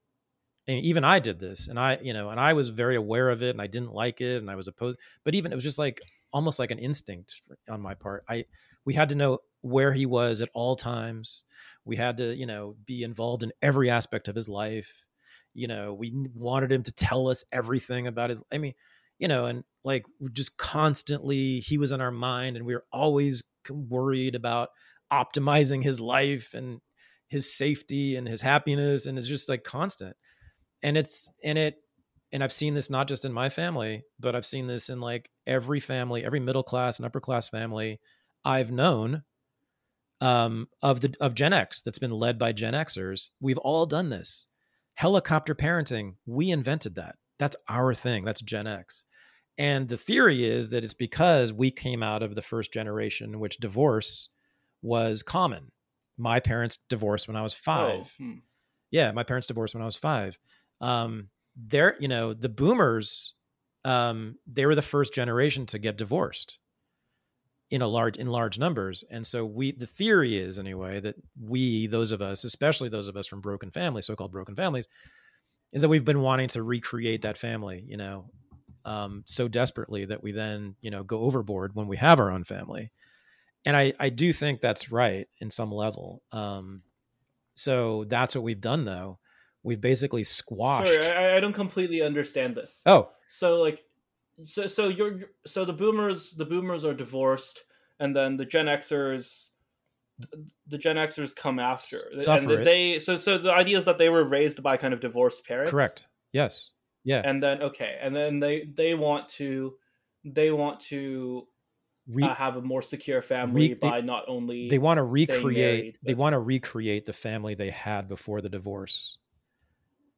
Speaker 1: and even I did this and I, you know, and I was very aware of it and I didn't like it and I was opposed, but even it was just like almost like an instinct for, on my part. I, we had to know where he was at all times. We had to, you know, be involved in every aspect of his life. You know, we wanted him to tell us everything about his, I mean, you know, and like just constantly he was in our mind and we were always worried about optimizing his life and his safety and his happiness. And it's just like constant and it's and it and I've seen this not just in my family, but I've seen this in like every family, every middle class and upper class family I've known um, of the of Gen X that's been led by Gen Xers. We've all done this. Helicopter parenting, we invented that. That's our thing. That's Gen X. And the theory is that it's because we came out of the first generation in which divorce was common. My parents divorced when I was five. Oh, hmm. Yeah, my parents divorced when I was five um, they're you know the boomers um, they were the first generation to get divorced in a large in large numbers and so we the theory is anyway that we those of us especially those of us from broken families so-called broken families is that we've been wanting to recreate that family you know um, so desperately that we then you know go overboard when we have our own family and i i do think that's right in some level um, so that's what we've done though we've basically squashed.
Speaker 2: Sorry, I, I don't completely understand this.
Speaker 1: Oh,
Speaker 2: so like, so so you're so the boomers the boomers are divorced, and then the Gen Xers the Gen Xers come after.
Speaker 1: Suffer
Speaker 2: and they so so the idea is that they were raised by kind of divorced parents.
Speaker 1: Correct. Yes. Yeah.
Speaker 2: And then okay, and then they they want to they want to Re- uh, have a more secure family re- by
Speaker 1: they,
Speaker 2: not only
Speaker 1: they want to recreate married, they want to recreate the family they had before the divorce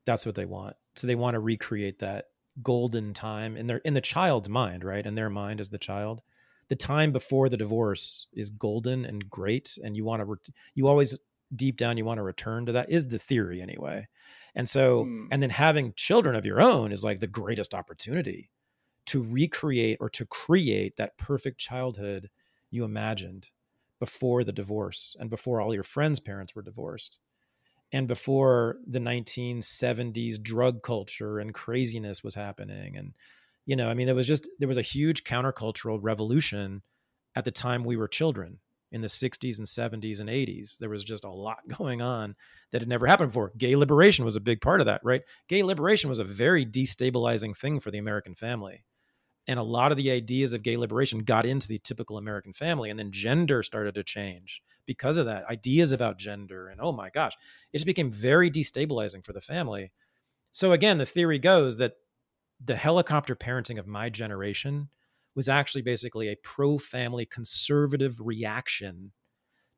Speaker 1: that's what they want. So they want to recreate that golden time in their in the child's mind, right? In their mind as the child. The time before the divorce is golden and great and you want to re- you always deep down you want to return to that is the theory anyway. And so mm. and then having children of your own is like the greatest opportunity to recreate or to create that perfect childhood you imagined before the divorce and before all your friends' parents were divorced and before the 1970s drug culture and craziness was happening and you know i mean there was just there was a huge countercultural revolution at the time we were children in the 60s and 70s and 80s there was just a lot going on that had never happened before. Gay liberation was a big part of that right? Gay liberation was a very destabilizing thing for the american family and a lot of the ideas of gay liberation got into the typical american family and then gender started to change because of that ideas about gender and oh my gosh it just became very destabilizing for the family so again the theory goes that the helicopter parenting of my generation was actually basically a pro family conservative reaction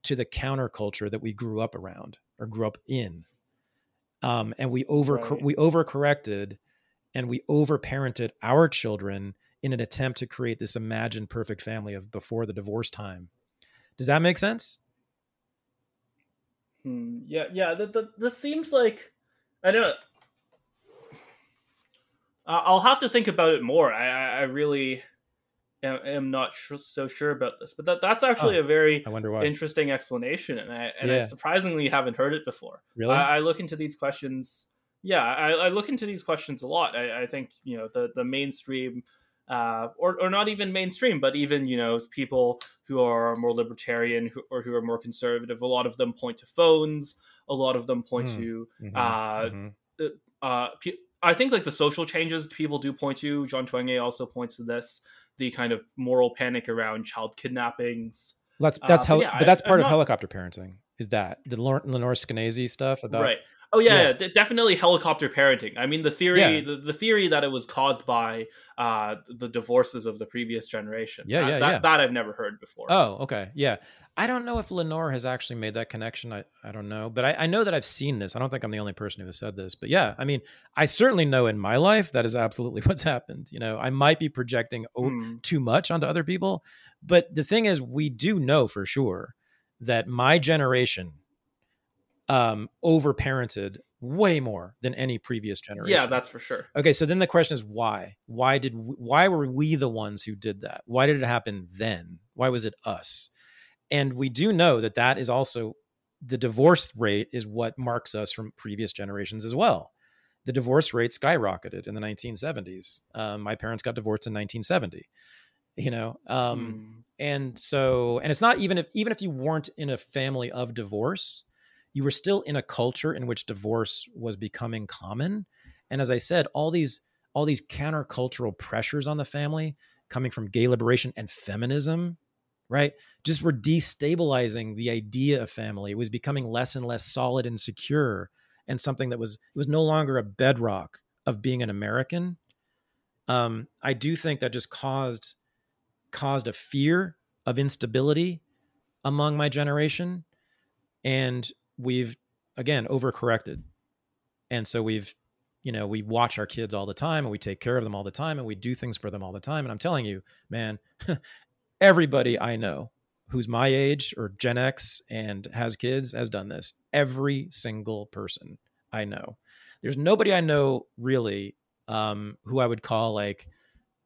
Speaker 1: to the counterculture that we grew up around or grew up in um, and we over right. we overcorrected and we overparented our children in an attempt to create this imagined perfect family of before the divorce time Does that make sense?
Speaker 2: Hmm, yeah, yeah. That that this seems like I don't. I'll have to think about it more. I I, really am, am not sh- so sure about this, but that that's actually
Speaker 1: Oh,
Speaker 2: a very
Speaker 1: I wonder why.
Speaker 2: interesting explanation, and I and I surprisingly haven't heard it before.
Speaker 1: Really?
Speaker 2: I, I look into these questions. Yeah, I, I look into these questions a lot. I, I think you know the the mainstream, uh, or or not even mainstream, but even you know people who are more libertarian who, or who are more conservative. A lot of them point to phones. A lot of them point
Speaker 1: Hmm.
Speaker 2: to
Speaker 1: Mhm,
Speaker 2: uh,
Speaker 1: mhm.
Speaker 2: uh, pe- I think like the social changes people do point to. Jean Twenge also points to this, the kind of moral panic around child kidnappings.
Speaker 1: That's
Speaker 2: uh,
Speaker 1: that's
Speaker 2: but
Speaker 1: hel-
Speaker 2: yeah,
Speaker 1: but that's
Speaker 2: I-
Speaker 1: part
Speaker 2: I'm
Speaker 1: of
Speaker 2: not-
Speaker 1: helicopter parenting. Is that the Lenore, Lenore Skenazy stuff about?
Speaker 2: right. Oh yeah,
Speaker 1: Yeah.
Speaker 2: yeah. de- definitely helicopter parenting. I mean, the theory,
Speaker 1: Yeah.
Speaker 2: the, the theory that it was caused by uh, the divorces of the previous generation.
Speaker 1: Yeah,
Speaker 2: that,
Speaker 1: yeah,
Speaker 2: that,
Speaker 1: yeah.
Speaker 2: that I've never heard before.
Speaker 1: Oh, okay. Yeah. I don't know if Lenore has actually made that connection. I, I don't know. But I, I know that I've seen this. I don't think I'm the only person who has said this. But yeah, I mean, I certainly know in my life that is absolutely what's happened. You know, I might be projecting o-
Speaker 2: Hmm.
Speaker 1: too much onto other people. But the thing is, we do know for sure that my generation um, over parented way more than any previous generation.
Speaker 2: yeah, that's for sure.
Speaker 1: Okay, so then the question is why? Why did we, why were we the ones who did that? Why did it happen then? Why was it us? And we do know that that is also the divorce rate is what marks us from previous generations as well. The divorce rate skyrocketed in the 1970s. Um, my parents got divorced in 1970. You know, um,
Speaker 2: Hmm.
Speaker 1: and so and it's not even if even if you weren't in a family of divorce you were still in a culture in which divorce was becoming common. And as i said all these all these countercultural pressures on the family coming from gay liberation and feminism right just were destabilizing the idea of family. It was becoming less and less solid and secure and something that was it was no longer a bedrock of being an american. Um, i do think that just caused caused a fear of instability among my generation. And we've again overcorrected. And so we've you know we watch our kids all the time and we take care of them all the time and we do things for them all the time. And i'm telling you man everybody i know who's my age or gen x and has kids has done this. Every single person i know. There's nobody i know really um, who i would call like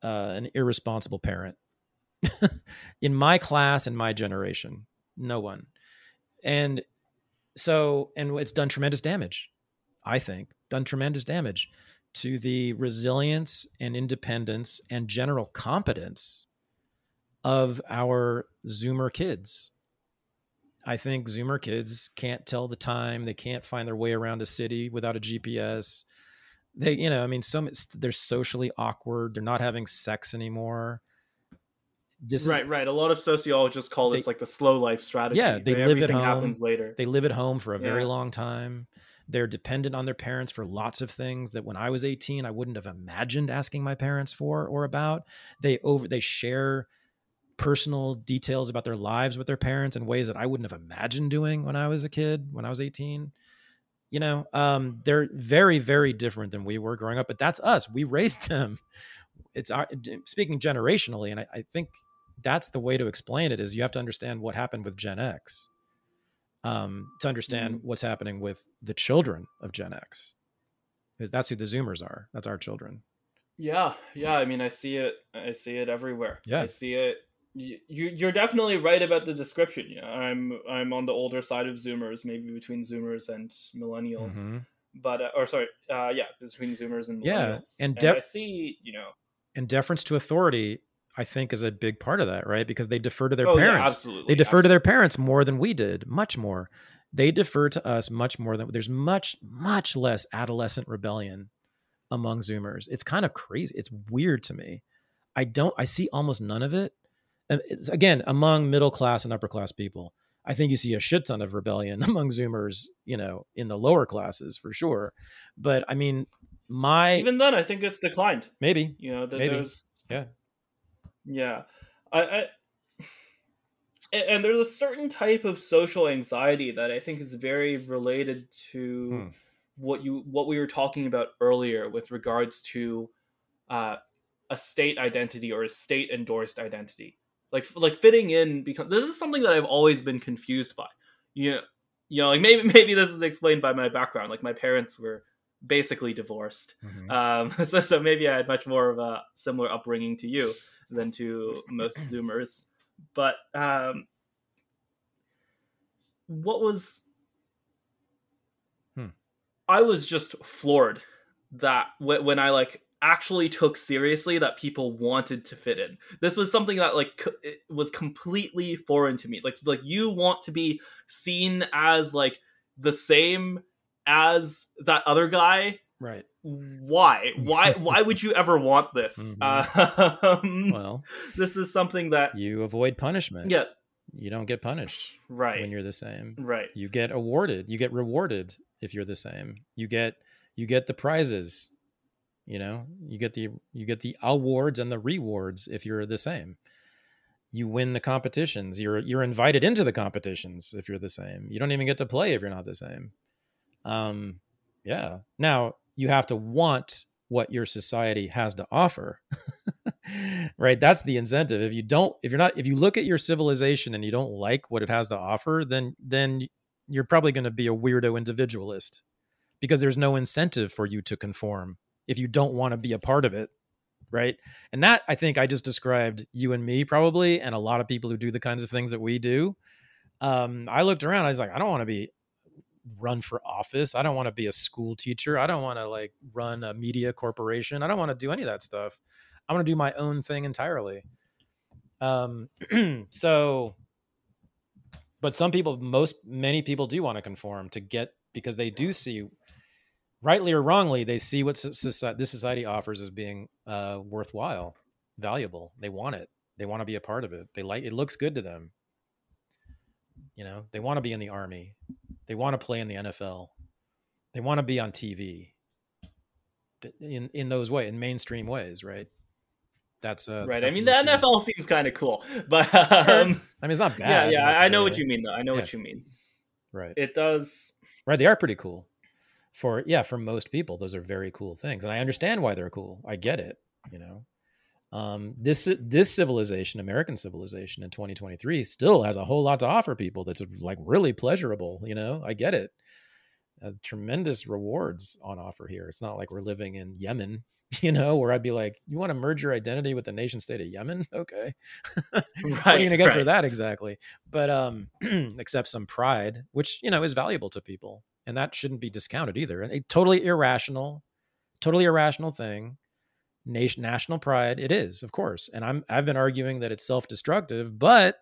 Speaker 1: uh, an irresponsible parent. In my class and my generation no one. And so and it's done tremendous damage i think done tremendous damage to the resilience and independence and general competence of our zoomer kids. I think zoomer kids can't tell the time they can't find their way around a city without a gps they you know i mean some they're socially awkward they're not having sex anymore this is
Speaker 2: right, right. A lot of sociologists call this
Speaker 1: They-
Speaker 2: like the slow life strategy.
Speaker 1: Yeah, they live at home.
Speaker 2: happens later.
Speaker 1: They live at home for a very long time. They're dependent on their parents for lots of things that when I was 18 I wouldn't have imagined asking my parents for or about. They over they share personal details about their lives with their parents in ways that I wouldn't have imagined doing when I was a kid, when I was 18. You know, um, they're very, very different than we were growing up, but that's us. We raised them. It's our speaking generationally, and I, I think that's the way to explain it is you have to understand what happened with Gen X um, to understand
Speaker 2: Mhm.
Speaker 1: what's happening with the children of Gen X. Because that's who the Zoomers are. That's our children.
Speaker 2: Yeah, yeah. I mean, I see it. I see it everywhere.
Speaker 1: Yeah.
Speaker 2: I see it. You, you- you're definitely right about the description. Yeah, I'm I'm on the older side of Zoomers, maybe between Zoomers and Millennials.
Speaker 1: Mhm.
Speaker 2: But uh, or sorry, uh, yeah, between Zoomers and
Speaker 1: Yeah,
Speaker 2: Millennials.
Speaker 1: and
Speaker 2: and
Speaker 1: def-
Speaker 2: I see, you know,
Speaker 1: And deference to authority, I think, is a big part of that, right? Because they defer to their
Speaker 2: oh yeah,
Speaker 1: parents.
Speaker 2: absolutely.
Speaker 1: they defer to their parents more than we did, much more. They defer to us much more than there's much, much less adolescent rebellion among Zoomers. It's kind of crazy. It's weird to me. I don't, I see almost none of it. And it's, again, among middle class and upper class people, I think you see a shit ton of rebellion among Zoomers, you know, in the lower classes for sure. But I mean, my
Speaker 2: Even then, I think it's declined.
Speaker 1: maybe,
Speaker 2: You know, that
Speaker 1: Maybe.
Speaker 2: there's
Speaker 1: Yeah.
Speaker 2: Yeah, I, I and, there's a certain type of social anxiety that I think is very related to
Speaker 1: Hmm.
Speaker 2: what you what we were talking about earlier with regards to uh, a state identity or a state endorsed identity. like like fitting in because this is something that I've always been confused by. You know, you know, like maybe maybe this is explained by my background. Like my parents were basically divorced,
Speaker 1: Mhm.
Speaker 2: um, so so maybe I had much more of a similar upbringing to you than to most Zoomers. But um, what was
Speaker 1: Hmm.
Speaker 2: I was just floored that wh- when I like actually took seriously that people wanted to fit in. This was something that like c- was completely foreign to me. Like like you want to be seen as like the same as that other guy.
Speaker 1: Right.
Speaker 2: Why? Why why would you ever want this? Um,
Speaker 1: Well,
Speaker 2: this is something that
Speaker 1: you avoid punishment.
Speaker 2: yeah,
Speaker 1: You don't get punished
Speaker 2: right.
Speaker 1: when you're the same.
Speaker 2: right.
Speaker 1: You get awarded. You get rewarded if you're the same. You get you get the prizes. You know, you get the you get the awards and the rewards if you're the same. You win the competitions. You're you're invited into the competitions if you're the same. You don't even get to play if you're not the same. Um yeah. Now, you have to want what your society has to offer. right? That's the incentive. If you don't if you're not if you look at your civilization and you don't like what it has to offer, then then you're probably going to be a weirdo individualist because there's no incentive for you to conform if you don't want to be a part of it right and that i think i just described you and me probably and a lot of people who do the kinds of things that we do um, i looked around i was like i don't want to be run for office. I don't want to be a school teacher. I don't want to like run a media corporation. I don't want to do any of that stuff. I want to do my own thing entirely. Um, so but some people most many people do want to conform to get because they do see rightly or wrongly they see what society, this society offers as being uh, worthwhile valuable. They want it. They want to be a part of it. They like it looks good to them. You know they want to be in the army they want to play in the nfl they want to be on tv in in those way in mainstream ways right that's uh
Speaker 2: right. I mean, the NFL seems kind of cool, but um,
Speaker 1: i mean it's not bad
Speaker 2: yeah. yeah. I know what you mean, though. I know what you mean.
Speaker 1: right
Speaker 2: It does.
Speaker 1: right they are pretty cool for yeah for most people those are very cool things and i understand why they're cool i get it you know um this this civilization american civilization in 2023 still has a whole lot to offer people that's like really pleasurable you know? I get it. Uh, tremendous rewards on offer here. It's not like we're living in yemen you know where i'd be like you want to merge your identity with the nation state of yemen? Okay. What are you
Speaker 2: Right,
Speaker 1: gonna get for that exactly? But um except some pride which you know is valuable to people and that shouldn't be discounted either. And a totally irrational totally irrational thing nation national pride it is of course. And i'm i've been arguing that it's self-destructive but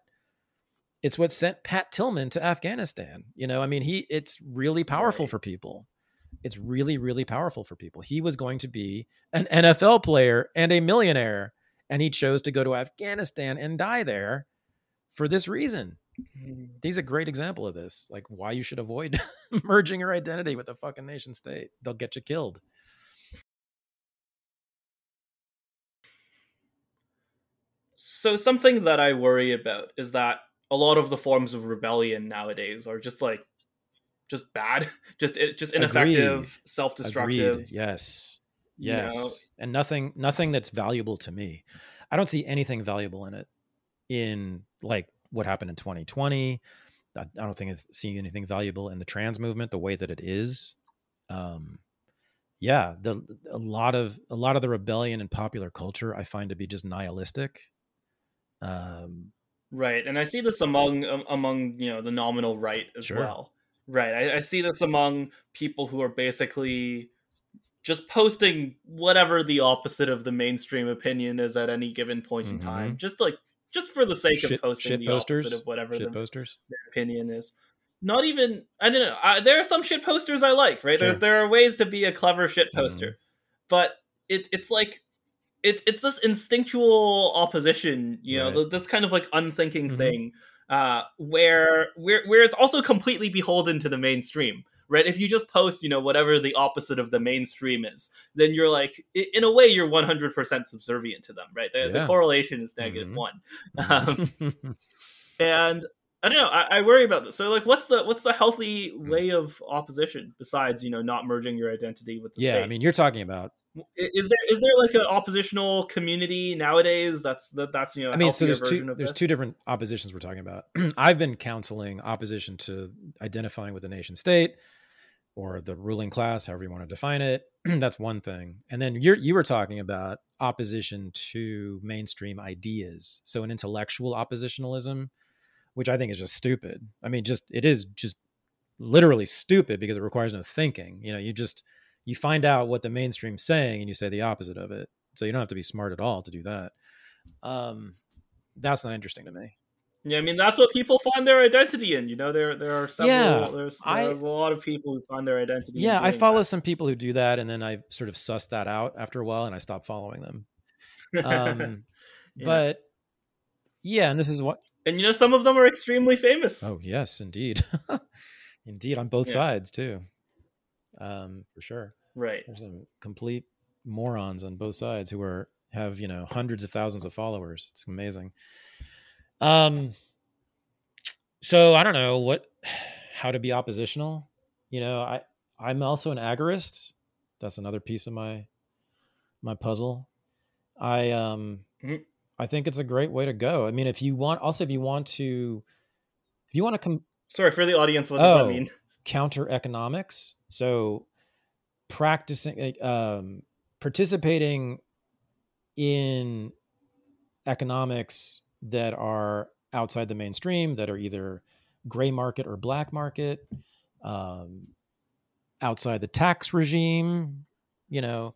Speaker 1: it's what sent pat tillman to afghanistan. You know i mean he it's really powerful
Speaker 2: Right.
Speaker 1: for people. It's really really powerful for people. He was going to be an nfl player and a millionaire and he chose to go to afghanistan and die there for this reason. Mm-hmm. He's a great example of this like why you should avoid merging your identity with a fucking nation state. They'll get you killed
Speaker 2: So something that I worry about is that a lot of the forms of rebellion nowadays are just like just bad, just just ineffective,
Speaker 1: Agreed.
Speaker 2: self-destructive.
Speaker 1: Agreed. yes
Speaker 2: you
Speaker 1: yes
Speaker 2: know?
Speaker 1: and nothing nothing that's valuable to me i don't see anything valuable in it in like what happened in 2020 i I don't think i see anything valuable in the trans movement the way that it is um yeah the a lot of a lot of the rebellion in popular culture i find to be just nihilistic um
Speaker 2: Right, and I see this among um, among you know the nominal right as
Speaker 1: Sure.
Speaker 2: well. Right, I, I see this among people who are basically just posting whatever the opposite of the mainstream opinion is at any given point in
Speaker 1: Mhm.
Speaker 2: time, just like just for the sake
Speaker 1: shit,
Speaker 2: of posting
Speaker 1: shit
Speaker 2: the
Speaker 1: posters
Speaker 2: opposite of whatever
Speaker 1: shit
Speaker 2: the
Speaker 1: posters
Speaker 2: their opinion is. Not even I don't know. I, there are some shit posters I like. Right,
Speaker 1: Sure.
Speaker 2: there's there are ways to be a clever shit poster, but it it's like it, it's this instinctual opposition. You know,
Speaker 1: Right.
Speaker 2: this kind of like unthinking
Speaker 1: Mhm.
Speaker 2: thing uh, where where where it's also completely beholden to the mainstream. Right, if you just post, you know, whatever the opposite of the mainstream is, then you're like, in a way, you're 100% subservient to them, right? The, the correlation is negative
Speaker 1: Mhm.
Speaker 2: one. Um, and I don't know. I, I worry about this. So, like, what's the what's the healthy way of opposition besides you know not merging your identity with the
Speaker 1: yeah
Speaker 2: state?
Speaker 1: i mean you're talking about
Speaker 2: is there is there like an oppositional community nowadays? That's that, that's you know.
Speaker 1: I mean, so there's two there's two different oppositions we're talking about. I've been counseling opposition to identifying with the nation state or the ruling class, however you want to define it. that's one thing. And then you you were talking about opposition to mainstream ideas, so an intellectual oppositionalism, which I think is just stupid. I mean, just it is just literally stupid because it requires no thinking. You know, you just you find out what the mainstream's saying and you say the opposite of it. So you don't have to be smart at all to do that. Um, that's not interesting to me.
Speaker 2: Yeah, I mean that's what people find their identity in. You know, there there are several. Yeah, there's, there's I, a lot of people who find their identity.
Speaker 1: Yeah, I follow that. some people who do that, and then I sort of suss that out after a while, and I stop following them. Um, yeah. But yeah, and this is what.
Speaker 2: And you know, some of them are extremely famous.
Speaker 1: Oh yes, indeed, indeed, on both yeah. sides too. Um, for sure.
Speaker 2: Right.
Speaker 1: There's some complete morons on both sides who are have you know hundreds of thousands of followers. It's amazing. Um. So I don't know what how to be oppositional. You know, I I'm also an agorist. That's another piece of my my puzzle. I um mm-hmm. I think it's a great way to go. I mean, if you want also if you want to if you want to come
Speaker 2: Sorry for the audience, what does oh, that mean?
Speaker 1: Counter economics. So practicing um, participating in economics that are outside the mainstream that are either gray market or black market um, outside the tax regime you know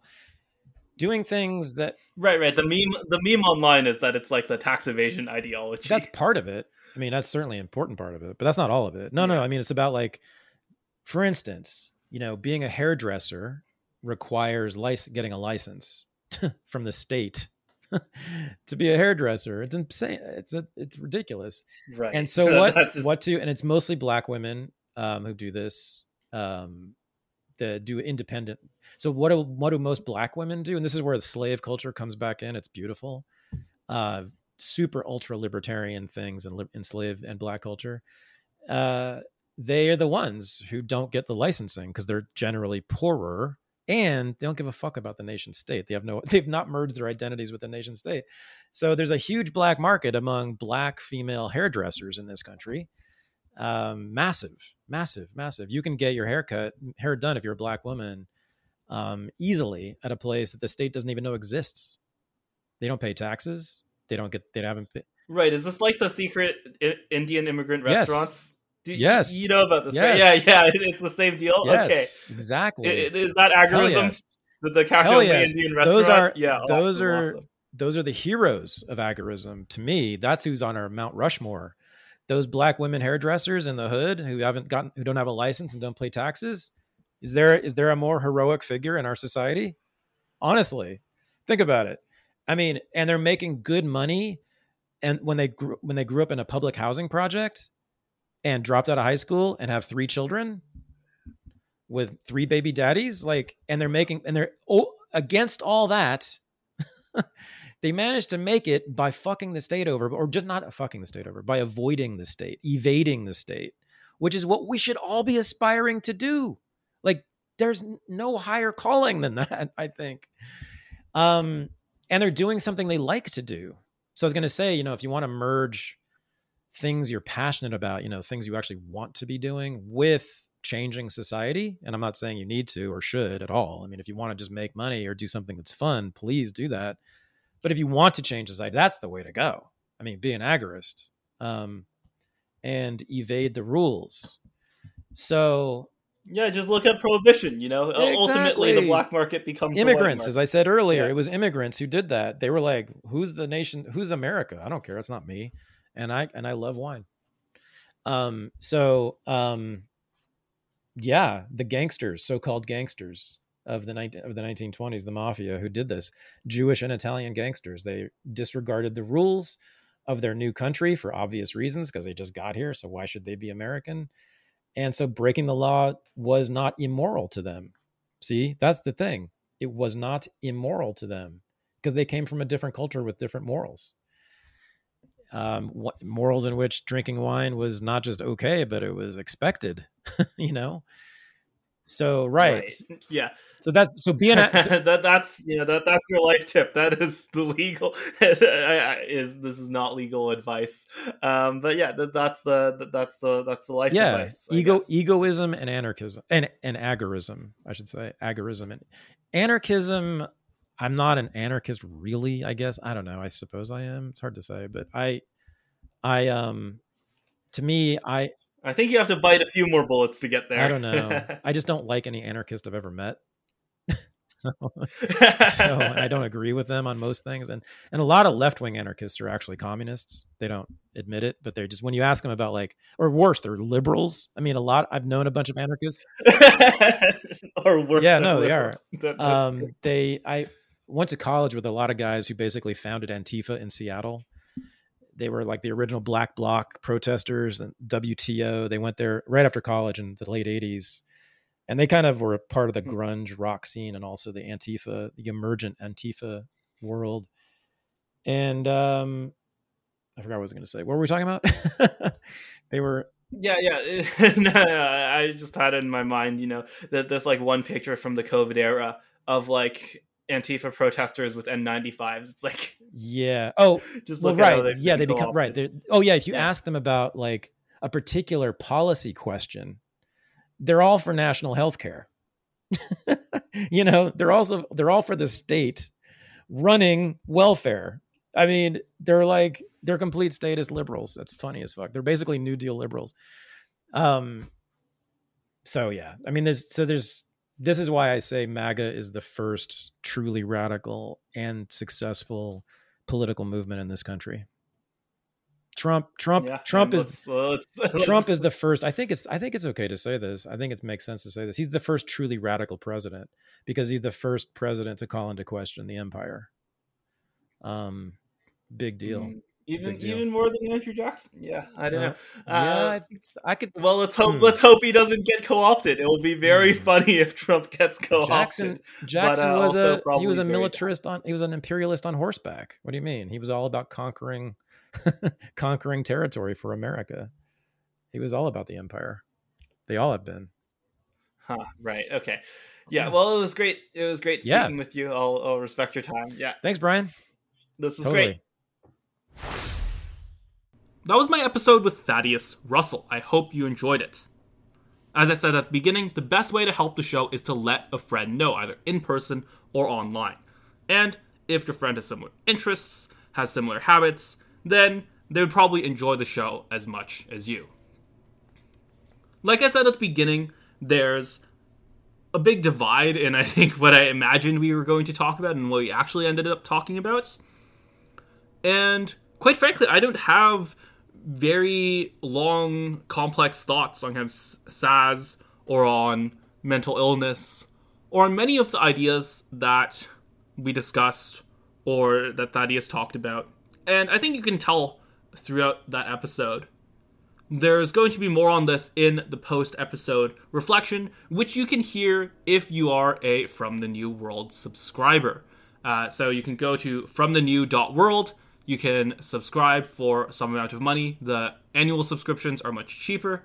Speaker 1: doing things that
Speaker 2: right right the meme the meme online is that it's like the tax evasion ideology
Speaker 1: that's part of it i mean that's certainly an important part of it but that's not all of it no yeah. no i mean it's about like for instance you know being a hairdresser requires lic- getting a license from the state to be a hairdresser. It's insane. It's a, it's ridiculous.
Speaker 2: Right.
Speaker 1: And so what just... what to and it's mostly black women um, who do this. Um, that do independent. So what do what do most black women do? And this is where the slave culture comes back in. It's beautiful. Uh, super ultra libertarian things in, in slave and black culture. Uh, they are the ones who don't get the licensing because they're generally poorer and they don't give a fuck about the nation state. They have no, they've not merged their identities with the nation state. So there's a huge black market among black female hairdressers in this country. Um, massive, massive, massive. You can get your haircut, hair done if you're a black woman, um, easily at a place that the state doesn't even know exists. They don't pay taxes. They don't get. They haven't. Pay-
Speaker 2: right. Is this like the secret Indian immigrant restaurants?
Speaker 1: Yes. Do, yes.
Speaker 2: You know about this, yes. right? Yeah, yeah. It's the same deal.
Speaker 1: Yes,
Speaker 2: okay.
Speaker 1: Exactly.
Speaker 2: Is, that agorism? Yes. The, the Cafe yes. Indian restaurant.
Speaker 1: Those are
Speaker 2: yeah.
Speaker 1: Those are awesome. those are the heroes of agorism. To me, that's who's on our Mount Rushmore. Those black women hairdressers in the hood who haven't gotten who don't have a license and don't pay taxes. Is there is there a more heroic figure in our society? Honestly, think about it. I mean, and they're making good money. And when they grew when they grew up in a public housing project, and dropped out of high school and have three children with three baby daddies like and they're making and they're oh, against all that they managed to make it by fucking the state over or just not fucking the state over by avoiding the state evading the state which is what we should all be aspiring to do. Like there's no higher calling than that i think. Um and they're doing something they like to do. So i was going to say you know if you want to merge things you're passionate about, you know, things you actually want to be doing with changing society. And I'm not saying you need to or should at all. I mean, if you want to just make money or do something that's fun, please do that. But if you want to change society, that's the way to go. I mean, be an agorist um, and evade the rules. So
Speaker 2: yeah, just look at prohibition. You know, exactly. ultimately the black market becomes
Speaker 1: immigrants. As I said earlier, yeah. it was immigrants who did that. They were like, "Who's the nation? Who's America? I don't care. It's not me." And I and I love wine. Um, so um, yeah, the gangsters, so-called gangsters of the 19, of the 1920s, the mafia who did this, Jewish and Italian gangsters. They disregarded the rules of their new country for obvious reasons because they just got here. So why should they be American? And so breaking the law was not immoral to them. See, that's the thing. It was not immoral to them because they came from a different culture with different morals um, morals in which drinking wine was not just okay, but it was expected, you know? So right.
Speaker 2: right. Yeah.
Speaker 1: So that so being a, so,
Speaker 2: that that's you know that that's your life tip. That is the legal is this is not legal advice. Um, but yeah, that, that's the that's the that's the life
Speaker 1: yeah,
Speaker 2: advice.
Speaker 1: I ego guess. egoism and anarchism and and agorism, I should say agorism and anarchism. I'm not an anarchist, really. I guess I don't know. I suppose I am. It's hard to say, but I, I um, to me, I
Speaker 2: I think you have to bite a few more bullets to get there.
Speaker 1: I don't know. I just don't like any anarchist I've ever met. so, so I don't agree with them on most things. And and a lot of left wing anarchists are actually communists. They don't admit it, but they're just when you ask them about like, or worse, they're liberals. I mean, a lot. I've known a bunch of anarchists.
Speaker 2: or worse.
Speaker 1: Yeah, no, liberal. they are. That, um, they. I went to college with a lot of guys who basically founded Antifa in Seattle. They were like the original Black Bloc protesters and WTO. They went there right after college in the late '80s and they kind of were a part of the hmm. grunge rock scene and also the Antifa, the emergent Antifa world. And um, I forgot what I was going to say. What were we talking about? they were.
Speaker 2: Yeah, yeah. no, no, I just had it in my mind, you know, that there's like one picture from the COVID era of like Antifa protesters with N95s. It's like,
Speaker 1: yeah. Oh, just well, right. Yeah, they become right. They're, oh, yeah. If you yeah. ask them about like a particular policy question, they're all for national health care. you know, they're also they're all for the state running welfare. I mean, they're like they're complete statist liberals. That's funny as fuck. They're basically New Deal liberals. Um so yeah. I mean there's so there's this is why I say MAGA is the first truly radical and successful political movement in this country. Trump, Trump, yeah, Trump is let's, let's, Trump is the first. I think it's I think it's okay to say this. I think it makes sense to say this. He's the first truly radical president because he's the first president to call into question the empire. Um, big deal. Mm,
Speaker 2: even even more than Andrew Jackson. Yeah, I don't uh, know.
Speaker 1: Uh, yeah, I think I could.
Speaker 2: Well, let's hope hmm. let's hope he doesn't get co-opted. It will be very hmm. funny if Trump gets co-opted.
Speaker 1: Jackson Jackson but, uh, was a he was a militarist on he was an imperialist on horseback. What do you mean? He was all about conquering conquering territory for America. He was all about the empire. They all have been.
Speaker 2: Huh, right. Okay. Yeah. Well, it was great. It was great speaking yeah. with you. I'll, I'll, respect your time. Yeah.
Speaker 1: Thanks, Brian.
Speaker 2: This was totally. great. That was my episode with Thaddeus Russell. I hope you enjoyed it. As I said at the beginning, the best way to help the show is to let a friend know, either in person or online. And if your friend has similar interests, has similar habits, then they would probably enjoy the show as much as you. Like I said at the beginning, there's a big divide in I think what I imagined we were going to talk about and what we actually ended up talking about. And quite frankly, I don't have very long, complex thoughts on kind of SASS or on mental illness or on many of the ideas that we discussed or that Thaddeus talked about. And I think you can tell throughout that episode. There's going to be more on this in the post episode reflection, which you can hear if you are a From the New World subscriber. Uh, so you can go to fromthenew.world. You can subscribe for some amount of money. The annual subscriptions are much cheaper,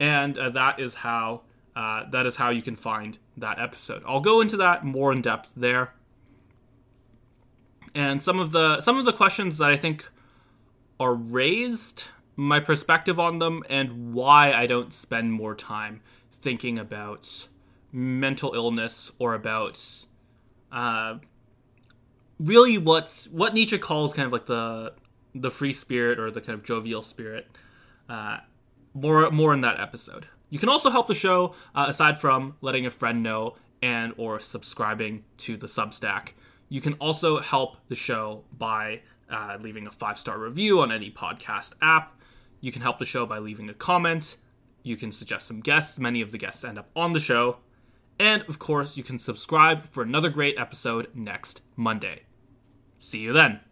Speaker 2: and uh, that is how uh, that is how you can find that episode. I'll go into that more in depth there and some of the some of the questions that I think are raised, my perspective on them, and why I don't spend more time thinking about mental illness or about uh, really what's what Nietzsche calls kind of like the the free spirit or the kind of jovial spirit. Uh, more more in that episode. You can also help the show uh, aside from letting a friend know and or subscribing to the Substack. You can also help the show by uh, leaving a five star review on any podcast app. You can help the show by leaving a comment. You can suggest some guests. Many of the guests end up on the show. And of course, you can subscribe for another great episode next Monday. See you then.